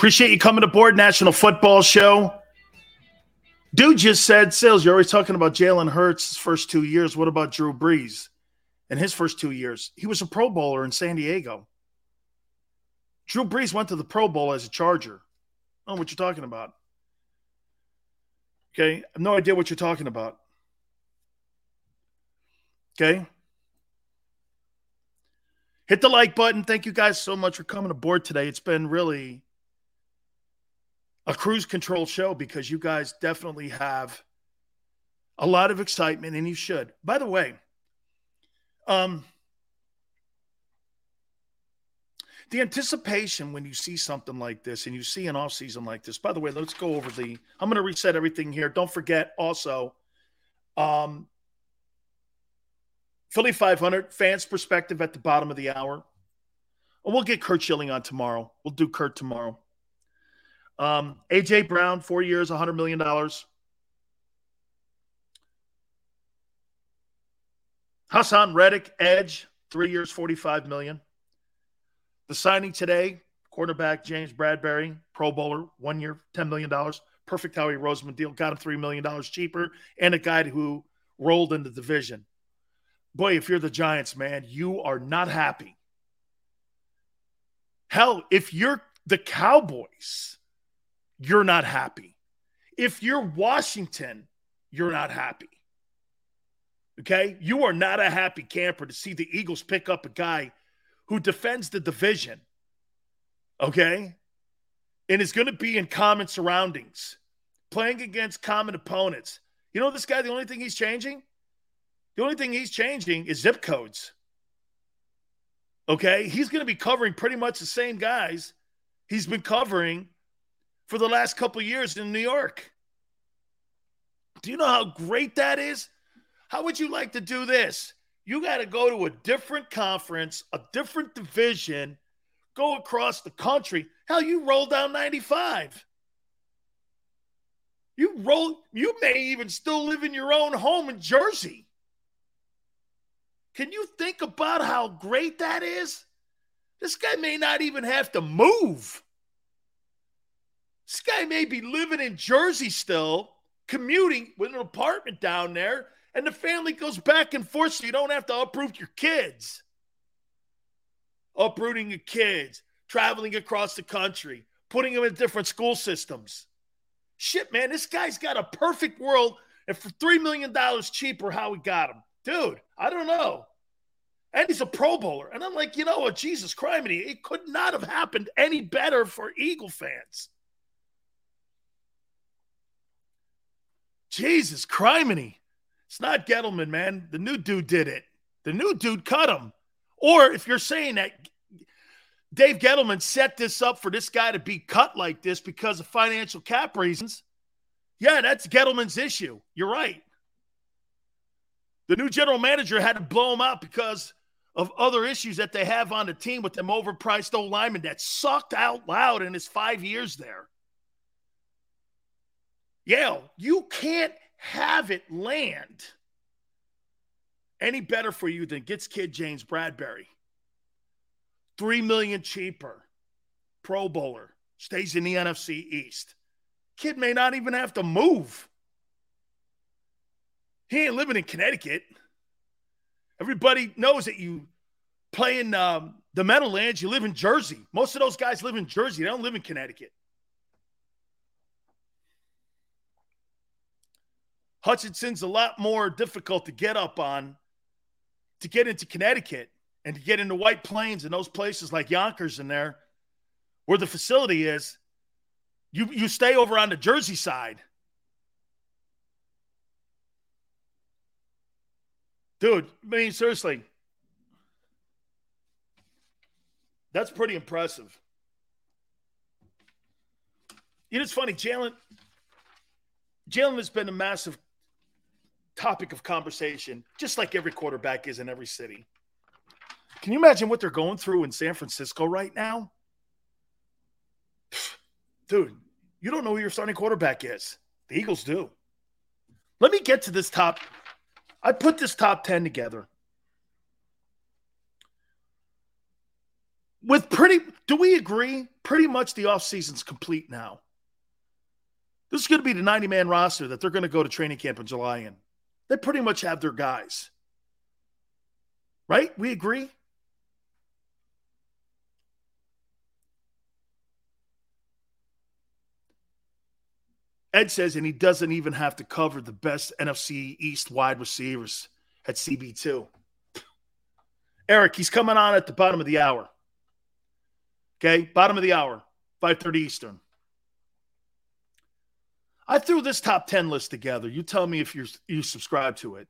Appreciate you coming aboard National Football Show. Dude just said, Sales, you're always talking about Jalen Hurts' first two years. What about Drew Brees in his first two years? He was a Pro Bowler in San Diego. Drew Brees went to the Pro Bowl as a Charger. I don't know what you're talking about. Okay. I have no idea what you're talking about. Okay. Hit the like button. Thank you guys so much for coming aboard today. It's been really a cruise control show because you guys definitely have a lot of excitement and you should. By the way, um the anticipation when you see something like this and you see an off season like this. By the way, let's go over the I'm going to reset everything here. Don't forget also um Philly 500 fans perspective at the bottom of the hour. And we'll get Kurt Schilling on tomorrow. We'll do Kurt tomorrow. Um, AJ Brown, four years, $100 million. Haason Reddick, Edge, three years, 45 million. The signing today, quarterback James Bradberry, Pro Bowler, one year, $10 million. Perfect Howie Roseman deal. Got him $3 million cheaper. And a guy who rolled in the division. Boy, if you're the Giants, man, you are not happy. Hell, if you're the Cowboys, you're not happy. If you're Washington, you're not happy. Okay? You are not a happy camper to see the Eagles pick up a guy who defends the division. Okay? And is going to be in common surroundings, playing against common opponents. You know, this guy, the only thing he's changing? The only thing he's changing is zip codes. Okay? He's going to be covering pretty much the same guys he's been covering for the last couple years in New York. Do you know how great that is? How would you like to do this? You got to go to a different conference, a different division, go across the country. Hell, you roll down 95. You roll, you may even still live in your own home in Jersey. Can you think about how great that is? This guy may not even have to move. This guy may be living in Jersey still, commuting with an apartment down there, and the family goes back and forth so you don't have to uproot your kids. Uprooting your kids, traveling across the country, putting them in different school systems. Shit, man, this guy's got a perfect world, and for $3 million cheaper, Howie got him. Dude, I don't know. And he's a Pro Bowler. And I'm like, you know what? Jesus Christ, it could not have happened any better for Eagle fans. Jesus criminy. It's not Gettleman, man. The new dude did it. The new dude cut him. Or if you're saying that, Dave Gettleman set this up for this guy to be cut like this because of financial cap reasons. Yeah, that's Gettleman's issue. You're right. The new general manager had to blow him out because of other issues that they have on the team with them overpriced old linemen that sucked out loud in his five years there. Yale, you can't have it land any better for you than gets kid James Bradberry. Three million cheaper. Pro Bowler. Stays in the NFC East. Kid may not even have to move. He ain't living in Connecticut. Everybody knows that you play in um, the Meadowlands, you live in Jersey. Most of those guys live in Jersey, they don't live in Connecticut. Hutchinson's a lot more difficult to get up on to get into Connecticut and to get into White Plains and those places like Yonkers in there, where the facility is. You you stay over on the Jersey side. Dude, I mean, seriously. That's pretty impressive. You know, it's funny, Jalen. Jalen has been a massive topic of conversation, just like every quarterback is in every city. Can you imagine what they're going through in San Francisco right now? [sighs] Dude, you don't know who your starting quarterback is. The Eagles do. Let me get to this top. I put this top 10 together. With pretty, do we agree? Pretty much the offseason's complete now. This is going to be the 90 man roster that they're going to go to training camp in July in. They pretty much have their guys. Right? We agree? Ed says, and he doesn't even have to cover the best NFC East wide receivers at CB2. Eric, he's coming on at the bottom of the hour. Okay, bottom of the hour, 5:30 Eastern. I threw this top 10 list together. You tell me if you you subscribe to it.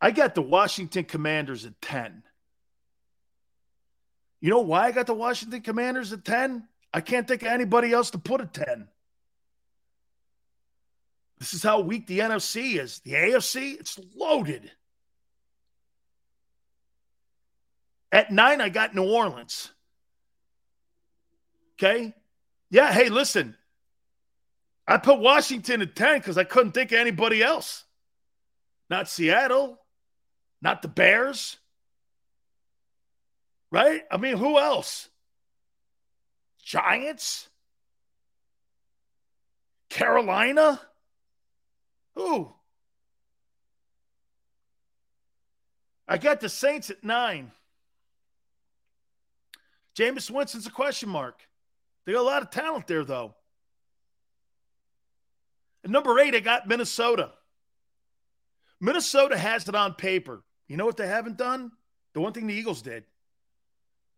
I got the Washington Commanders at 10. You know why I got the Washington Commanders at 10? I can't think of anybody else to put at 10. This is how weak the NFC is. The AFC, it's loaded. At nine, I got New Orleans. Okay. Yeah. Hey, listen, I put Washington at 10 because I couldn't think of anybody else. Not Seattle, not the Bears. Right? I mean, who else? Giants? Carolina? Who? I got the Saints at nine. Jameis Winston's a question mark. They got a lot of talent there, though. Number eight, I got Minnesota. Minnesota has it on paper. You know what they haven't done? The one thing the Eagles did.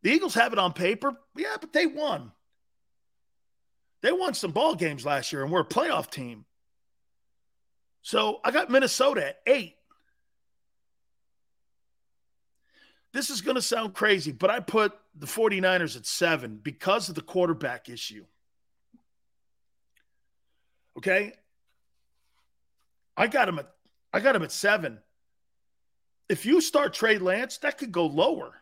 The Eagles have it on paper. Yeah, but they won. They won some ball games last year and we're a playoff team. So I got Minnesota at eight. This is going to sound crazy, but I put the 49ers at seven because of the quarterback issue. Okay. I got him at I got him at seven. If you start Trey Lance, that could go lower.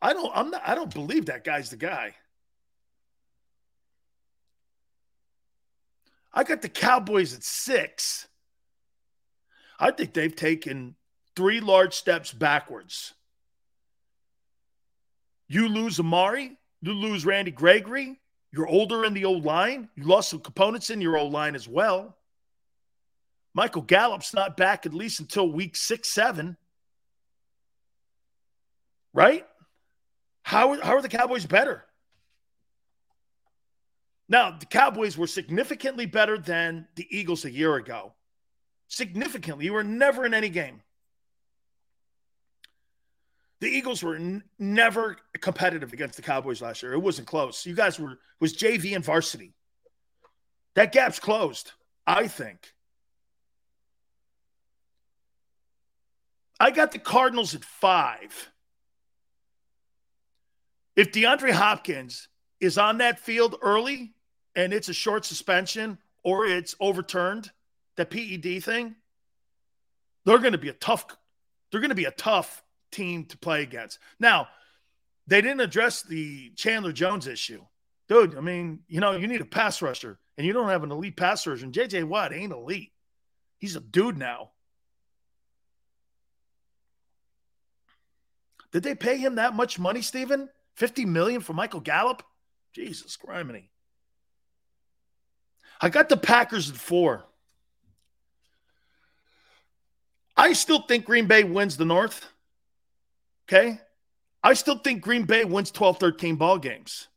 I don't I'm not I don't believe that guy's the guy. I got the Cowboys at six. I think they've taken three large steps backwards. You lose Amari, you lose Randy Gregory, you're older in the old line, you lost some components in your old line as well. Michael Gallup's not back at least until week six, seven. Right? How, how are the Cowboys better? Now, the Cowboys were significantly better than the Eagles a year ago. Significantly. You were never in any game. The Eagles were n- never competitive against the Cowboys last year. It wasn't close. You guys were was JV and varsity. That gap's closed, I think. I got the Cardinals at five. If DeAndre Hopkins is on that field early and it's a short suspension or it's overturned, that PED thing, they're going to be a tough they're going to be a tough team to play against. Now, they didn't address the Chandler Jones issue. Dude, I mean, you know, you need a pass rusher and you don't have an elite pass rusher. And JJ Watt ain't elite. He's a dude now. Did they pay him that much money, Steven? 50 million for Michael Gallup? Jesus criminy. I got the Packers at four. I still think Green Bay wins the North. Okay. I still think Green Bay wins 12, 13 ball games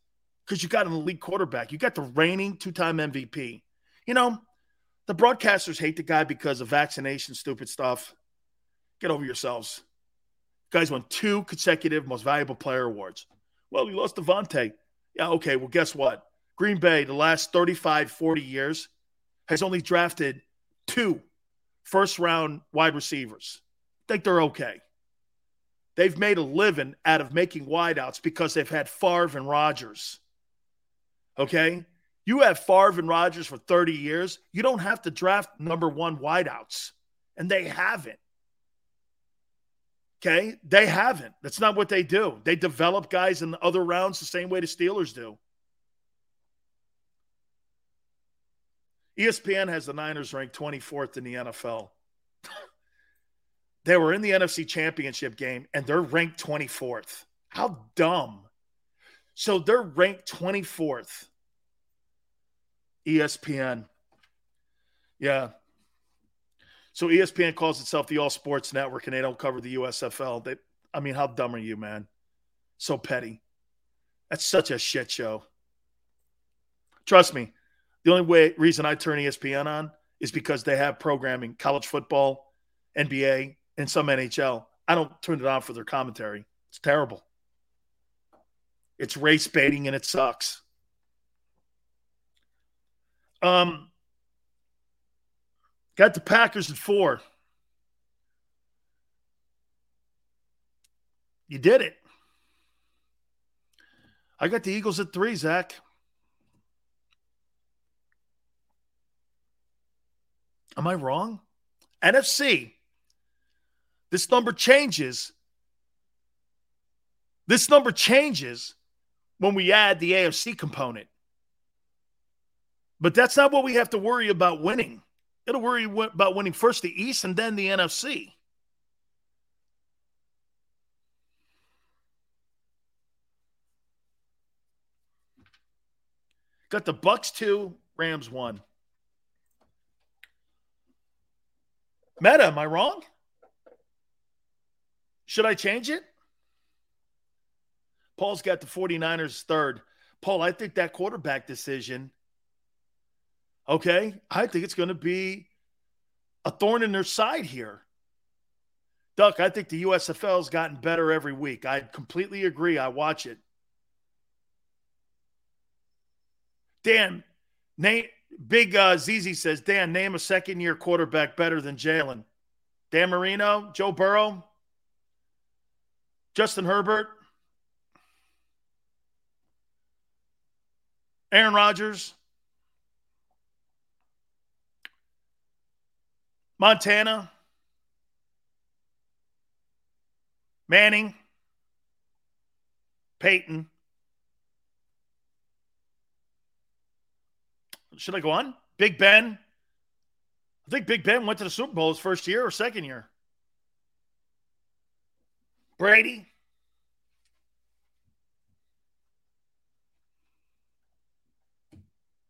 because you got an elite quarterback. You got the reigning two time MVP. You know, the broadcasters hate the guy because of vaccination, stupid stuff. Get over yourselves. Guys won two consecutive most valuable player awards. Well, he lost Davante. Yeah, okay. Well, guess what? Green Bay, the last 35, 40 years, has only drafted two first round wide receivers. I think they're okay. They've made a living out of making wideouts because they've had Favre and Rodgers. Okay? You have Favre and Rodgers for 30 years. You don't have to draft number one wideouts. And they haven't. Okay? They haven't. That's not what they do. They develop guys in the other rounds the same way the Steelers do. ESPN has the Niners ranked 24th in the NFL. [laughs] they were in the NFC Championship game and they're ranked 24th. How dumb. So they're ranked 24th. ESPN. Yeah. So ESPN calls itself the All Sports Network and they don't cover the USFL. They, I mean, how dumb are you, man? So petty. That's such a shit show. Trust me, the only way reason I turn ESPN on is because they have programming, college football, NBA, and some NHL. I don't turn it on for their commentary. It's terrible. It's race baiting and it sucks. Um, got the Packers at four. You did it. I got the Eagles at three, Zach. Am I wrong? NFC. This number changes. This number changes when we add the AFC component. But that's not what we have to worry about winning. It'll worry about winning first the East and then the NFC. Got the Bucs two, Rams one. Meta, am I wrong? Should I change it? Paul's got the 49ers third. Paul, I think that quarterback decision, okay, I think it's going to be a thorn in their side here. Duck, I think the USFL has gotten better every week. I completely agree. I watch it. Dan, name, Big uh, ZZ says, Dan, name a second year quarterback better than Jalen. Dan Marino, Joe Burrow, Justin Herbert, Aaron Rodgers, Montana, Manning, Peyton. Should I go on? Big Ben. I think Big Ben went to the Super Bowl his first year or second year. Brady.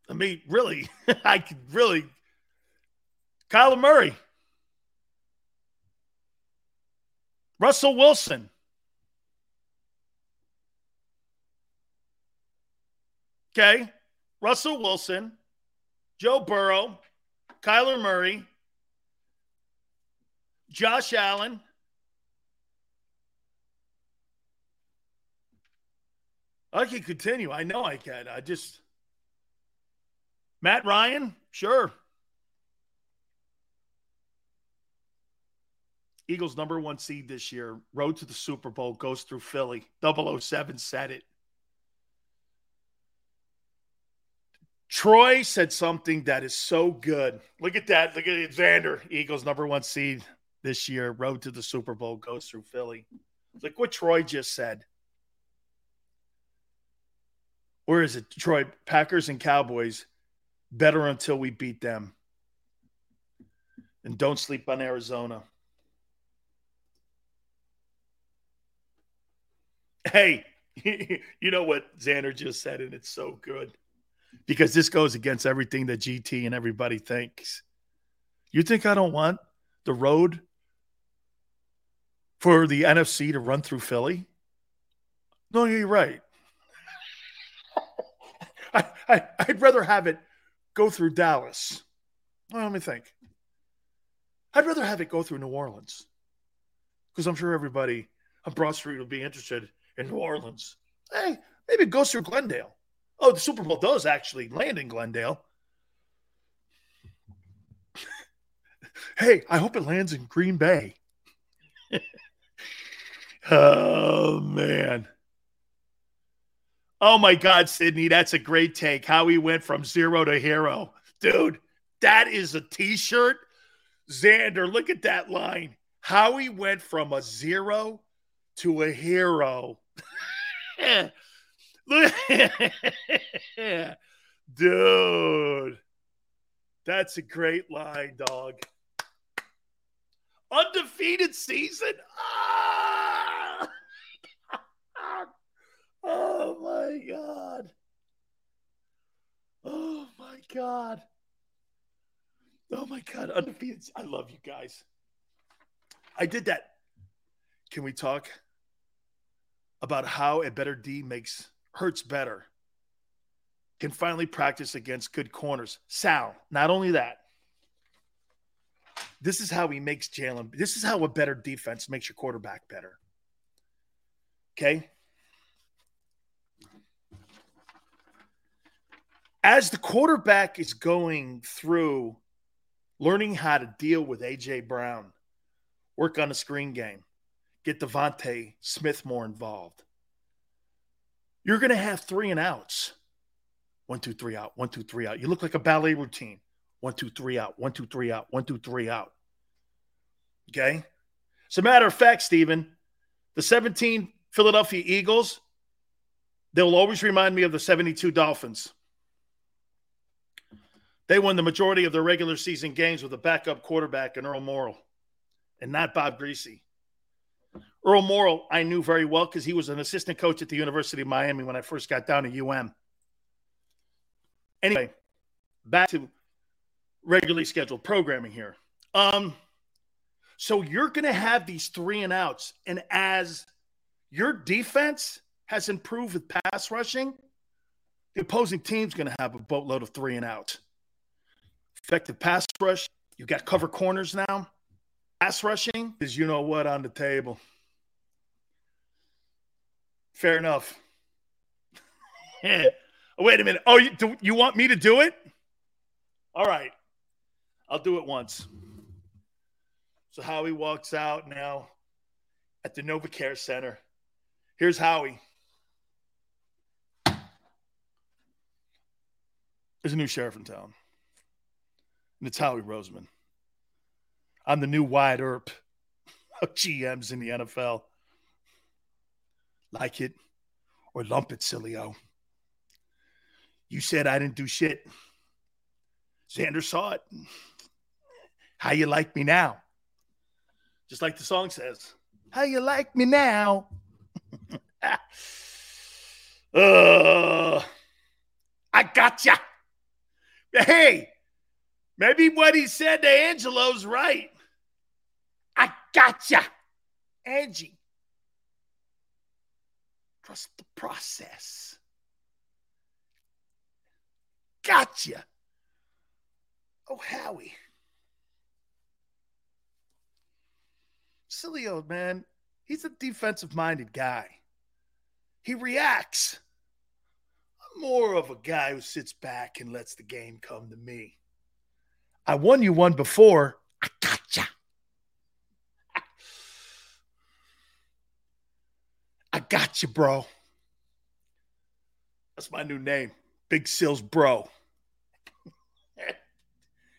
I mean, really, [laughs] I could really. Kyler Murray. Russell Wilson. Okay. Russell Wilson. Joe Burrow, Kyler Murray, Josh Allen. I can continue. I know I can. I just. Matt Ryan? Sure. Eagles number one seed this year, road to the Super Bowl goes through Philly. 007 said it. Troy said something that is so good. Look at that. Look at it. Xander. Eagles number one seed this year, road to the Super Bowl goes through Philly. Look what Troy just said. Where is it? Troy, Packers and Cowboys, better until we beat them. And don't sleep on Arizona. Hey, [laughs] you know what Xander just said, and it's so good because this goes against everything that GT and everybody thinks. You think I don't want the road for the NFC to run through Philly? No, you're right. [laughs] I, I, I'd rather have it go through Dallas. Well, let me think. I'd rather have it go through New Orleans because I'm sure everybody on Broad Street will be interested in New Orleans. Hey, maybe it goes through Glendale. Oh, the Super Bowl does actually land in Glendale. [laughs] hey, I hope it lands in Green Bay. [laughs] oh, man. Oh, my God, Sydney, that's a great take. Howie went from zero to hero. Dude, that is a t shirt. Xander, look at that line. Howie went from a zero to a hero. [laughs] Dude, that's a great line, dog. Undefeated season? Ah! [laughs] oh my God. Oh my God. Oh my God. Undefeated. I love you guys. I did that. Can we talk about how a better D makes Hurts better? Can finally practice against good corners. Sal, not only that, this is how he makes Jalen. This is how a better defense makes your quarterback better. Okay. As the quarterback is going through learning how to deal with AJ Brown, work on the screen game, get DeVonta Smith more involved. You're going to have three and outs. One, two, three out. One, two, three out. You look like a ballet routine. One, two, three out. One, two, three out. One, two, three out. Okay. As a matter of fact, Stephen, the 17 Philadelphia Eagles, they'll always remind me of the 72 Dolphins. They won the majority of their regular season games with a backup quarterback in Earl Morrall and not Bob Griese. Earl Morrall, I knew very well because he was an assistant coach at the University of Miami when I first got down to UM. Anyway, back to regularly scheduled programming here. Um, so you're going to have these three and outs, and as your defense has improved with pass rushing, the opposing team's going to have a boatload of three and outs. Effective pass rush. You've got cover corners now. Pass rushing is you know what on the table. Fair enough. [laughs] Wait a minute. Oh, you, do, you want me to do it? All right. I'll do it once. So Howie walks out now at the NovaCare Center. Here's Howie. There's a new sheriff in town. And it's Howie Roseman. I'm the new Wyatt Earp of GMs in the NFL. Like it or lump it, Sileo. You said I didn't do shit. Xander saw it. How you like me now? Just like the song says. How you like me now? [laughs] uh, I gotcha. Hey, maybe what he said to Angelo's right. I gotcha. Angie. Trust the process. Gotcha. Oh, Howie. Silly old man. He's a defensive minded guy. He reacts. I'm more of a guy who sits back and lets the game come to me. I won you one before. I gotcha. I got you, bro. That's my new name. Big Sills Bro. [laughs]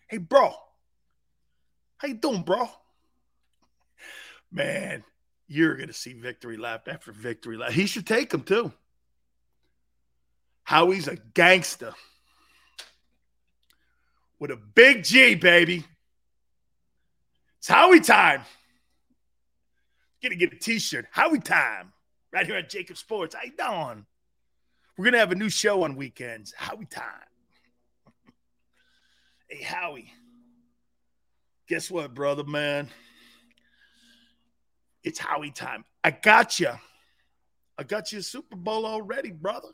Hey, bro. How you doing, bro? Man, you're gonna see victory lap after victory lap. He should take him too. Howie's a gangster with a big G, baby. It's Howie time. Gonna get a t-shirt. Howie time. Right here at JAKIB Sports. You doing? We're gonna have a new show on weekends. Howie time. [laughs] hey, Howie. Guess what, brother, man? It's Howie time. I got you. I got you a Super Bowl already, brother.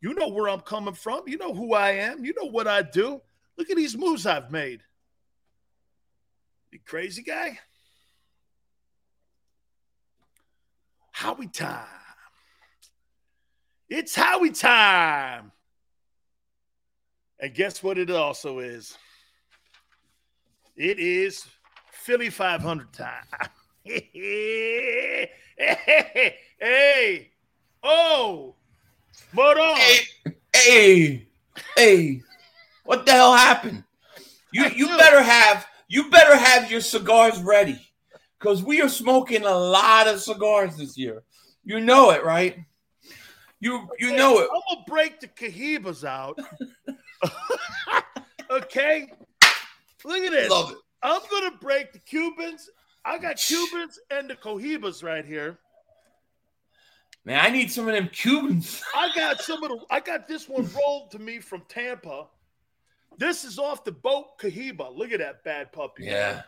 You know where I'm coming from. You know who I am. You know what I do. Look at these moves I've made. You crazy guy? Howie time. It's Howie time. And guess what it also is? It is Philly 500 time. hey, [laughs] hey, oh, but on. Hey, hey, hey, what the hell happened? You you better have you better have your cigars ready, because we are smoking a lot of cigars this year. You know it, right? You you know it. I'm gonna break the Cohibas out. [laughs] okay, look at this. Love it. I'm gonna break the Cubans. I got Cubans and the Cohibas right here. Man, I need some of them Cubans. [laughs] I got some of the. I got this one rolled to me from Tampa. This is off the boat Cohiba. Look at that bad puppy. Yeah.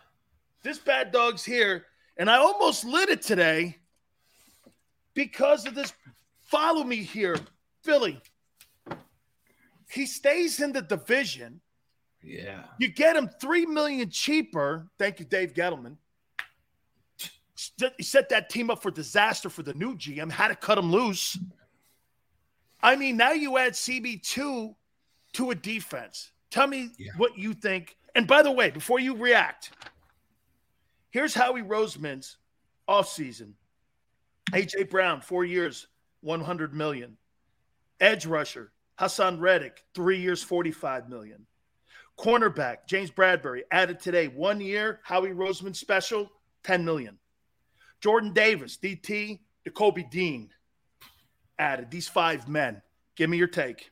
This bad dog's here, and I almost lit it today because of this. Follow me here, Philly. He stays in the division. Yeah. You get him three million cheaper. Thank you, Dave Gettleman. He set that team up for disaster for the new GM. Had to cut him loose. I mean, now you add CB2 to a defense. Tell me yeah. what you think. And by the way, before you react, here's Howie Roseman's offseason. AJ Brown, four years, 100 million. Edge rusher, Haason Reddick, three years, 45 million. Cornerback, James Bradberry, added today, one year, Howie Roseman special, 10 million. Jordan Davis, DT, Nakobe Dean, added. These five men. Give me your take.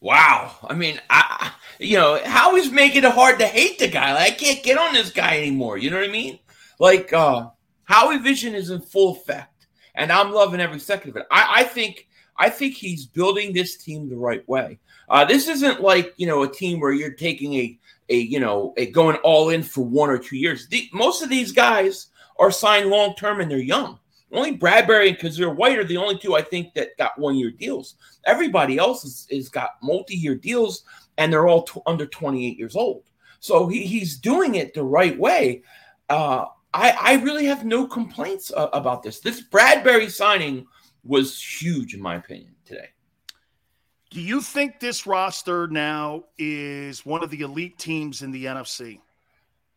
Wow. I mean, I, you know, Howie's making it hard to hate the guy. Like, I can't get on this guy anymore. You know what I mean? Like, uh, Howie Vision is in full effect, and I'm loving every second of it. I, I think I think he's building this team the right way. Uh, this isn't like you know a team where you're taking a a you know a going all in for one or two years. The, most of these guys are signed long term and they're young. Only Bradberry and Kyzir White are the only two I think that got one year deals. Everybody else is, is got multi year deals and they're all t- under 28 years old. So he, he's doing it the right way. Uh, I, I really have no complaints uh, about this. This Bradberry signing was huge, in my opinion, today. Do you think this roster now is one of the elite teams in the NFC?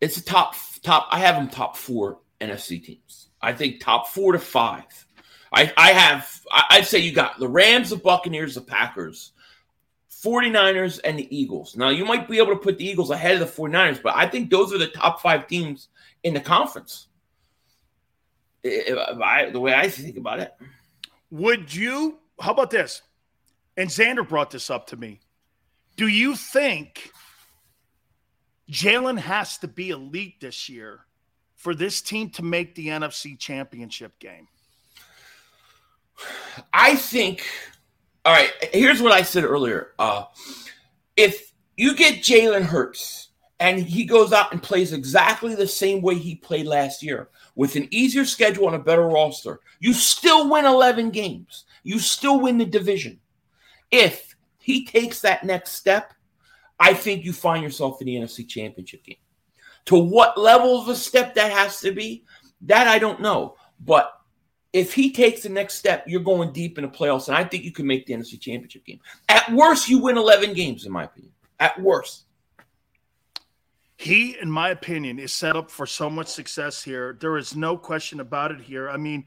It's a top top. I have them top four NFC teams. I think top four to five. I, I have, I'd say you got the Rams, the Buccaneers, the Packers, 49ers, and the Eagles. Now, you might be able to put the Eagles ahead of the 49ers, but I think those are the top five teams in the conference. I, the way I think about it. Would you, how about this? And Xander brought this up to me. Do you think Jalen has to be elite this year for this team to make the NFC championship game? I think, all right, here's what I said earlier. Uh, if you get Jalen Hurts and he goes out and plays exactly the same way he played last year with an easier schedule and a better roster, you still win 11 games. You still win the division. If he takes that next step, I think you find yourself in the NFC championship game. To what level of a step that has to be, that I don't know. But if he takes the next step, you're going deep in the playoffs, and I think you can make the NFC Championship game. At worst, you win 11 games, in my opinion. At worst. He, in my opinion, is set up for so much success here. There is no question about it here. I mean,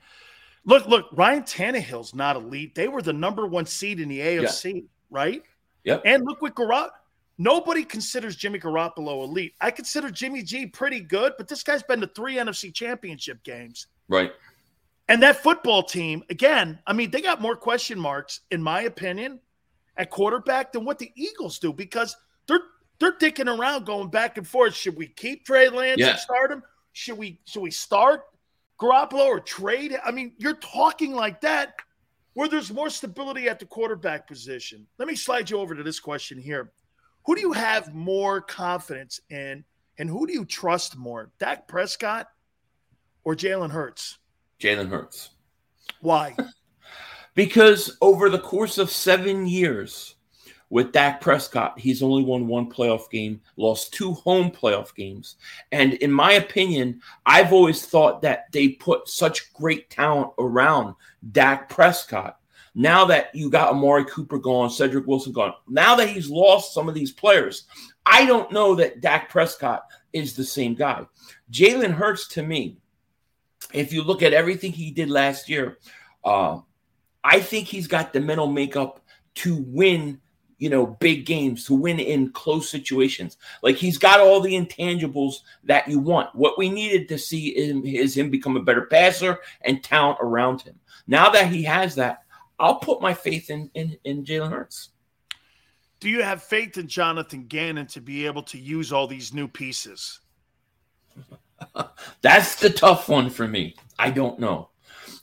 look, look, Ryan Tannehill's not elite. They were the number one seed in the AFC, yeah. right? Yep. And look what Garoppolo nobody considers Jimmy Garoppolo elite. I consider Jimmy G pretty good, but this guy's been to three NFC championship games. Right. And that football team, again, I mean, they got more question marks, in my opinion, at quarterback than what the Eagles do because they're dicking around going back and forth. Should we keep Trey Lance Yeah. and start him? Should we should we start Garoppolo or trade? I mean, you're talking like that where there's more stability at the quarterback position. Let me slide you over to this question here. Who do you have more confidence in and who do you trust more? Dak Prescott or Jalen Hurts? Jalen Hurts. Why? [laughs] Because over the course of seven years with Dak Prescott, he's only won one playoff game, lost two home playoff games. And in my opinion, I've always thought that they put such great talent around Dak Prescott. Now that you got Amari Cooper gone, Cedric Wilson gone, now that he's lost some of these players, I don't know that Dak Prescott is the same guy. Jalen Hurts, to me, if you look at everything he did last year, uh, I think he's got the mental makeup to win, you know, big games, to win in close situations. Like he's got all the intangibles that you want. What we needed to see is, is him become a better passer and talent around him. Now that he has that, I'll put my faith in in, in Jalen Hurts. Do you have faith in Jonathan Gannon to be able to use all these new pieces? [laughs] That's the tough one for me. I don't know.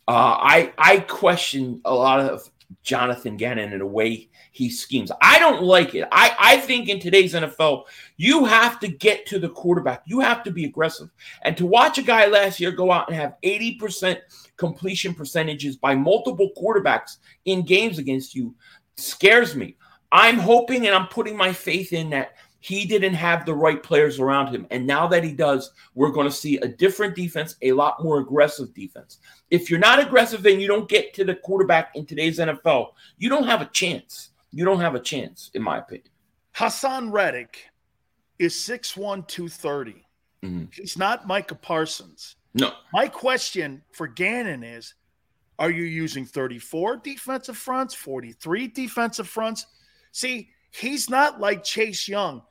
Uh, I I question a lot of Jonathan Gannon in the way he schemes. I don't like it. I I think in today's NFL, you have to get to the quarterback. You have to be aggressive. And to watch a guy last year go out and have 80% completion percentages by multiple quarterbacks in games against you scares me. I'm hoping and I'm putting my faith in that he didn't have the right players around him. And now that he does, we're going to see a different defense, a lot more aggressive defense. If you're not aggressive and you don't get to the quarterback in today's NFL, you don't have a chance. You don't have a chance, in my opinion. Haason Reddick is 6'1, 230. Mhm. He's not Micah Parsons. No. My question for Gannon is Are you using 34 defensive fronts, 43 defensive fronts? See, he's not like Chase Young.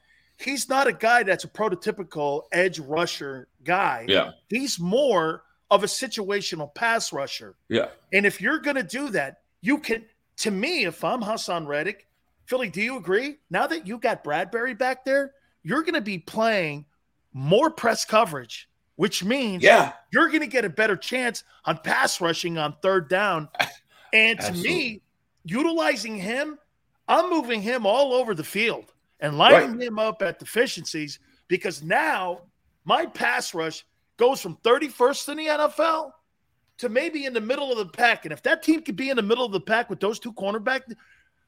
He's not a guy that's a prototypical edge rusher guy. Yeah. He's more of a situational pass rusher. Yeah. And if you're going to do that, you can, to me, if I'm Haason Reddick, Philly, do you agree? Now that you got Bradberry back there, you're going to be playing more press coverage, which means Yeah. you're going to get a better chance on pass rushing on third down. And to Absolutely. me, utilizing him, I'm moving him all over the field and lining him up at deficiencies because now my pass rush goes from 31st in the NFL to maybe in the middle of the pack. And if that team could be in the middle of the pack with those two cornerbacks,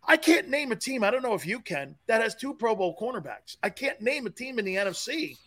I can't name a team. I don't know if you can that has two Pro Bowl cornerbacks. I can't name a team in the NFC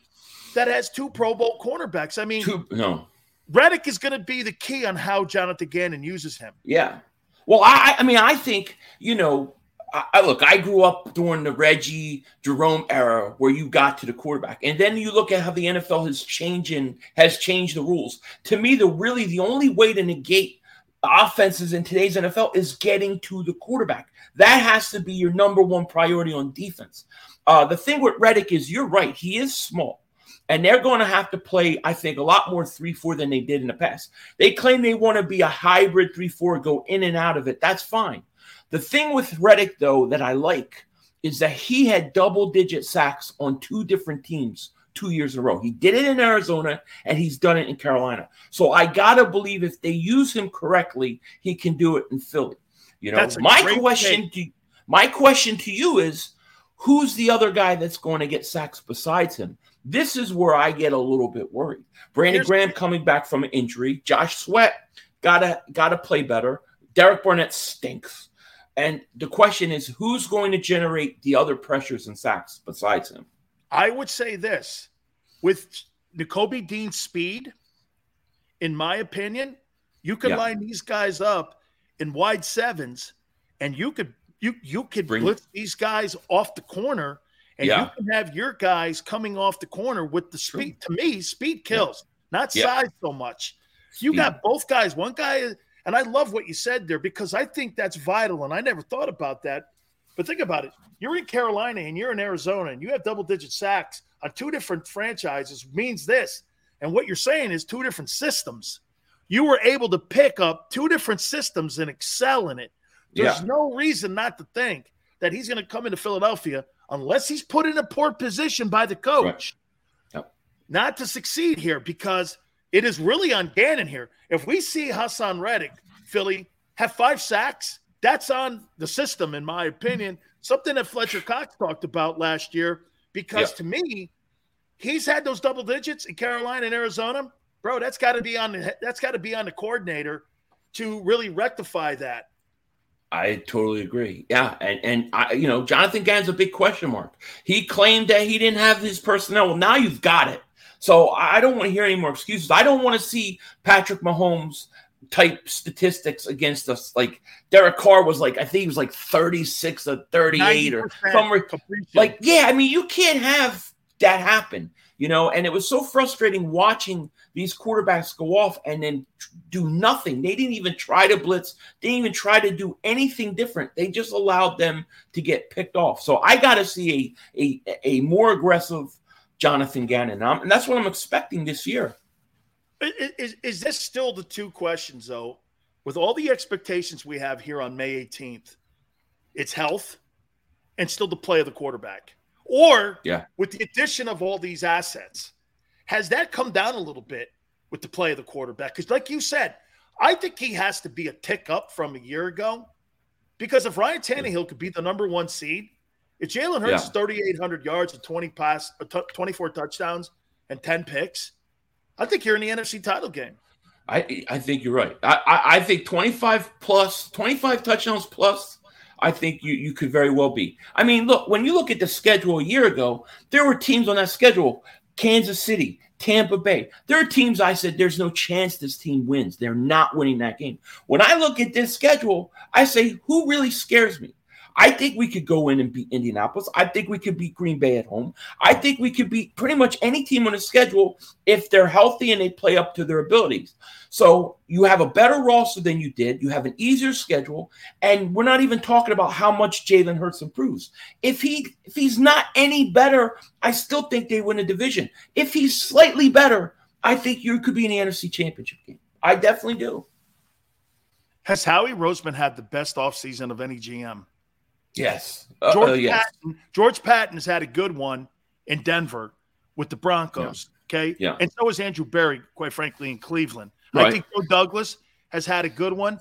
that has two Pro Bowl cornerbacks. I mean, Two, no. Reddick is going to be the key on how Jonathan Gannon uses him. Yeah. Well, I, I mean, I think you know. I, look. I grew up during the Reggie Jerome era, where you got to the quarterback, and then you look at how the NFL has changing has changed the rules. To me, the really the only way to negate offenses in today's NFL is getting to the quarterback. That has to be your number one priority on defense. Uh, the thing with Reddick is, you're right. He is small. And they're going to have to play, I think, a lot more 3 4 than they did in the past. They claim they want to be a hybrid 3 4, go in and out of it. That's fine. The thing with Reddick, though, that I like is that he had double digit sacks on two different teams two years in a row. He did it in Arizona and he's done it in Carolina. So I got to believe if they use him correctly, he can do it in Philly. You know, my question to my question to you is who's the other guy that's going to get sacks besides him? This is where I get a little bit worried. Brandon Here's- Graham coming back from an injury. Josh Sweat gotta gotta play better. Derek Barnett stinks. And the question is, who's going to generate the other pressures and sacks besides him? I would say this with Nakobe Dean's speed, in my opinion, you could Yeah. line these guys up in wide sevens, and you could you you could Bring- blitz these guys off the corner, and Yeah. you can have your guys coming off the corner with the speed. To me, speed kills, not Yeah. size so much. You got both guys. One guy, and I love what you said there because I think that's vital, and I never thought about that. But think about it. You're in Carolina and you're in Arizona and you have double digit sacks on two different franchises means this. And what you're saying is two different systems. You were able to pick up two different systems and excel in it. There's Yeah. no reason not to think that he's going to come into Philadelphia unless he's put in a poor position by the coach not to succeed here because it is really on Gannon here. If we see Haason Reddick, Philly, have five sacks, that's on the system, in my opinion. Something that Fletcher Cox talked about last year, because Yeah. to me, he's had those double digits in Carolina and Arizona. Bro, that's got to be on the that's got to be on the coordinator to really rectify that. I totally agree. Yeah, and and I, you know, Jonathan Gannon's a big question mark. He claimed that he didn't have his personnel. Well, now you've got it. So I don't want to hear any more excuses. I don't want to see Patrick Mahomes type statistics against us. Like Derek Carr was like, I think he was like 36 or 38 or 90% somewhere. completion. Like, yeah, I mean, you can't have that happen, you know. And it was so frustrating watching these quarterbacks go off and then do nothing. They didn't even try to blitz. They didn't even try to do anything different. They just allowed them to get picked off. So I got to see a, a a more aggressive Jonathan Gannon, Um, and that's what I'm expecting this year. Is, is this still the two questions, though? With all the expectations we have here on May 18th, it's health and still the play of the quarterback. Or Yeah. with the addition of all these assets, has that come down a little bit with the play of the quarterback? Because, like you said, I think he has to be a tick up from a year ago. Because if Ryan Tannehill could be the number one seed, if Jalen Hurts Yeah. is 3,800 yards and 20 pass, uh, t- 24 touchdowns and 10 picks, I think you're in the NFC title game. I I think you're right. I, I I think 25 plus, 25 touchdowns plus. I think you you could very well be. I mean, look when you look at the schedule a year ago, there were teams on that schedule: Kansas City, Tampa Bay. There are teams I said there's no chance this team wins. They're not winning that game. When I look at this schedule, I say, who really scares me? I think we could go in and beat Indianapolis. I think we could beat Green Bay at home. I think we could beat pretty much any team on the schedule if they're healthy and they play up to their abilities. So you have a better roster than you did. You have an easier schedule, and we're not even talking about how much Jalen Hurts improves. If he if he's not any better, I still think they win a division. If he's slightly better, I think you could be in the NFC Championship game. I definitely do. Has Howie Roseman had the best offseason of any GM? Yes. Uh, George uh, yes. Patton, George Patton has had a good one in Denver with the Broncos. Okay. Yeah. And so has Andrew Berry, quite frankly, in Cleveland. I think Joe Douglas has had a good one.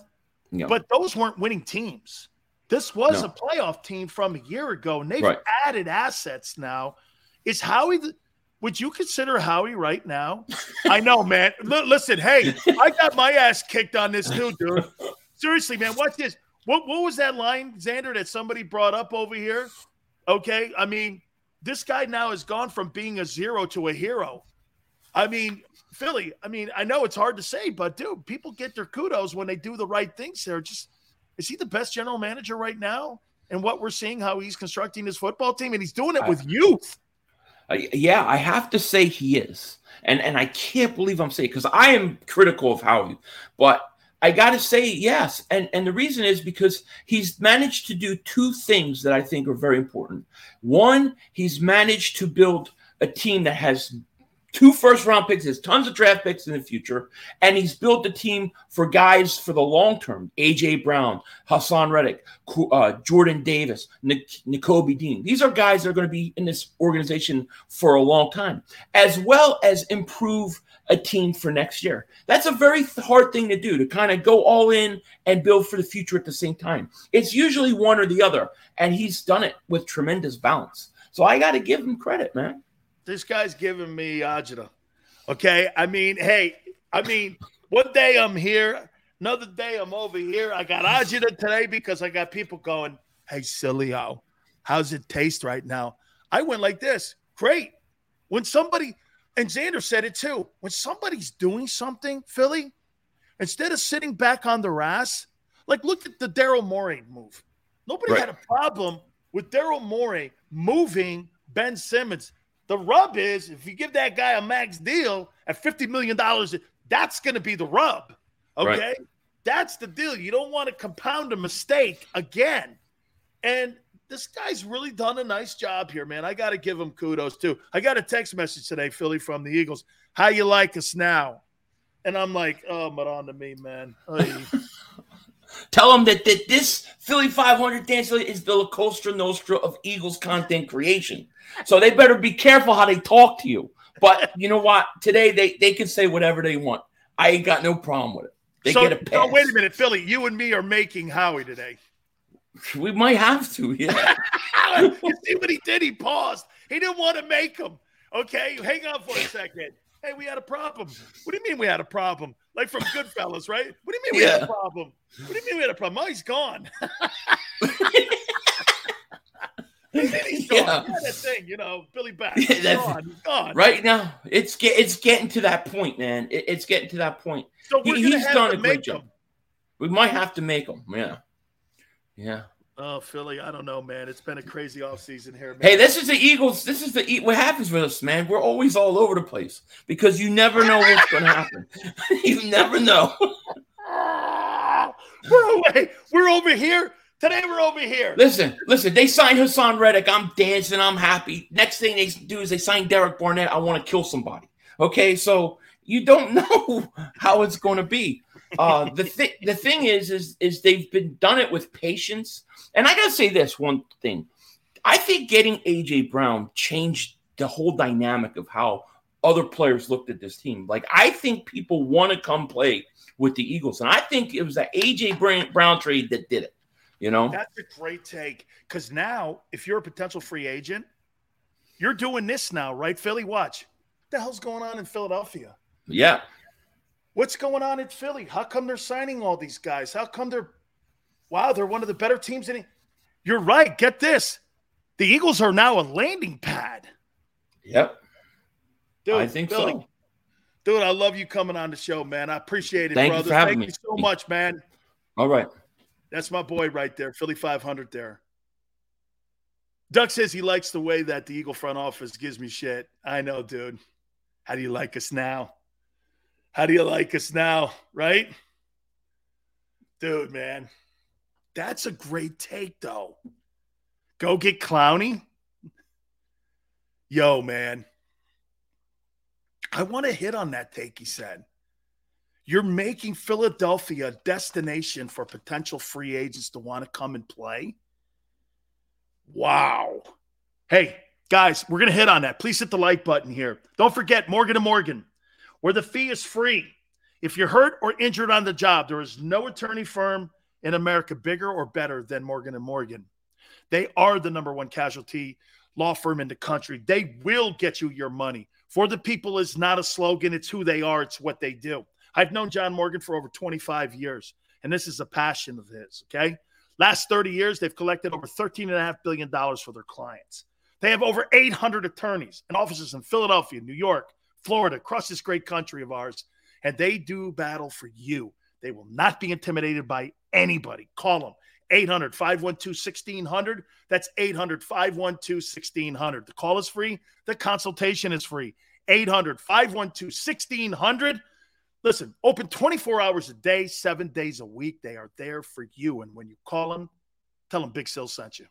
Yeah. But those weren't winning teams. This was No. a playoff team from a year ago, and they've Right. added assets now. Is Howie the would you consider Howie right now? [laughs] I know, man. L- listen, hey, I got my ass kicked on this too, dude. [laughs] Seriously, man. Watch this. What what was that line, Xander, that somebody brought up over here? Okay, I mean, this guy now has gone from being a zero to a hero. I mean, Philly. I mean, I know it's hard to say, but dude, people get their kudos when they do the right things. There, just is he the best general manager right now? And what we're seeing, how he's constructing his football team, and he's doing it with youth. Uh, yeah, I have to say he is, and and I can't believe I'm saying because I am critical of Howie, but I got to say yes, and and the reason is because he's managed to do two things that I think are very important. One, he's managed to build a team that has two first round picks, has tons of draft picks in the future, and he's built a team for guys for the long term. AJ Brown, Haason Reddick, uh, Jordan Davis, Nik- Nakobe Dean. These are guys that are going to be in this organization for a long time, as well as improve a team for next year. That's a very hard thing to do to kind of go all in and build for the future at the same time. It's usually one or the other, and he's done it with tremendous balance. So I got to give him credit, man. This guy's giving me agita. Okay. I mean, hey, I mean, one day I'm here, another day I'm over here. I got agita today because I got people going, Hey, how how's it taste right now? I went like this. Great. When somebody and Xander said it too, when somebody's doing something, Philly, instead of sitting back on their ass, like look at the Daryl Morey move. Nobody Right. had a problem with Daryl Morey moving Ben Simmons. The rub is if you give that guy a max deal at $50 million, that's going to be the rub. Okay. Right. That's the deal. You don't want to compound a mistake again. And this guy's really done a nice job here, man. I got to give him kudos too. I got a text message today, Philly, from the Eagles. How you like us now? And I'm like, oh, but on to me, man. [laughs] Tell them that, that this Philly 500 dance is the La Costa Nostra of Eagles content creation. So they better be careful how they talk to you. But [laughs] you know what? Today they, they can say whatever they want. I ain't got no problem with it. They so, get a pass. No, wait a minute, Philly. You and me are making Howie today. We might have to, yeah. [laughs] you see what he did? He paused. He didn't want to make him. Okay, hang on for a second. Hey, we had a problem. What do you mean we had a problem? Like from Goodfellas, right? What do you mean we yeah. had a problem? What do you mean we had a problem? Oh, he's gone. [laughs] he's gone. Yeah. that thing, you know, Billy Batts. He's [laughs] gone. He's gone. Right now, it's get, it's getting to that point, man. It, it's getting to that point. So he, he's done a great job. We might have to make him. Yeah. Yeah. Oh, Philly, I don't know, man. It's been a crazy offseason here, man. Hey, this is the Eagles. This is the what happens with us, man. We're always all over the place because you never know what's going to happen. [laughs] you never know. [laughs] we're away. We're over here. Today we're over here. Listen, listen. They signed Haason Reddick. I'm dancing. I'm happy. Next thing they do is they sign Derek Barnett. I want to kill somebody. Okay, so you don't [laughs] know how it's going to be. Uh, the thing, the thing is, is, is they've been done it with patience. And I gotta say this one thing: I think getting AJ Brown changed the whole dynamic of how other players looked at this team. Like I think people want to come play with the Eagles, and I think it was that AJ Brown trade that did it. You know, that's a great take because now if you're a potential free agent, you're doing this now, right, Philly? Watch. What the hell's going on in Philadelphia? Yeah. What's going on in Philly? How come they're signing all these guys? How come they're wow, they're one of the better teams in You're right. Get this. The Eagles are now a landing pad. Yep. Dude, I think Philly, so. Dude, I love you coming on the show, man. I appreciate it, Thank brother. You for having Thank me. you so much, man. All right. That's my boy right there, Philly 500 there. Duck says he likes the way that the Eagle front office gives me shit. I know, dude. How do you like us now? How do you like us now? Right? Dude, man. That's a great take, though. Go get Clowney. Yo, man. I want to hit on that take, he said. You're making Philadelphia a destination for potential free agents to want to come and play. Wow. Hey, guys, we're going to hit on that. Please hit the like button here. Don't forget Morgan & Morgan where the fee is free. If you're hurt or injured on the job, there is no attorney firm in America bigger or better than Morgan and Morgan. They are the number one casualty law firm in the country. They will get you your money. For the people is not a slogan, it's who they are, it's what they do. I've known John Morgan for over 25 years, and this is a passion of his, okay? Last 30 years, they've collected over $13.5 billion for their clients. They have over 800 attorneys and offices in Philadelphia, New York, Florida, across this great country of ours, and they do battle for you. They will not be intimidated by anybody. Call them 800 512 1600. That's 800 512 1600. The call is free, the consultation is free. 800 512 1600. Listen, open 24 hours a day, seven days a week. They are there for you. And when you call them, tell them Big Sil sent you.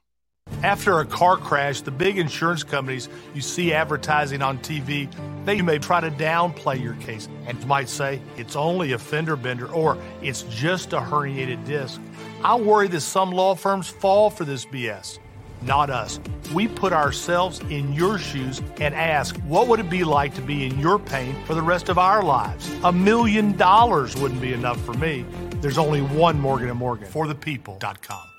After a car crash, the big insurance companies you see advertising on TV, they may try to downplay your case and might say it's only a fender bender or it's just a herniated disc. I worry that some law firms fall for this BS. Not us. We put ourselves in your shoes and ask, what would it be like to be in your pain for the rest of our lives? A million dollars wouldn't be enough for me. There's only one Morgan & Morgan for the people.com.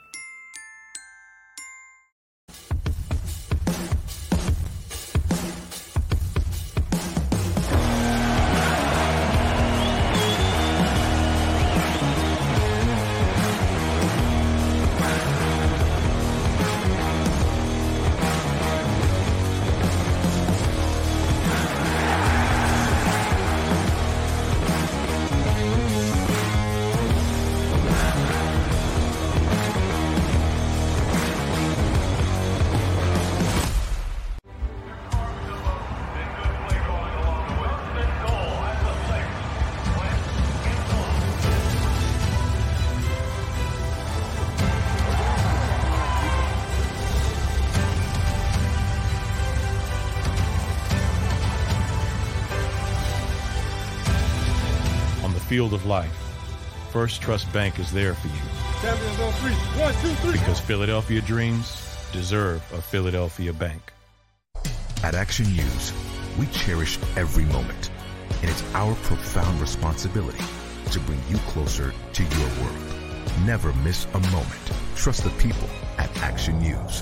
field of life, First Trust Bank is there for you. Champions on three. One, two, three. Because Philadelphia dreams deserve a Philadelphia bank. At Action News, we cherish every moment, and it's our profound responsibility to bring you closer to your world. Never miss a moment. Trust the people at Action News.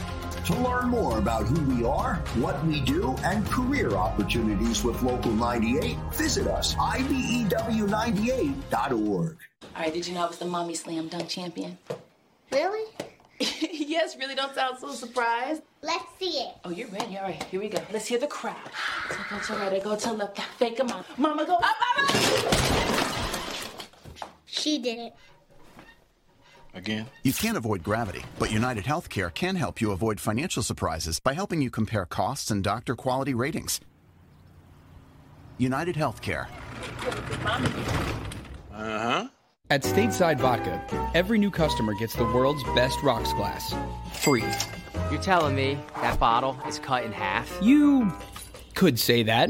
To learn more about who we are, what we do, and career opportunities with Local 98, visit us, IBEW98.org. All right, did you know I was the mommy slam dunk champion? Really? [laughs] yes, really don't sound so surprised. Let's see it. Oh, you're ready. All right, here we go. Let's hear the crowd. So go to right, go to left, fake a mom. Mama go up, mama! She did it. Again? You can't avoid gravity, but United Healthcare can help you avoid financial surprises by helping you compare costs and doctor quality ratings. United Healthcare. Uh huh. At Stateside Vodka, every new customer gets the world's best rocks glass. Free. You're telling me that bottle is cut in half? You could say that.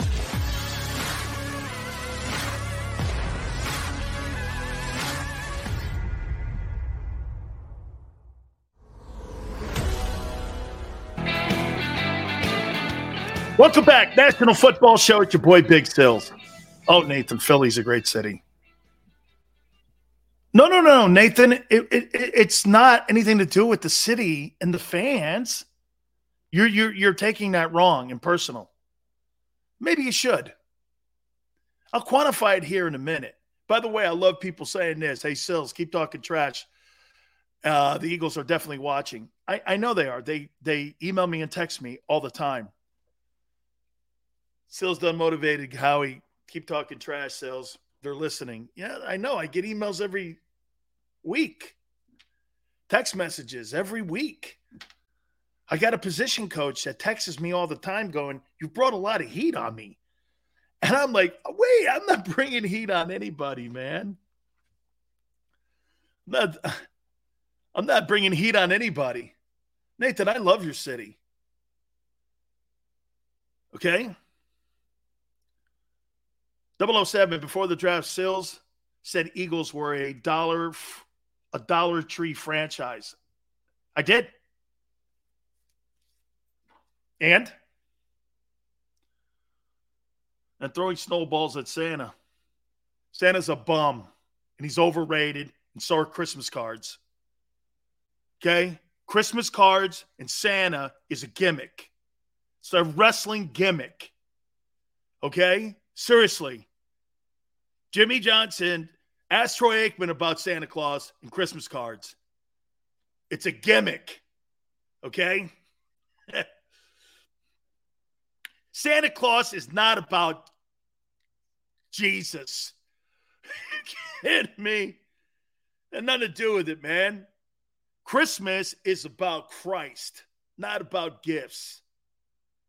Welcome back, National Football Show. It's your boy Big Sills. Oh, Nathan, Philly's a great city. No, no, no, Nathan. It, it, it's not anything to do with the city and the fans. You're you're you're taking that wrong and personal. Maybe you should. I'll quantify it here in a minute. By the way, I love people saying this. Hey, Sills, keep talking trash. Uh, the Eagles are definitely watching. I, I know they are. They they email me and text me all the time. Sills done motivated. Howie, keep talking trash, Sills. They're listening. Yeah, I know. I get emails every week, text messages every week. I got a position coach that texts me all the time going, You brought a lot of heat on me. And I'm like, Wait, I'm not [laughs] bringing heat on anybody, man. I'm not, [laughs] I'm not bringing heat on anybody. Nathan, I love your city. Okay? 007 before the draft Sills said Eagles were a dollar a Dollar Tree franchise. I did. And and throwing snowballs at Santa. Santa's a bum and he's overrated and so are Christmas cards. Okay? Christmas cards and Santa is a gimmick. It's a wrestling gimmick. Okay? Seriously. Jimmy Johnson asked Troy Aikman about Santa Claus and Christmas cards. It's a gimmick. Okay? [laughs] Santa Claus is not about Jesus. [laughs] kidding me? And nothing to do with it, man. Christmas is about Christ, not about gifts.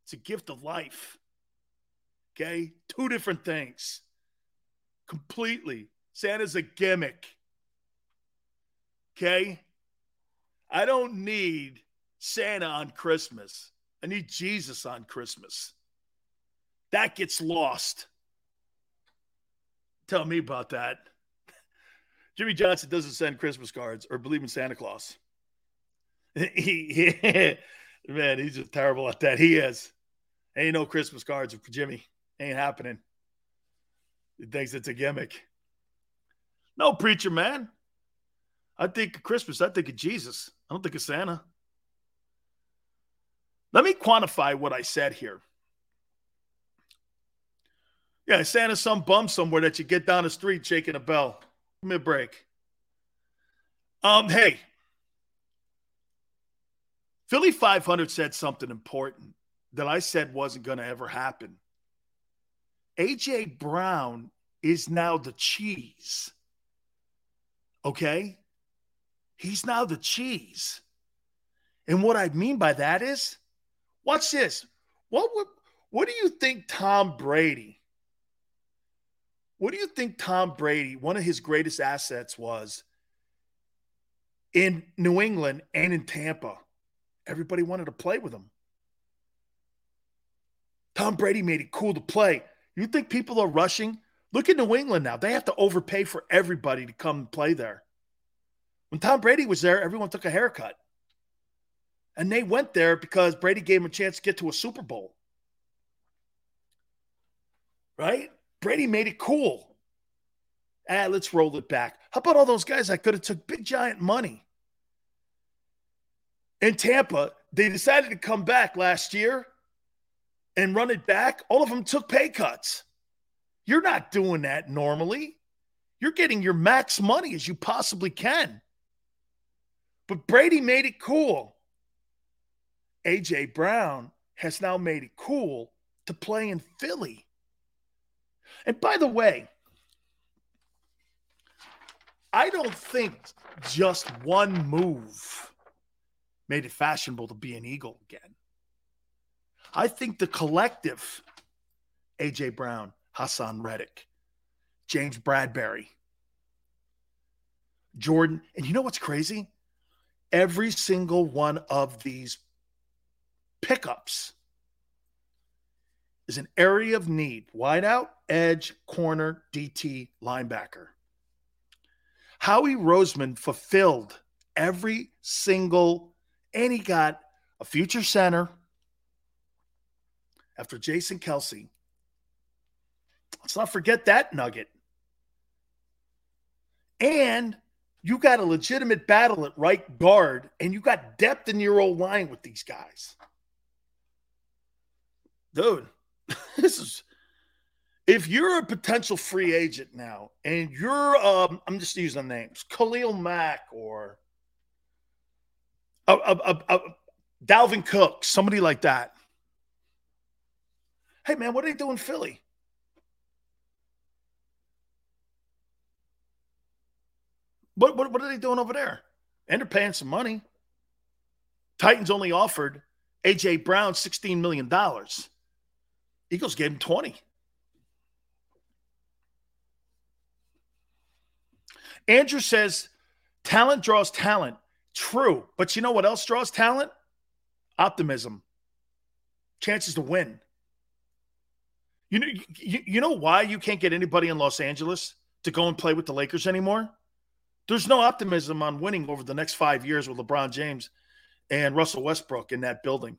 It's a gift of life. Okay? Two different things. Completely. Santa's a gimmick. Okay? I don't need Santa on Christmas. I need Jesus on Christmas. That gets lost. Tell me about that. [laughs] Jimmy Johnson doesn't send Christmas cards or believe in Santa Claus. [laughs] he, [laughs] man, he's just terrible at that. He is. Ain't no Christmas cards for Jimmy. Ain't happening. He thinks it's a gimmick. No, preacher man. I think of Christmas. I think of Jesus. I don't think of Santa. Let me quantify what I said here. Yeah, Santa's some bum somewhere that you get down the street shaking a bell. Give me a break. Um, hey, Philly 500 said something important that I said wasn't going to ever happen. AJ Brown is now the cheese. Okay? He's now the cheese. And what I mean by that is, watch this. What would, what do you think Tom Brady? What do you think Tom Brady, one of his greatest assets was in New England and in Tampa? Everybody wanted to play with him. Tom Brady made it cool to play. You think people are rushing? Look at New England now. They have to overpay for everybody to come play there. When Tom Brady was there, everyone took a haircut. And they went there because Brady gave them a chance to get to a Super Bowl. Right? Brady made it cool. Ah, let's roll it back. How about all those guys that could have took big giant money? In Tampa, they decided to come back last year and run it back. All of them took pay cuts. You're not doing that normally. You're getting your max money as you possibly can. But Brady made it cool. AJ Brown has now made it cool to play in Philly. And by the way, I don't think just one move made it fashionable to be an Eagle again. I think the collective, AJ Brown, Haason Reddick, James Bradberry, Jordan, and you know what's crazy? Every single one of these pickups is an area of need wideout, edge, corner, DT, linebacker. Howie Roseman fulfilled every single, and he got a future center after Jason Kelce. Let's not forget that nugget. And you got a legitimate battle at right guard, and you got depth in your old line with these guys. Dude, [laughs] this is if you're a potential free agent now and you're um I'm just using names, Khalil Mack or a, a, a, Dalvin Cook, somebody like that. Hey man, what are they doing in Philly? What, what, what are they doing over there? And they're paying some money. Titans only offered AJ Brown $16 million. Eagles gave him 20. Andrew says talent draws talent. True. But you know what else draws talent? Optimism. Chances to win. You know, you, you know why you can't get anybody in Los Angeles to go and play with the Lakers anymore? There's no optimism on winning over the next five years with LeBron James and Russell Westbrook in that building.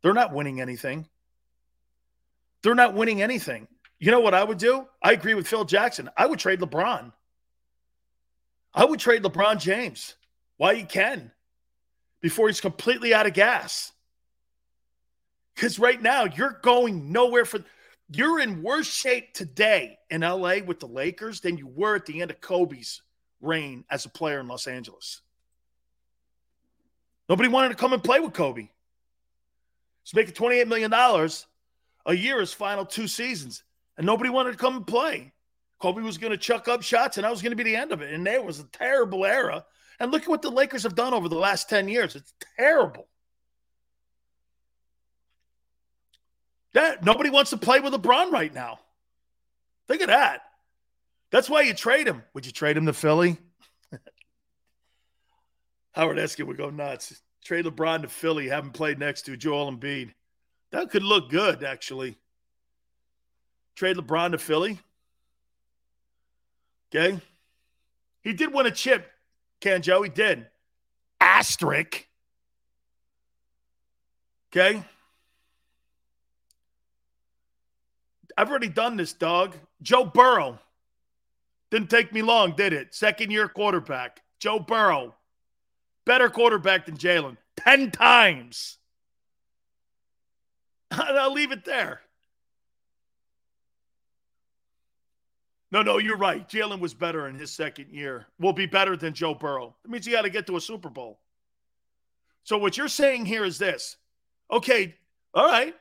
They're not winning anything. They're not winning anything. You know what I would do? I agree with Phil Jackson. I would trade LeBron. I would trade LeBron James while you can before he's completely out of gas. Because right now, you're going nowhere for. You're in worse shape today in LA with the Lakers than you were at the end of Kobe's reign as a player in Los Angeles. Nobody wanted to come and play with Kobe. He's making $28 million a year his final two seasons, and nobody wanted to come and play. Kobe was going to chuck up shots, and that was going to be the end of it. And there was a terrible era. And look at what the Lakers have done over the last 10 years. It's terrible. That nobody wants to play with LeBron right now. Think of that. That's why you trade him. Would you trade him to Philly? [laughs] Howard Eskin would go nuts. Trade LeBron to Philly, have him play next to Joel Embiid. That could look good, actually. Trade LeBron to Philly. Okay. He did win a chip, Canjo. He did. Asterisk. Okay. I've already done this, dog. Joe Burrow. Didn't take me long, did it? Second year quarterback. Joe Burrow. Better quarterback than Jalen. 10 times. [laughs] I'll leave it there. No, no, you're right. Jalen was better in his second year. Will be better than Joe Burrow. That means he got to get to a Super Bowl. So what you're saying here is this. Okay, all right.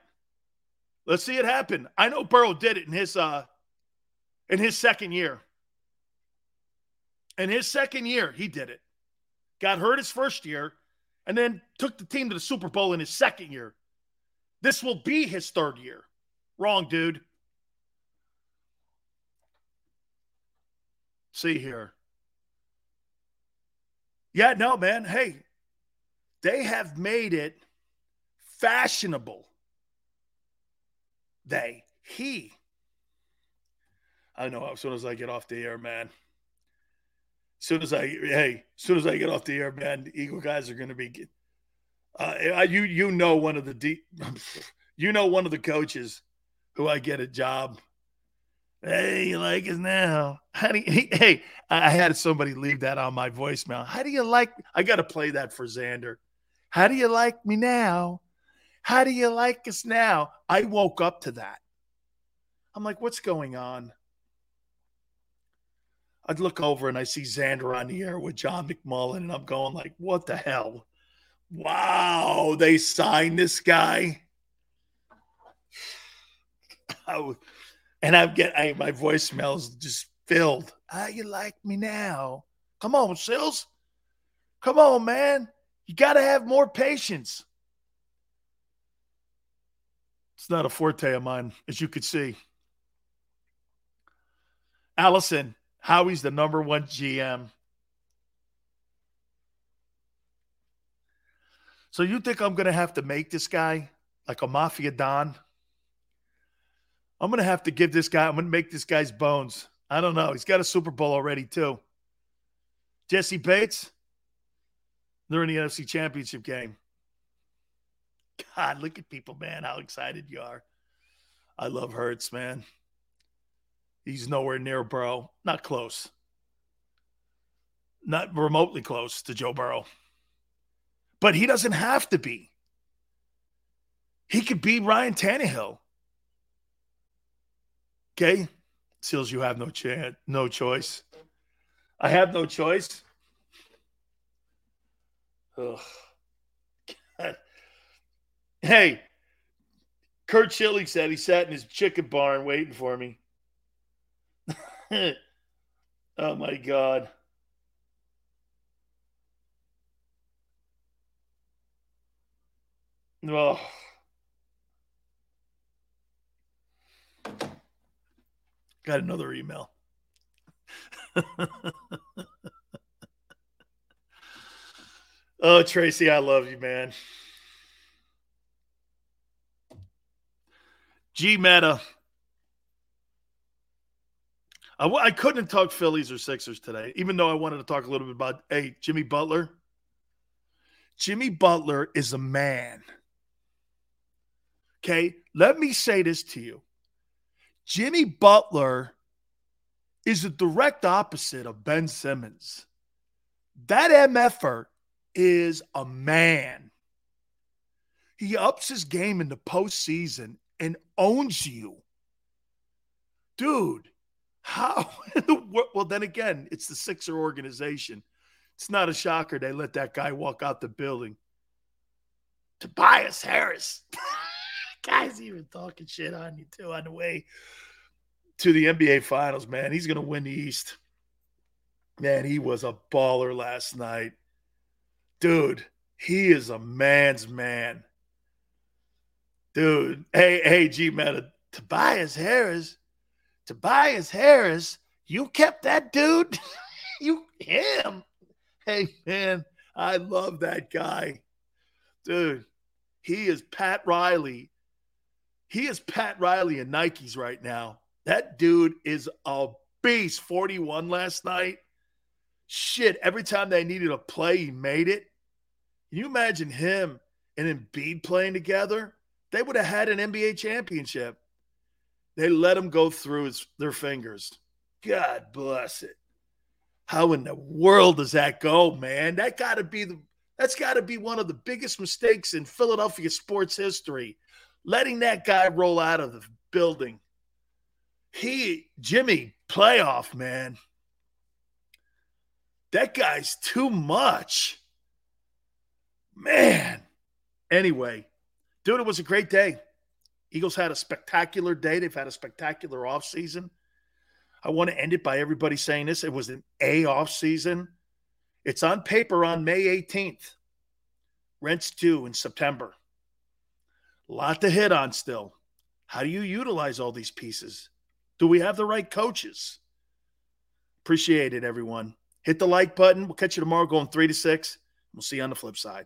Let's see it happen. I know Burrow did it in his uh in his second year. In his second year, he did it. Got hurt his first year and then took the team to the Super Bowl in his second year. This will be his third year. Wrong, dude. See here. Yeah, no, man. Hey, they have made it fashionable. They, he. I know as soon as I get off the air, man. As soon as I, hey, as soon as I get off the air, man, the Eagle guys are going to be. Uh, you you know one of the deep, [laughs] you know one of the coaches who I get a job Hey, you like us now? How do you, [laughs] hey, I had somebody leave that on my voicemail. How do you like? I got to play that for Xander. How do you like me now? How do you like us now? I woke up to that. I'm like, what's going on? I'd look over and I see Xander on the air with John McMullen, and I'm going like, what the hell? Wow, they signed this guy. [sighs] And I'm get I, my voicemail's just filled. How you like me now? Come on, Sills. Come on, man. You got to have more patience. It's not a forte of mine, as you could see. Allison, Howie's the number one GM. So you think I'm going to have to make this guy like a mafia don? I'm going to have to give this guy, I'm going to make this guy's bones. I don't know. He's got a Super Bowl already, too. Jessie Bates, they're in the NFC Championship game. God, look at people, man, how excited you are. I love Hurts, man. He's nowhere near Burrow. Not close. Not remotely close to Joe Burrow. But he doesn't have to be. He could be Ryan Tannehill. Okay. Sills, you have no chance, no choice. I have no choice. Ugh. Hey, Kurt Chilling said he sat in his chicken barn waiting for me. [laughs] oh my God. Oh. Got another email. [laughs] oh, Tracy, I love you, man. G Meta. I, I couldn't talk Phillies or Sixers today, even though I wanted to talk a little bit about, hey, Jimmy Butler. Jimmy Butler is a man. Okay. Let me say this to you Jimmy Butler is the direct opposite of Ben Simmons. That MFer is a man. He ups his game in the postseason and owns you. Dude, how [laughs] in the world? Well, then again, it's the Sixer organization. It's not a shocker they let that guy walk out the building. Tobias Harris. [laughs] Guy's even talking shit on you too on the way to the NBA Finals, man. He's going to win the East. Man, he was a baller last night. Dude, he is a man's man. Dude, hey, hey, G Meta, Tobias Harris, Tobias Harris, you kept that dude? [laughs] you, him? Hey, man, I love that guy. Dude, he is Pat Riley he is Pat Riley in Nikes right now. That dude is a beast. 41 last night. Shit, every time they needed a play, he made it. Can you imagine him and Embiid playing together? They would have had an NBA championship. They let him go through his, their fingers. God bless it. How in the world does that go, man? That got to be the that's got to be one of the biggest mistakes in Philadelphia sports history letting that guy roll out of the building. He, Jimmy, playoff, man. That guy's too much. Man. Anyway, dude, it was a great day. Eagles had a spectacular day. They've had a spectacular offseason. I want to end it by everybody saying this. It was an A off season. It's on paper on May 18th. Rents due in September. Lot to hit on still. How do you utilize all these pieces? Do we have the right coaches? Appreciate it, everyone. Hit the like button. We'll catch you tomorrow going three to six. We'll see you on the flip side.